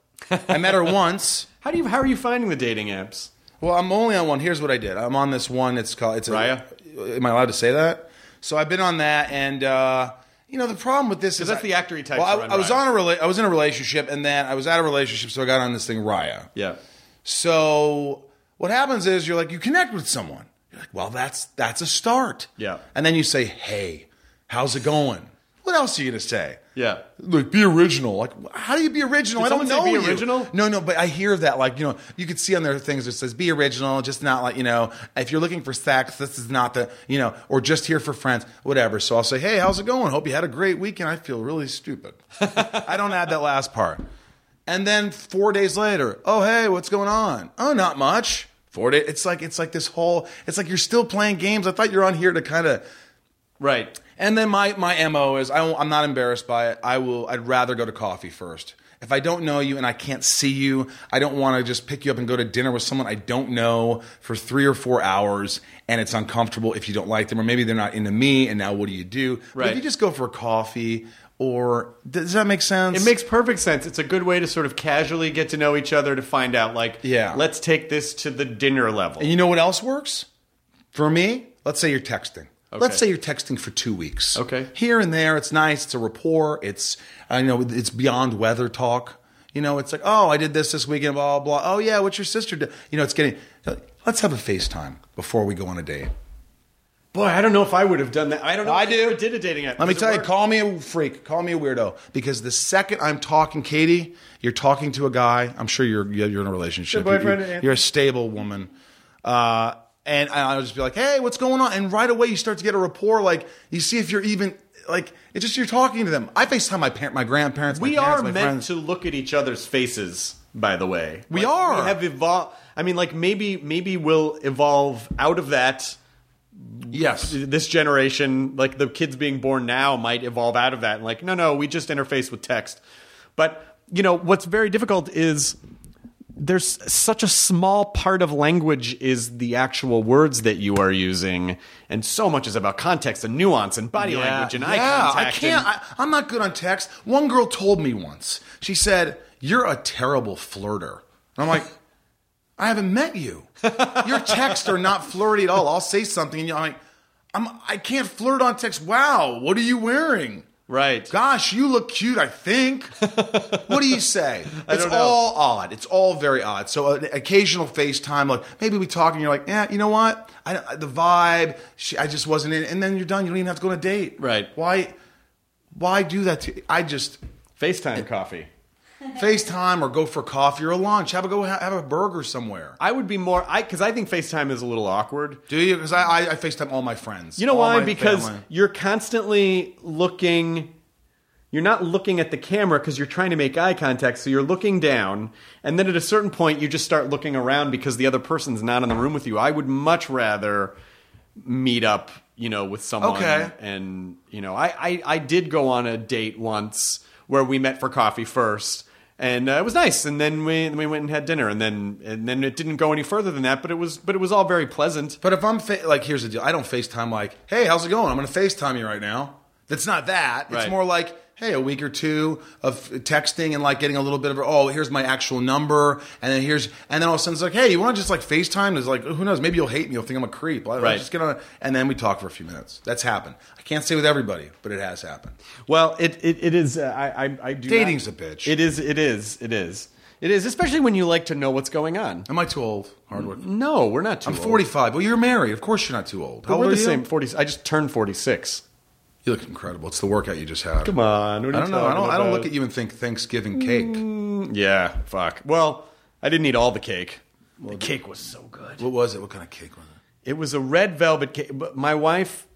[SPEAKER 3] I met her once.
[SPEAKER 1] How do you? How are you finding the dating apps?
[SPEAKER 3] Well, I'm only on one. Here's what I did. I'm on this one. It's called. It's a,
[SPEAKER 1] Raya?
[SPEAKER 3] Am I allowed to say that? So I've been on that, and uh, you know the problem with this is
[SPEAKER 1] that's
[SPEAKER 3] I-
[SPEAKER 1] the actor he types
[SPEAKER 3] Well, I, I was
[SPEAKER 1] Raya.
[SPEAKER 3] on a rela- I was in a relationship, and then I was out of a relationship, so I got on this thing Raya.
[SPEAKER 1] Yeah.
[SPEAKER 3] So what happens is you're like you connect with someone. You're like, well, that's that's a start.
[SPEAKER 1] Yeah.
[SPEAKER 3] And then you say, hey, how's it going? What else are you gonna say?
[SPEAKER 1] Yeah.
[SPEAKER 3] Like be original. Like how do you be original?
[SPEAKER 1] Did
[SPEAKER 3] I don't know
[SPEAKER 1] be
[SPEAKER 3] you.
[SPEAKER 1] original?
[SPEAKER 3] No, no, but I hear that like you know you could see on their things that says be original, just not like you know if you're looking for sex, this is not the you know or just here for friends, whatever. So I'll say, hey, how's it going? Hope you had a great weekend. I feel really stupid. I don't add that last part. And then four days later, oh hey, what's going on? Oh, not much. Four days. It's like it's like this whole. It's like you're still playing games. I thought you're on here to kind of
[SPEAKER 1] Right.
[SPEAKER 3] and then my my mo is I I'm not embarrassed by it. I will. I'd rather go to coffee first. If I don't know you and I can't see you, I don't want to just pick you up and go to dinner with someone I don't know for three or four hours, and it's uncomfortable if you don't like them, or maybe they're not into me. And now what do you do? But
[SPEAKER 1] Right.
[SPEAKER 3] if you just go for a coffee, or does that make sense?
[SPEAKER 1] It makes perfect sense. It's a good way to sort of casually get to know each other to find out, like,
[SPEAKER 3] Yeah.
[SPEAKER 1] let's take this to the dinner level.
[SPEAKER 3] And you know what else works? For me, let's say you're texting. Let's say you're texting for two weeks.
[SPEAKER 1] Okay.
[SPEAKER 3] Here and there, it's nice. It's a rapport. It's I know it's beyond weather talk. You know, it's like, oh, I did this this weekend, blah blah. blah. Oh yeah, what's your sister do? You know, it's getting. Let's have a FaceTime before we go on a date.
[SPEAKER 1] Boy, I don't know if I would have done that. I don't know.
[SPEAKER 3] I
[SPEAKER 1] if
[SPEAKER 3] do.
[SPEAKER 1] ever did a dating app.
[SPEAKER 3] Let me
[SPEAKER 1] Does it
[SPEAKER 3] tell you,
[SPEAKER 1] work?
[SPEAKER 3] call me a freak, call me a weirdo, because the second I'm talking, Katie, you're talking to a guy. I'm sure you're you're in a relationship.
[SPEAKER 1] Your boyfriend,
[SPEAKER 3] You're, you're a stable woman, uh, and I'll just be like, "Hey, what's going on?" And right away, you start to get a rapport. Like you see if you're even like it's just you're talking to them. I Facetime my parent, my grandparents.
[SPEAKER 1] We
[SPEAKER 3] my parents,
[SPEAKER 1] are
[SPEAKER 3] my
[SPEAKER 1] meant
[SPEAKER 3] friends.
[SPEAKER 1] to look at each other's faces, by the way.
[SPEAKER 3] We
[SPEAKER 1] Like,
[SPEAKER 3] are.
[SPEAKER 1] We have evolved. I mean, like maybe maybe we'll evolve out of that.
[SPEAKER 3] Yes.
[SPEAKER 1] This generation, like the kids being born now, might evolve out of that. And like, no, no, we just interface with text. But you know, what's very difficult is there's such a small part of language is the actual words that you are using, and so much is about context and nuance and body language and eye
[SPEAKER 3] yeah,
[SPEAKER 1] contact.
[SPEAKER 3] I can't.
[SPEAKER 1] and-
[SPEAKER 3] I, I'm not good on text. One girl told me once. She said, "You're a terrible flirter." And I'm like, "I haven't met you. Your texts are not flirty at all. I'll say something, and you're like, I'm. I can't flirt on text. Wow, what are you wearing?"
[SPEAKER 1] right.
[SPEAKER 3] Gosh, you look cute, I think. what do you say? It's all odd. It's all very odd. So an occasional FaceTime, like maybe we talk and you're like, yeah, you know what? I, the vibe, she, I just wasn't in. And then you're done. You don't even have to go on a date.
[SPEAKER 1] Right.
[SPEAKER 3] Why? Why do that? To, I just
[SPEAKER 1] FaceTime coffee.
[SPEAKER 3] FaceTime or go for coffee or a lunch. Have a go have a burger somewhere.
[SPEAKER 1] I would be more I because I think FaceTime is a little awkward.
[SPEAKER 3] Do you? Because I, I, I FaceTime all my friends.
[SPEAKER 1] You know
[SPEAKER 3] all
[SPEAKER 1] why?
[SPEAKER 3] my
[SPEAKER 1] Because
[SPEAKER 3] family.
[SPEAKER 1] you're constantly looking. You're not looking at the camera because you're trying to make eye contact. So you're looking down, and then at a certain point, you just start looking around because the other person's not in the room with you. I would much rather meet up, you know, with someone.
[SPEAKER 3] Okay.
[SPEAKER 1] And you know, I I, I did go on a date once where we met for coffee first. And uh, it was nice, and then we we went and had dinner, and then and then it didn't go any further than that. But it was but it was all very pleasant.
[SPEAKER 3] But if I'm fa- like, here's the deal. I don't FaceTime like, hey, how's it going? I'm going to FaceTime you right now. That's not that. It's
[SPEAKER 1] Right.
[SPEAKER 3] more like, hey, a week or two of texting and like getting a little bit of, oh, here's my actual number, and then here's, and then all of a sudden it's like, hey, you want to just like FaceTime? It's like, who knows? Maybe you'll hate me. You'll think I'm a creep. I'll
[SPEAKER 1] Right.
[SPEAKER 3] Just get on, and then we talk for a few minutes. That's happened. I can't say with everybody, but it has happened.
[SPEAKER 1] Well, it it, it is. Uh, I I, I do.
[SPEAKER 3] Dating's
[SPEAKER 1] not-
[SPEAKER 3] a bitch.
[SPEAKER 1] It is. It is. It is. It is. Especially when you like to know what's going on.
[SPEAKER 3] Am I too old? Hardwick.
[SPEAKER 1] No, we're not too. Old.
[SPEAKER 3] I'm
[SPEAKER 1] old.
[SPEAKER 3] 45. Well, you're married. Of course, you're not too old. How
[SPEAKER 1] But
[SPEAKER 3] old
[SPEAKER 1] we're
[SPEAKER 3] are
[SPEAKER 1] the
[SPEAKER 3] you?
[SPEAKER 1] same. Forty. I just turned forty six.
[SPEAKER 3] You look incredible. It's the workout you just had.
[SPEAKER 1] Come on.
[SPEAKER 3] I don't know. I don't. I don't look at you and think Thanksgiving cake. Mm.
[SPEAKER 1] Yeah. Fuck. Well, I didn't eat all the cake. the cake was so good.
[SPEAKER 3] What was it? What kind of cake was it?
[SPEAKER 1] It was a red velvet cake. But my wife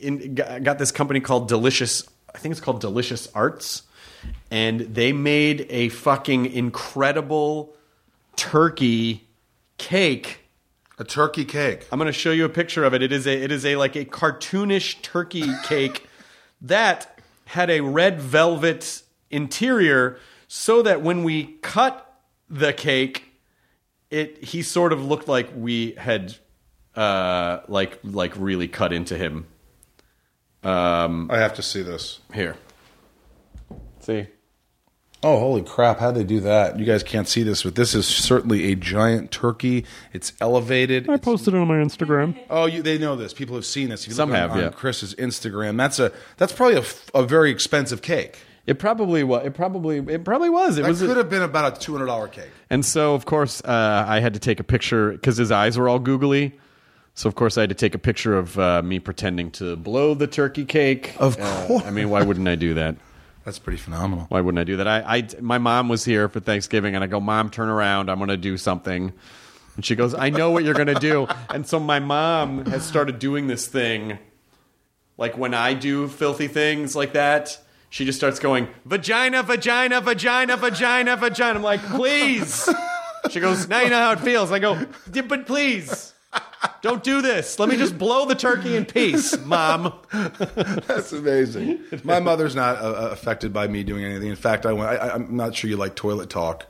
[SPEAKER 1] in, got this company called Delicious. I think it's called Delicious Arts, and they made a fucking incredible turkey cake.
[SPEAKER 3] A turkey cake.
[SPEAKER 1] I'm going to show you a picture of it. It is a it is a like a cartoonish turkey cake that had a red velvet interior, so that when we cut the cake, it he sort of looked like we had uh like like really cut into him. Um,
[SPEAKER 3] I have to see this.
[SPEAKER 1] here, see.
[SPEAKER 3] Oh, holy crap! How'd they do that? You guys can't see this, but this is certainly a giant turkey. It's elevated.
[SPEAKER 5] I
[SPEAKER 3] It's-
[SPEAKER 5] posted it on my Instagram.
[SPEAKER 3] Oh, you, they know this. People have seen this. If you
[SPEAKER 1] Some
[SPEAKER 3] look on,
[SPEAKER 1] have,
[SPEAKER 3] on
[SPEAKER 1] yeah.
[SPEAKER 3] Chris's Instagram. That's a that's probably a very expensive cake.
[SPEAKER 1] It probably was. It probably it probably was. It
[SPEAKER 3] That
[SPEAKER 1] was.
[SPEAKER 3] could have been about a two hundred dollar cake.
[SPEAKER 1] And so, of course, uh, I had to take a picture because his eyes were all googly. So, of course, I had to take a picture of uh, me pretending to blow the turkey cake.
[SPEAKER 3] Of
[SPEAKER 1] Uh,
[SPEAKER 3] course.
[SPEAKER 1] I mean, why wouldn't I do that?
[SPEAKER 3] That's pretty phenomenal.
[SPEAKER 1] Why wouldn't I do that? I, I, my mom was here for Thanksgiving, and I go, Mom, turn around. I'm going to do something. And she goes, I know what you're going to do. And so my mom has started doing this thing. Like when I do filthy things like that, she just starts going, vagina, vagina, vagina, vagina, vagina. I'm like, please. She goes, now you know how it feels. I go, "Yeah, but please. Don't do this. Let me just blow the turkey in peace, mom.
[SPEAKER 3] That's amazing. My mother's not uh, affected by me doing anything. In fact, I went. I, I'm not sure you like toilet talk,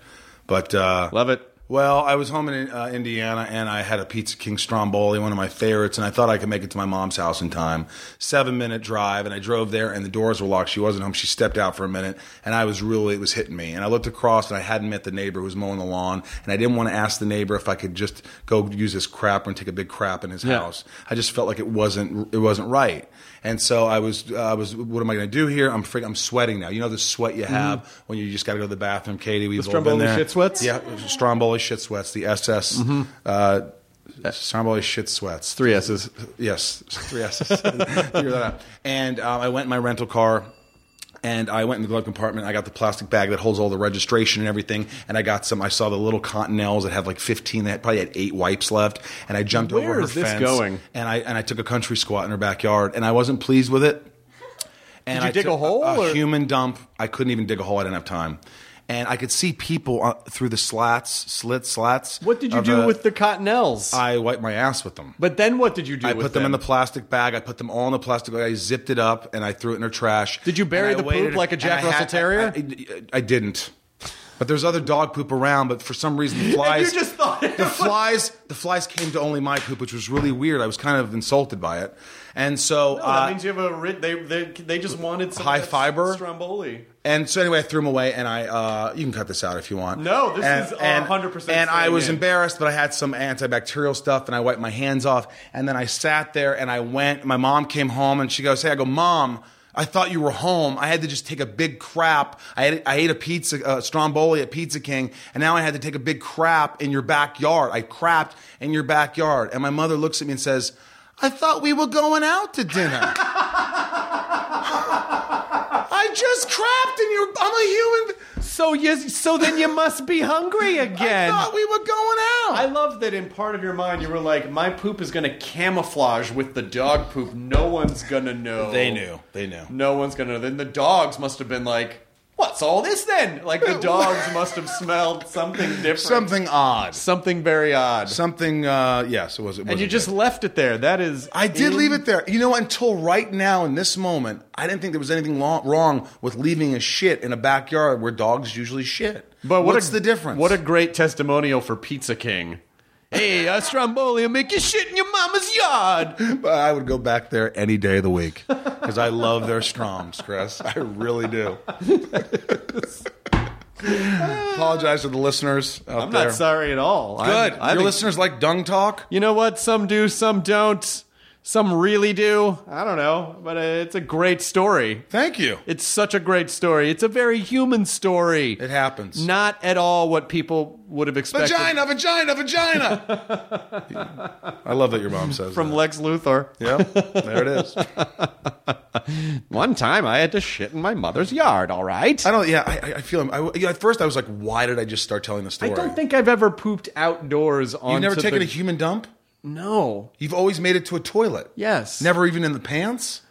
[SPEAKER 3] but uh,
[SPEAKER 1] Love it.
[SPEAKER 3] Well, I was home in uh, Indiana and I had a Pizza King Stromboli, one of my favorites, and I thought I could make it to my mom's house in time. Seven minute drive, and I drove there, and the doors were locked. She wasn't home. She stepped out for a minute, and I was really, it was hitting me. And I looked across, and I hadn't met the neighbor who was mowing the lawn, and I didn't want to ask the neighbor if I could just go use his crap and take a big crap in his
[SPEAKER 1] Yeah.
[SPEAKER 3] house. I just felt like it wasn't, it wasn't right. And so I was, uh, I was, what am I going to do here? I'm freaking, I'm sweating now. You know the sweat you have when you just got to go to the bathroom, Katie. We've all been
[SPEAKER 1] Stromboli
[SPEAKER 3] there.
[SPEAKER 1] shit sweats?
[SPEAKER 3] Yeah, Stromboli shit sweats. The SS. Uh, Stromboli shit sweats.
[SPEAKER 1] Three S's.
[SPEAKER 3] Yes, three S's. Figure that out. And um, I went in my rental car. And I went in the glove compartment. I got the plastic bag that holds all the registration and everything. And I got some. I saw the little cottonelles that have like fifteen. They had, probably had eight wipes left. And I jumped
[SPEAKER 1] Where
[SPEAKER 3] over her
[SPEAKER 1] is this
[SPEAKER 3] fence.
[SPEAKER 1] going?
[SPEAKER 3] And I and I took a country squat in her backyard. And I wasn't pleased with it. And
[SPEAKER 1] you
[SPEAKER 3] I
[SPEAKER 1] dig a hole,
[SPEAKER 3] A,
[SPEAKER 1] or-
[SPEAKER 3] human dump. I couldn't even dig a hole. I didn't have time. And I could see people uh, through the slats, slit slats.
[SPEAKER 1] What did you do
[SPEAKER 3] the-
[SPEAKER 1] with the cottonelles?
[SPEAKER 3] I wiped my ass with them.
[SPEAKER 1] but then what did you do
[SPEAKER 3] I put them, in the plastic bag. I put them all in the plastic bag. I zipped it up and I threw it in her trash.
[SPEAKER 1] Did you bury the poop like a Jack Russell
[SPEAKER 3] had-
[SPEAKER 1] Terrier?
[SPEAKER 3] I, I- I didn't. But there's other dog poop around. But for some reason, the flies.
[SPEAKER 1] you just thought
[SPEAKER 3] the
[SPEAKER 1] was-
[SPEAKER 3] flies. The flies came to only my poop, which was really weird. I was kind of insulted by it, and so.
[SPEAKER 1] No,
[SPEAKER 3] uh,
[SPEAKER 1] that means you have a they they they just wanted some
[SPEAKER 3] High fiber?
[SPEAKER 1] Stromboli.
[SPEAKER 3] And so anyway, I threw them away, and I uh, you can cut this out if you want.
[SPEAKER 1] No, this
[SPEAKER 3] and,
[SPEAKER 1] is, uh, 100%
[SPEAKER 3] And I was
[SPEAKER 1] in.
[SPEAKER 3] embarrassed, but I had some antibacterial stuff, and I wiped my hands off, and then I sat there, and I went. My mom came home, and she goes, "Hey," I go, "Mom." I thought you were home. I had to just take a big crap. I, had, I ate a pizza, uh, Stromboli at Pizza King, and now I had to take a big crap in your backyard. I crapped in your backyard. And my mother looks at me and says, I thought we were going out to dinner. I just crapped in your. I'm a human.
[SPEAKER 1] So you so then you must be hungry again.
[SPEAKER 3] I thought we were going out.
[SPEAKER 1] I love that in part of your mind you were like, my poop is going to camouflage with the dog poop. No one's going to know.
[SPEAKER 3] They knew. They knew.
[SPEAKER 1] No one's going to know. Then the dogs must have been like, what's all this then? Like the dogs must have smelled something different.
[SPEAKER 3] Something odd.
[SPEAKER 1] Something very odd.
[SPEAKER 3] Something. Uh, yes, it was. It
[SPEAKER 1] and you just
[SPEAKER 3] good.
[SPEAKER 1] left it there. That is.
[SPEAKER 3] I did leave it there. You know, until right now in this moment, I didn't think there was anything lo- wrong with leaving a shit in a backyard where dogs usually shit.
[SPEAKER 1] But what
[SPEAKER 3] what's
[SPEAKER 1] a,
[SPEAKER 3] the difference?
[SPEAKER 1] What a great testimonial for Pizza King. Hey, uh, Stromboli will make you shit in your mama's yard.
[SPEAKER 3] But I would go back there any day of the week because I love their Stroms, Chris. I really do. Apologize to the listeners out
[SPEAKER 1] I'm
[SPEAKER 3] there.
[SPEAKER 1] not sorry at all.
[SPEAKER 3] Good.
[SPEAKER 1] I'm- I
[SPEAKER 3] Your
[SPEAKER 1] think-
[SPEAKER 3] listeners like dung talk.
[SPEAKER 1] You know what? Some do, some don't. Some really do. I don't know, but it's a great story.
[SPEAKER 3] Thank you.
[SPEAKER 1] It's such a great story. It's a very human story.
[SPEAKER 3] It happens.
[SPEAKER 1] Not at all what people would have expected
[SPEAKER 3] Vagina, vagina, vagina. I love that your mom says
[SPEAKER 1] from
[SPEAKER 3] that.
[SPEAKER 1] Lex Luthor.
[SPEAKER 3] Yeah, there it is.
[SPEAKER 1] One time I had to shit in my mother's yard, all right?
[SPEAKER 3] I don't. Yeah, I, I- feel. I, you know, at first, I was like, "Why did I just start telling the story?
[SPEAKER 1] I don't think I've ever pooped outdoors on
[SPEAKER 3] you've never taken a human dump.
[SPEAKER 1] No.
[SPEAKER 3] You've always made it to a toilet.
[SPEAKER 1] Yes.
[SPEAKER 3] Never even in the pants.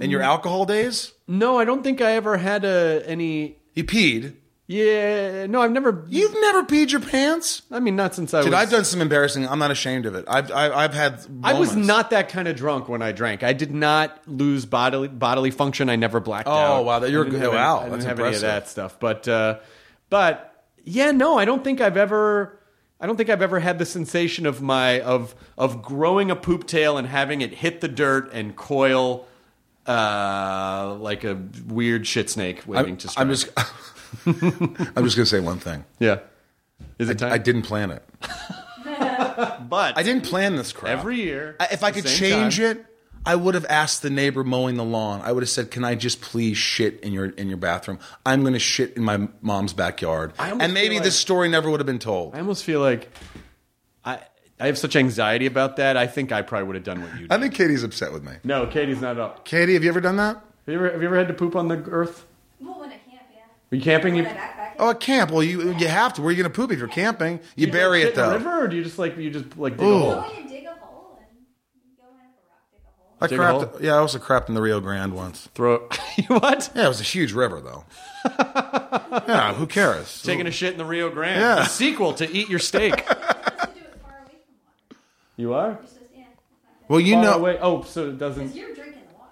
[SPEAKER 3] In your alcohol days,
[SPEAKER 1] No, I don't think I ever had a any
[SPEAKER 3] you peed.
[SPEAKER 1] Yeah, no, I've never
[SPEAKER 3] You've never peed your pants.
[SPEAKER 1] I mean, not since I
[SPEAKER 3] Dude,
[SPEAKER 1] was
[SPEAKER 3] I've done some embarrassing. I'm not ashamed of it. I've I've, I've had.
[SPEAKER 1] I was not that kind of drunk when I drank. I did not lose bodily bodily function. I never blacked
[SPEAKER 3] Oh,
[SPEAKER 1] out.
[SPEAKER 3] Oh wow, that- you're good- wow,
[SPEAKER 1] I didn't
[SPEAKER 3] that's
[SPEAKER 1] have any of that stuff. But uh, but yeah, no, I don't think I've ever. I don't think I've ever had the sensation of my of of growing a poop tail and having it hit the dirt and coil uh, like a weird shit snake waiting
[SPEAKER 3] I'm,
[SPEAKER 1] to strike.
[SPEAKER 3] I'm just. I'm just gonna say one thing.
[SPEAKER 1] yeah. Is it time?
[SPEAKER 3] I didn't plan it.
[SPEAKER 1] but
[SPEAKER 3] I didn't plan this crap.
[SPEAKER 1] every year.
[SPEAKER 3] I- if I could change it, I would have asked the neighbor mowing the lawn. I would have said, "Can I just please shit in your in your bathroom? I'm going to shit in my mom's backyard." And maybe
[SPEAKER 1] feel
[SPEAKER 3] this story never would have been told.
[SPEAKER 1] I almost feel like I I have such anxiety about that. I think I probably would have done what you did.
[SPEAKER 3] I think Katie's upset with me.
[SPEAKER 1] no, Katie's not up.
[SPEAKER 3] Katie, have you ever done that?
[SPEAKER 1] Have you ever have you ever had to poop on the earth?
[SPEAKER 4] Well, when I camp, yeah.
[SPEAKER 1] Were you camping? You,
[SPEAKER 3] Oh, at camp. Well, you you have to. Where are you going to poop if you're camping? You,
[SPEAKER 1] you
[SPEAKER 3] bury it
[SPEAKER 1] in
[SPEAKER 3] though.
[SPEAKER 1] river, or do you just like you just like dig
[SPEAKER 3] Ooh.
[SPEAKER 1] a hole?
[SPEAKER 4] Go in and dig a hole and go in up a rock, dig a hole.
[SPEAKER 3] I
[SPEAKER 1] Dig a
[SPEAKER 3] crapped. Yeah, I also crapped in the Rio Grande once.
[SPEAKER 1] Throw what?
[SPEAKER 3] Yeah, it was a huge river though. yeah, who cares?
[SPEAKER 1] Taking a shit in the Rio Grande.
[SPEAKER 3] Yeah.
[SPEAKER 1] The sequel to Eat Your Steak.
[SPEAKER 4] You're do it far away from water.
[SPEAKER 1] you are?
[SPEAKER 4] You're supposed to, yeah.
[SPEAKER 3] well, you
[SPEAKER 1] Far
[SPEAKER 3] know
[SPEAKER 1] away. Oh, so it doesn't.
[SPEAKER 4] You're drinking the water.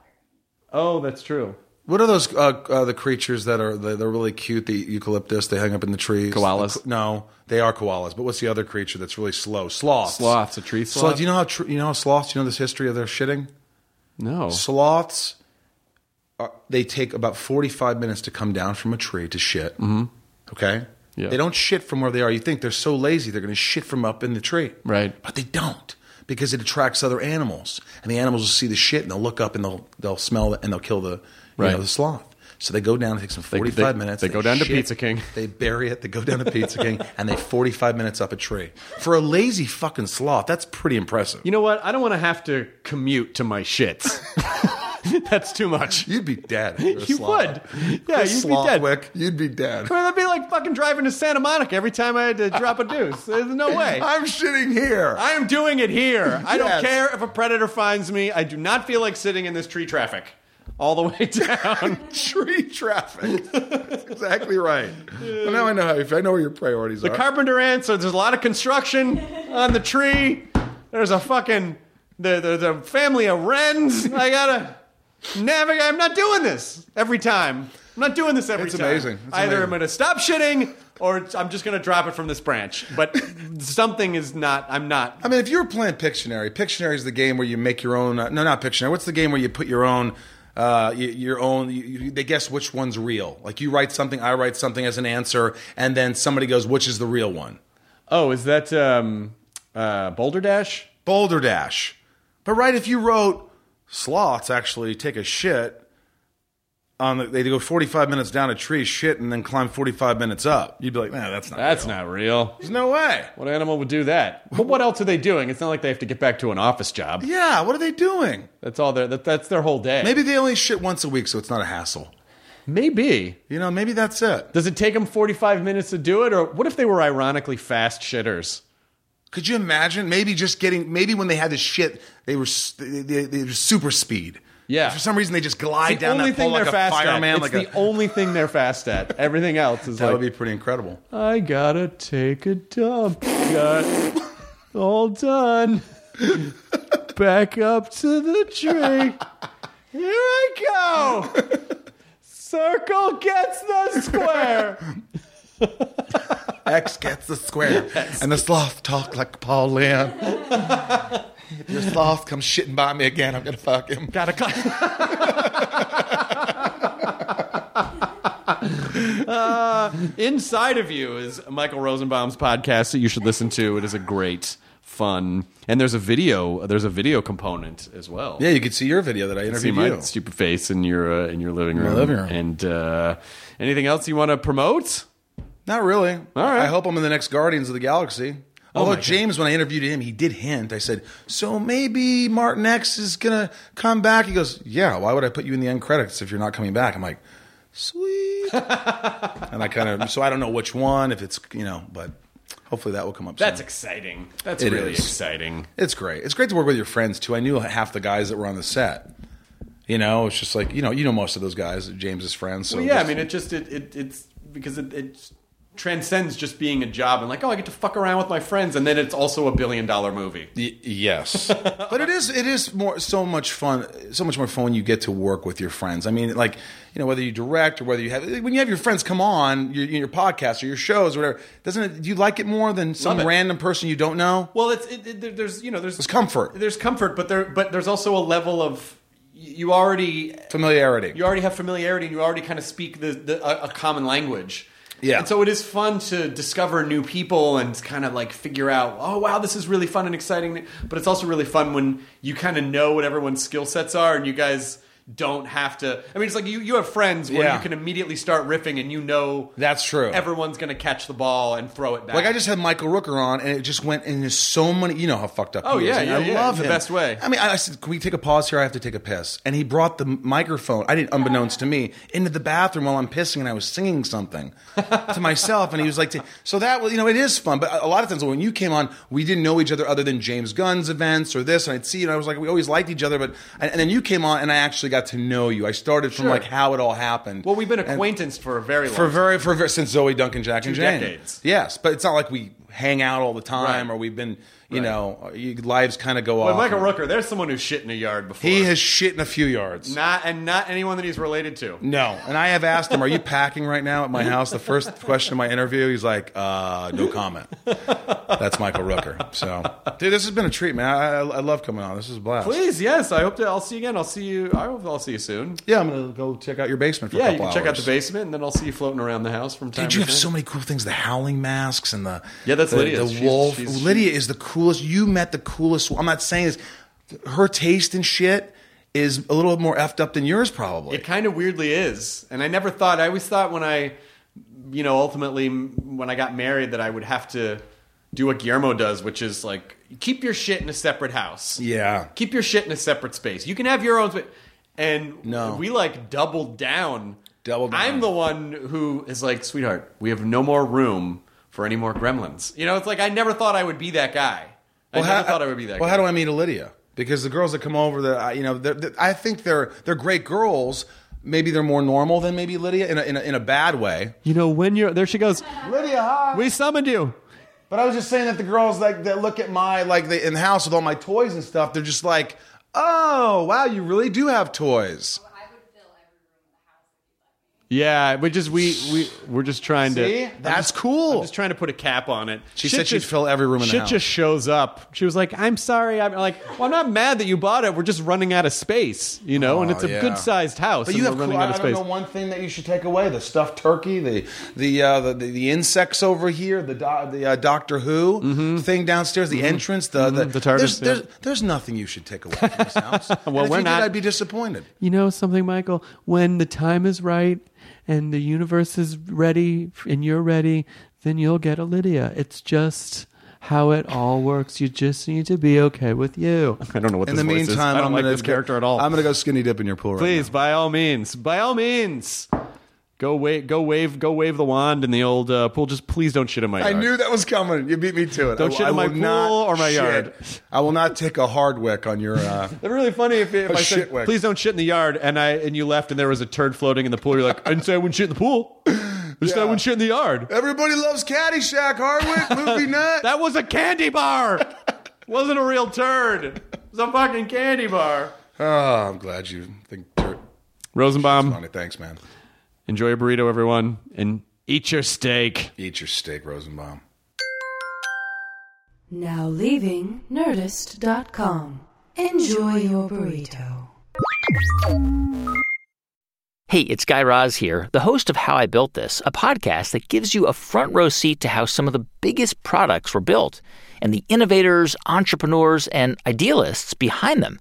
[SPEAKER 1] Oh, that's true.
[SPEAKER 3] what are those uh, uh, the creatures that are they're, they're really cute? The eucalyptus they hang up in the trees.
[SPEAKER 1] Koalas?
[SPEAKER 3] The- no, they are koalas. But what's the other creature that's really slow? Sloths.
[SPEAKER 1] Sloths, a tree
[SPEAKER 3] So
[SPEAKER 1] sloth.
[SPEAKER 3] do you know how tr- you know how sloths? You know this history of their shitting.
[SPEAKER 1] No.
[SPEAKER 3] Sloths, are, they take about forty-five minutes to come down from a tree to shit. Mm-hmm. Okay.
[SPEAKER 1] Yeah.
[SPEAKER 3] They don't shit from where they are. You think they're so lazy they're going to shit from up in the tree,
[SPEAKER 1] Right.
[SPEAKER 3] But they don't because it attracts other animals, and the animals will see the shit and they'll look up and they'll they'll smell it and they'll kill the you
[SPEAKER 1] Right.
[SPEAKER 3] know, the sloth. So they go down. It takes them forty-five
[SPEAKER 1] they-
[SPEAKER 3] minutes.
[SPEAKER 1] they go down to Pizza King.
[SPEAKER 3] They bury it. They go down to Pizza King, and they forty-five minutes up a tree. For a lazy fucking sloth, that's pretty impressive.
[SPEAKER 1] You know what? I don't want to have to commute to my shits. That's too much.
[SPEAKER 3] You'd be dead.
[SPEAKER 1] You would. Yeah, you'd be dead.
[SPEAKER 3] Slothwick, You'd be dead.
[SPEAKER 1] Well, that'd be like fucking driving to Santa Monica every time I had to drop a deuce. There's no way.
[SPEAKER 3] I'm shitting here.
[SPEAKER 1] I am doing it here. I don't care if a predator finds me. I do not feel like sitting in this tree traffic all the way down.
[SPEAKER 3] Tree traffic. That's exactly right. Well, now I know how you feel. I know where your priorities are.
[SPEAKER 1] the
[SPEAKER 3] are.
[SPEAKER 1] carpenter ants. So there's a lot of construction on the tree. There's a fucking the the, the family of wrens. I gotta navigate. I'm not doing this every time. I'm not doing this every time.
[SPEAKER 3] It's
[SPEAKER 1] time.
[SPEAKER 3] amazing. It's
[SPEAKER 1] Either
[SPEAKER 3] amazing.
[SPEAKER 1] I'm gonna stop shitting or it's- I'm just gonna drop it from this branch. But something is not. I'm not.
[SPEAKER 3] I mean, if you were playing Pictionary, Pictionary is the game where you make your own. Uh, no, not Pictionary. What's the game where you put your own? Uh, your own. You, they guess which one's real. Like you write something, I write something as an answer, and then somebody goes, "Which is the real one?"
[SPEAKER 1] Oh, is that um, uh, Balderdash?
[SPEAKER 3] Boulder Dash. But right, if you wrote sloths actually take a shit on the, they go 45 minutes down a tree, shit, and then climb 45 minutes up, you'd be like, man, that's not
[SPEAKER 1] That's
[SPEAKER 3] real.
[SPEAKER 1] not real.
[SPEAKER 3] There's no way.
[SPEAKER 1] What animal would do that? But what else are they doing? It's not like they have to get back to an office job.
[SPEAKER 3] Yeah, what are they doing?
[SPEAKER 1] That's all their. That, that's their whole day.
[SPEAKER 3] Maybe they only shit once a week, so it's not a hassle.
[SPEAKER 1] Maybe.
[SPEAKER 3] You know, maybe that's it.
[SPEAKER 1] Does it take them 45 minutes to do it? Or what if they were ironically fast shitters?
[SPEAKER 3] Could you imagine? Maybe just getting, maybe when they had this shit, they were, they, they, they were super speed.
[SPEAKER 1] Yeah.
[SPEAKER 3] For some reason, they just glide
[SPEAKER 1] the
[SPEAKER 3] down
[SPEAKER 1] only
[SPEAKER 3] that pole
[SPEAKER 1] thing
[SPEAKER 3] like
[SPEAKER 1] they're
[SPEAKER 3] a
[SPEAKER 1] fast
[SPEAKER 3] fireman.
[SPEAKER 1] at.
[SPEAKER 3] Like
[SPEAKER 1] It's
[SPEAKER 3] a,
[SPEAKER 1] the only thing they're fast at. Everything else is
[SPEAKER 3] that
[SPEAKER 1] like,
[SPEAKER 3] would be pretty incredible.
[SPEAKER 1] I gotta take a dump. Got all done. Back up to the tree. Here I go. Circle gets the square.
[SPEAKER 3] X gets the square. And the sloth talk like Paul if your sloth comes shitting by me again, I'm going to fuck him.
[SPEAKER 1] Gotta cut. uh, inside of you is Michael Rosenbaum's podcast that you should listen to. It is a great, fun, and there's a video. There's a video component as well.
[SPEAKER 3] Yeah, you could see your video that I
[SPEAKER 1] see
[SPEAKER 3] interviewed
[SPEAKER 1] my
[SPEAKER 3] you.
[SPEAKER 1] stupid face in your uh, in your living room.
[SPEAKER 3] my living room.
[SPEAKER 1] And uh, anything else you want to promote?
[SPEAKER 3] Not really.
[SPEAKER 1] All right.
[SPEAKER 3] I hope I'm in the next Guardians of the Galaxy. Although
[SPEAKER 1] my God.
[SPEAKER 3] James, when I interviewed him, he did hint. I said, "So maybe Martinex is gonna come back." He goes, "Yeah. Why would I put you in the end credits if you're not coming back?" I'm like, "Sweet." and I kind of so I don't know which one. If it's you know, but hopefully that will come up.
[SPEAKER 1] That's
[SPEAKER 3] soon.
[SPEAKER 1] exciting. That's
[SPEAKER 3] It
[SPEAKER 1] really
[SPEAKER 3] is.
[SPEAKER 1] exciting.
[SPEAKER 3] It's great. It's great to work with your friends too. I knew half the guys that were on the set. You know, it's just like you know, you know most of those guys, James's friends. So
[SPEAKER 1] Well, yeah, I mean, it just it, it it's because it, it transcends just being a job and like, oh, I get to fuck around with my friends, and then it's also a billion dollar movie.
[SPEAKER 3] Y- yes, but it is it is more so much fun, so much more fun when you get to work with your friends. I mean, like you know, whether you direct or whether you have when you have your friends come on your, your podcast or your shows or whatever. Doesn't it? Do you like it more than some random person you don't know?
[SPEAKER 1] Well, it's it, it, there's you know there's
[SPEAKER 3] There's comfort.
[SPEAKER 1] there's comfort, but there but there's also a level of you already
[SPEAKER 3] Familiarity.
[SPEAKER 1] you already have familiarity and you already kind of speak the, the a, a common language.
[SPEAKER 3] Yeah.
[SPEAKER 1] And so it is fun to discover new people and kind of like figure out, oh wow, this is really fun and exciting. But it's also really fun when you kind of know what everyone's skill sets are and you guys don't have to. I mean, it's like you, you have friends where
[SPEAKER 3] Yeah.
[SPEAKER 1] you can immediately start riffing and you know
[SPEAKER 3] That's true.
[SPEAKER 1] everyone's going to catch the ball and throw it back.
[SPEAKER 3] Like I just had Michael Rooker on, and it just went into so many. You know how fucked up.
[SPEAKER 1] Oh,
[SPEAKER 3] he is,
[SPEAKER 1] yeah,
[SPEAKER 3] and
[SPEAKER 1] yeah,
[SPEAKER 3] I
[SPEAKER 1] yeah,
[SPEAKER 3] love
[SPEAKER 1] the
[SPEAKER 3] him.
[SPEAKER 1] best way.
[SPEAKER 3] I mean, I said, "Can we take a pause here? I have to take a piss." And he brought the microphone. I didn't, unbeknownst to me, into the bathroom while I'm pissing, and I was singing something to myself. And he was like, to, "So that was, you know, it is fun." But a lot of times when you came on, we didn't know each other other than James Gunn's events or this, and I'd see you, and I was like, we always liked each other. But and, and then you came on, and I actually got to know you. I started from
[SPEAKER 1] Sure.
[SPEAKER 3] like how it all happened.
[SPEAKER 1] well, we've been
[SPEAKER 3] And-
[SPEAKER 1] acquainted for a very long
[SPEAKER 3] for very for very, since Zoe Duncan, Jack and
[SPEAKER 1] Two
[SPEAKER 3] Jane.
[SPEAKER 1] decades.
[SPEAKER 3] Yes, but it's not like we hang out all the time
[SPEAKER 1] Right.
[SPEAKER 3] or we've been, you
[SPEAKER 1] Right.
[SPEAKER 3] know, you, lives kind of go
[SPEAKER 1] Well,
[SPEAKER 3] off.
[SPEAKER 1] Michael Rooker, there's someone who's shit in a yard before.
[SPEAKER 3] He has shit in a few yards.
[SPEAKER 1] not and not anyone that he's related to.
[SPEAKER 3] No, and I have asked him, "Are you packing right now at my house?" The first question in my interview, he's like, uh, "No comment." That's Michael Rooker. So, dude, this has been a treat, man. I, I, I love coming on. This is a blast.
[SPEAKER 1] Please, yes. I hope to. I'll see you again. I'll see you. I hope I'll see you soon.
[SPEAKER 3] Yeah, I'm gonna go check out your basement for
[SPEAKER 1] Yeah,
[SPEAKER 3] a
[SPEAKER 1] you can check out the basement, and then I'll see you floating around the house from time to time.
[SPEAKER 3] Dude, you have so many cool things. The howling masks and the
[SPEAKER 1] Yeah, that's
[SPEAKER 3] the,
[SPEAKER 1] Lydia's.
[SPEAKER 3] The
[SPEAKER 1] She's-
[SPEAKER 3] wolf.
[SPEAKER 1] she's-
[SPEAKER 3] Lydia is the coolest. You met the coolest. I'm not saying this. Her taste in shit is a little more effed up than yours, probably.
[SPEAKER 1] It kind of weirdly is, and I never thought. I always thought when I, you know, ultimately when I got married that I would have to do what Guillermo does, which is like keep your shit in a separate house.
[SPEAKER 3] yeah.
[SPEAKER 1] keep your shit in a separate space. You can have your own space. And
[SPEAKER 3] No.
[SPEAKER 1] we like doubled down.
[SPEAKER 3] Doubled down.
[SPEAKER 1] I'm the one who is like, sweetheart, we have no more room for any more gremlins. You know, it's like I never thought I would be that guy. I never
[SPEAKER 3] how,
[SPEAKER 1] thought I would be that
[SPEAKER 3] Well,
[SPEAKER 1] guy.
[SPEAKER 3] how do I meet a Lydia? Because the girls that come over, that you know, they're, they're- I think they're they're great girls. Maybe they're more normal than maybe Lydia in a, in a, in a bad way.
[SPEAKER 1] you know, when you're there, she goes,
[SPEAKER 3] Lydia, hi.
[SPEAKER 1] "We summoned you."
[SPEAKER 3] But I was just saying that the girls like that look at my like the, in the house with all my toys and stuff. They're just like, oh wow, you really do have toys.
[SPEAKER 1] Yeah, we just we we we're just trying
[SPEAKER 3] See,
[SPEAKER 1] to.
[SPEAKER 3] that's cool.
[SPEAKER 1] I'm just trying to put a cap on it.
[SPEAKER 3] She said she'd
[SPEAKER 1] just-
[SPEAKER 3] fill every room in the
[SPEAKER 1] Shit
[SPEAKER 3] house.
[SPEAKER 1] just shows up. She was like, "I'm sorry." I'm like, "Well, I'm not mad that you bought it. We're just running out of space, you know, and
[SPEAKER 3] Oh,
[SPEAKER 1] it's a
[SPEAKER 3] yeah.
[SPEAKER 1] good sized house.
[SPEAKER 3] But
[SPEAKER 1] and
[SPEAKER 3] you
[SPEAKER 1] we're
[SPEAKER 3] have
[SPEAKER 1] running
[SPEAKER 3] cool,
[SPEAKER 1] out
[SPEAKER 3] I
[SPEAKER 1] of
[SPEAKER 3] don't
[SPEAKER 1] space."
[SPEAKER 3] know one thing that you should take away: the stuffed turkey, the the uh, the, the, the insects over here, the do, the uh, Doctor Who thing downstairs, the entrance, the the,
[SPEAKER 1] Mm-hmm. The TARDIS,
[SPEAKER 3] There's,
[SPEAKER 1] yeah.
[SPEAKER 3] there's, there's nothing you should take away from this house. well, if
[SPEAKER 1] we're
[SPEAKER 3] you
[SPEAKER 1] not-
[SPEAKER 3] Did, I'd be disappointed.
[SPEAKER 1] You know something, Michael? When the time is right and the universe is ready and you're ready, then you'll get a Lydia. It's just how it all works. You just need to be okay with you. I don't know what
[SPEAKER 3] In
[SPEAKER 1] this
[SPEAKER 3] the
[SPEAKER 1] voice is.
[SPEAKER 3] meantime,
[SPEAKER 1] I don't
[SPEAKER 3] am
[SPEAKER 1] like
[SPEAKER 3] gonna
[SPEAKER 1] this character at all.
[SPEAKER 3] I'm gonna go skinny dip in your pool. Right
[SPEAKER 1] Please, by all means, by all means, go wave, go wave, go wave the wand in the old uh, pool. Just please don't shit in my
[SPEAKER 3] I
[SPEAKER 1] yard.
[SPEAKER 3] knew that was coming. You beat me to it.
[SPEAKER 1] Don't
[SPEAKER 3] I,
[SPEAKER 1] shit
[SPEAKER 3] I
[SPEAKER 1] in my
[SPEAKER 3] will
[SPEAKER 1] pool
[SPEAKER 3] not
[SPEAKER 1] or my
[SPEAKER 3] shit.
[SPEAKER 1] yard.
[SPEAKER 3] I will not take a hard wick on your. Uh,
[SPEAKER 1] It'd be really funny if, if I
[SPEAKER 3] shit
[SPEAKER 1] said,
[SPEAKER 3] wick.
[SPEAKER 1] "Please don't shit in the yard," and I and you left, and there was a turd floating in the pool. You're like, "I didn't say I wouldn't shit in the pool. I just said I wouldn't shit in the yard."
[SPEAKER 3] Everybody loves Caddyshack, Hardwick, movie nut.
[SPEAKER 1] That was a candy bar. Wasn't a real turd. It was a fucking candy bar.
[SPEAKER 3] oh, I'm glad you think.
[SPEAKER 1] Rosenbaum,
[SPEAKER 3] funny. Thanks, man.
[SPEAKER 1] Enjoy your burrito, everyone, and eat your steak.
[SPEAKER 3] Eat your steak, Rosenbaum.
[SPEAKER 2] Now leaving Nerdist.com. Enjoy your burrito.
[SPEAKER 5] Hey, it's Guy Raz here, the host of How I Built This, a podcast that gives you a front row seat to how some of the biggest products were built and the innovators, entrepreneurs, and idealists behind them.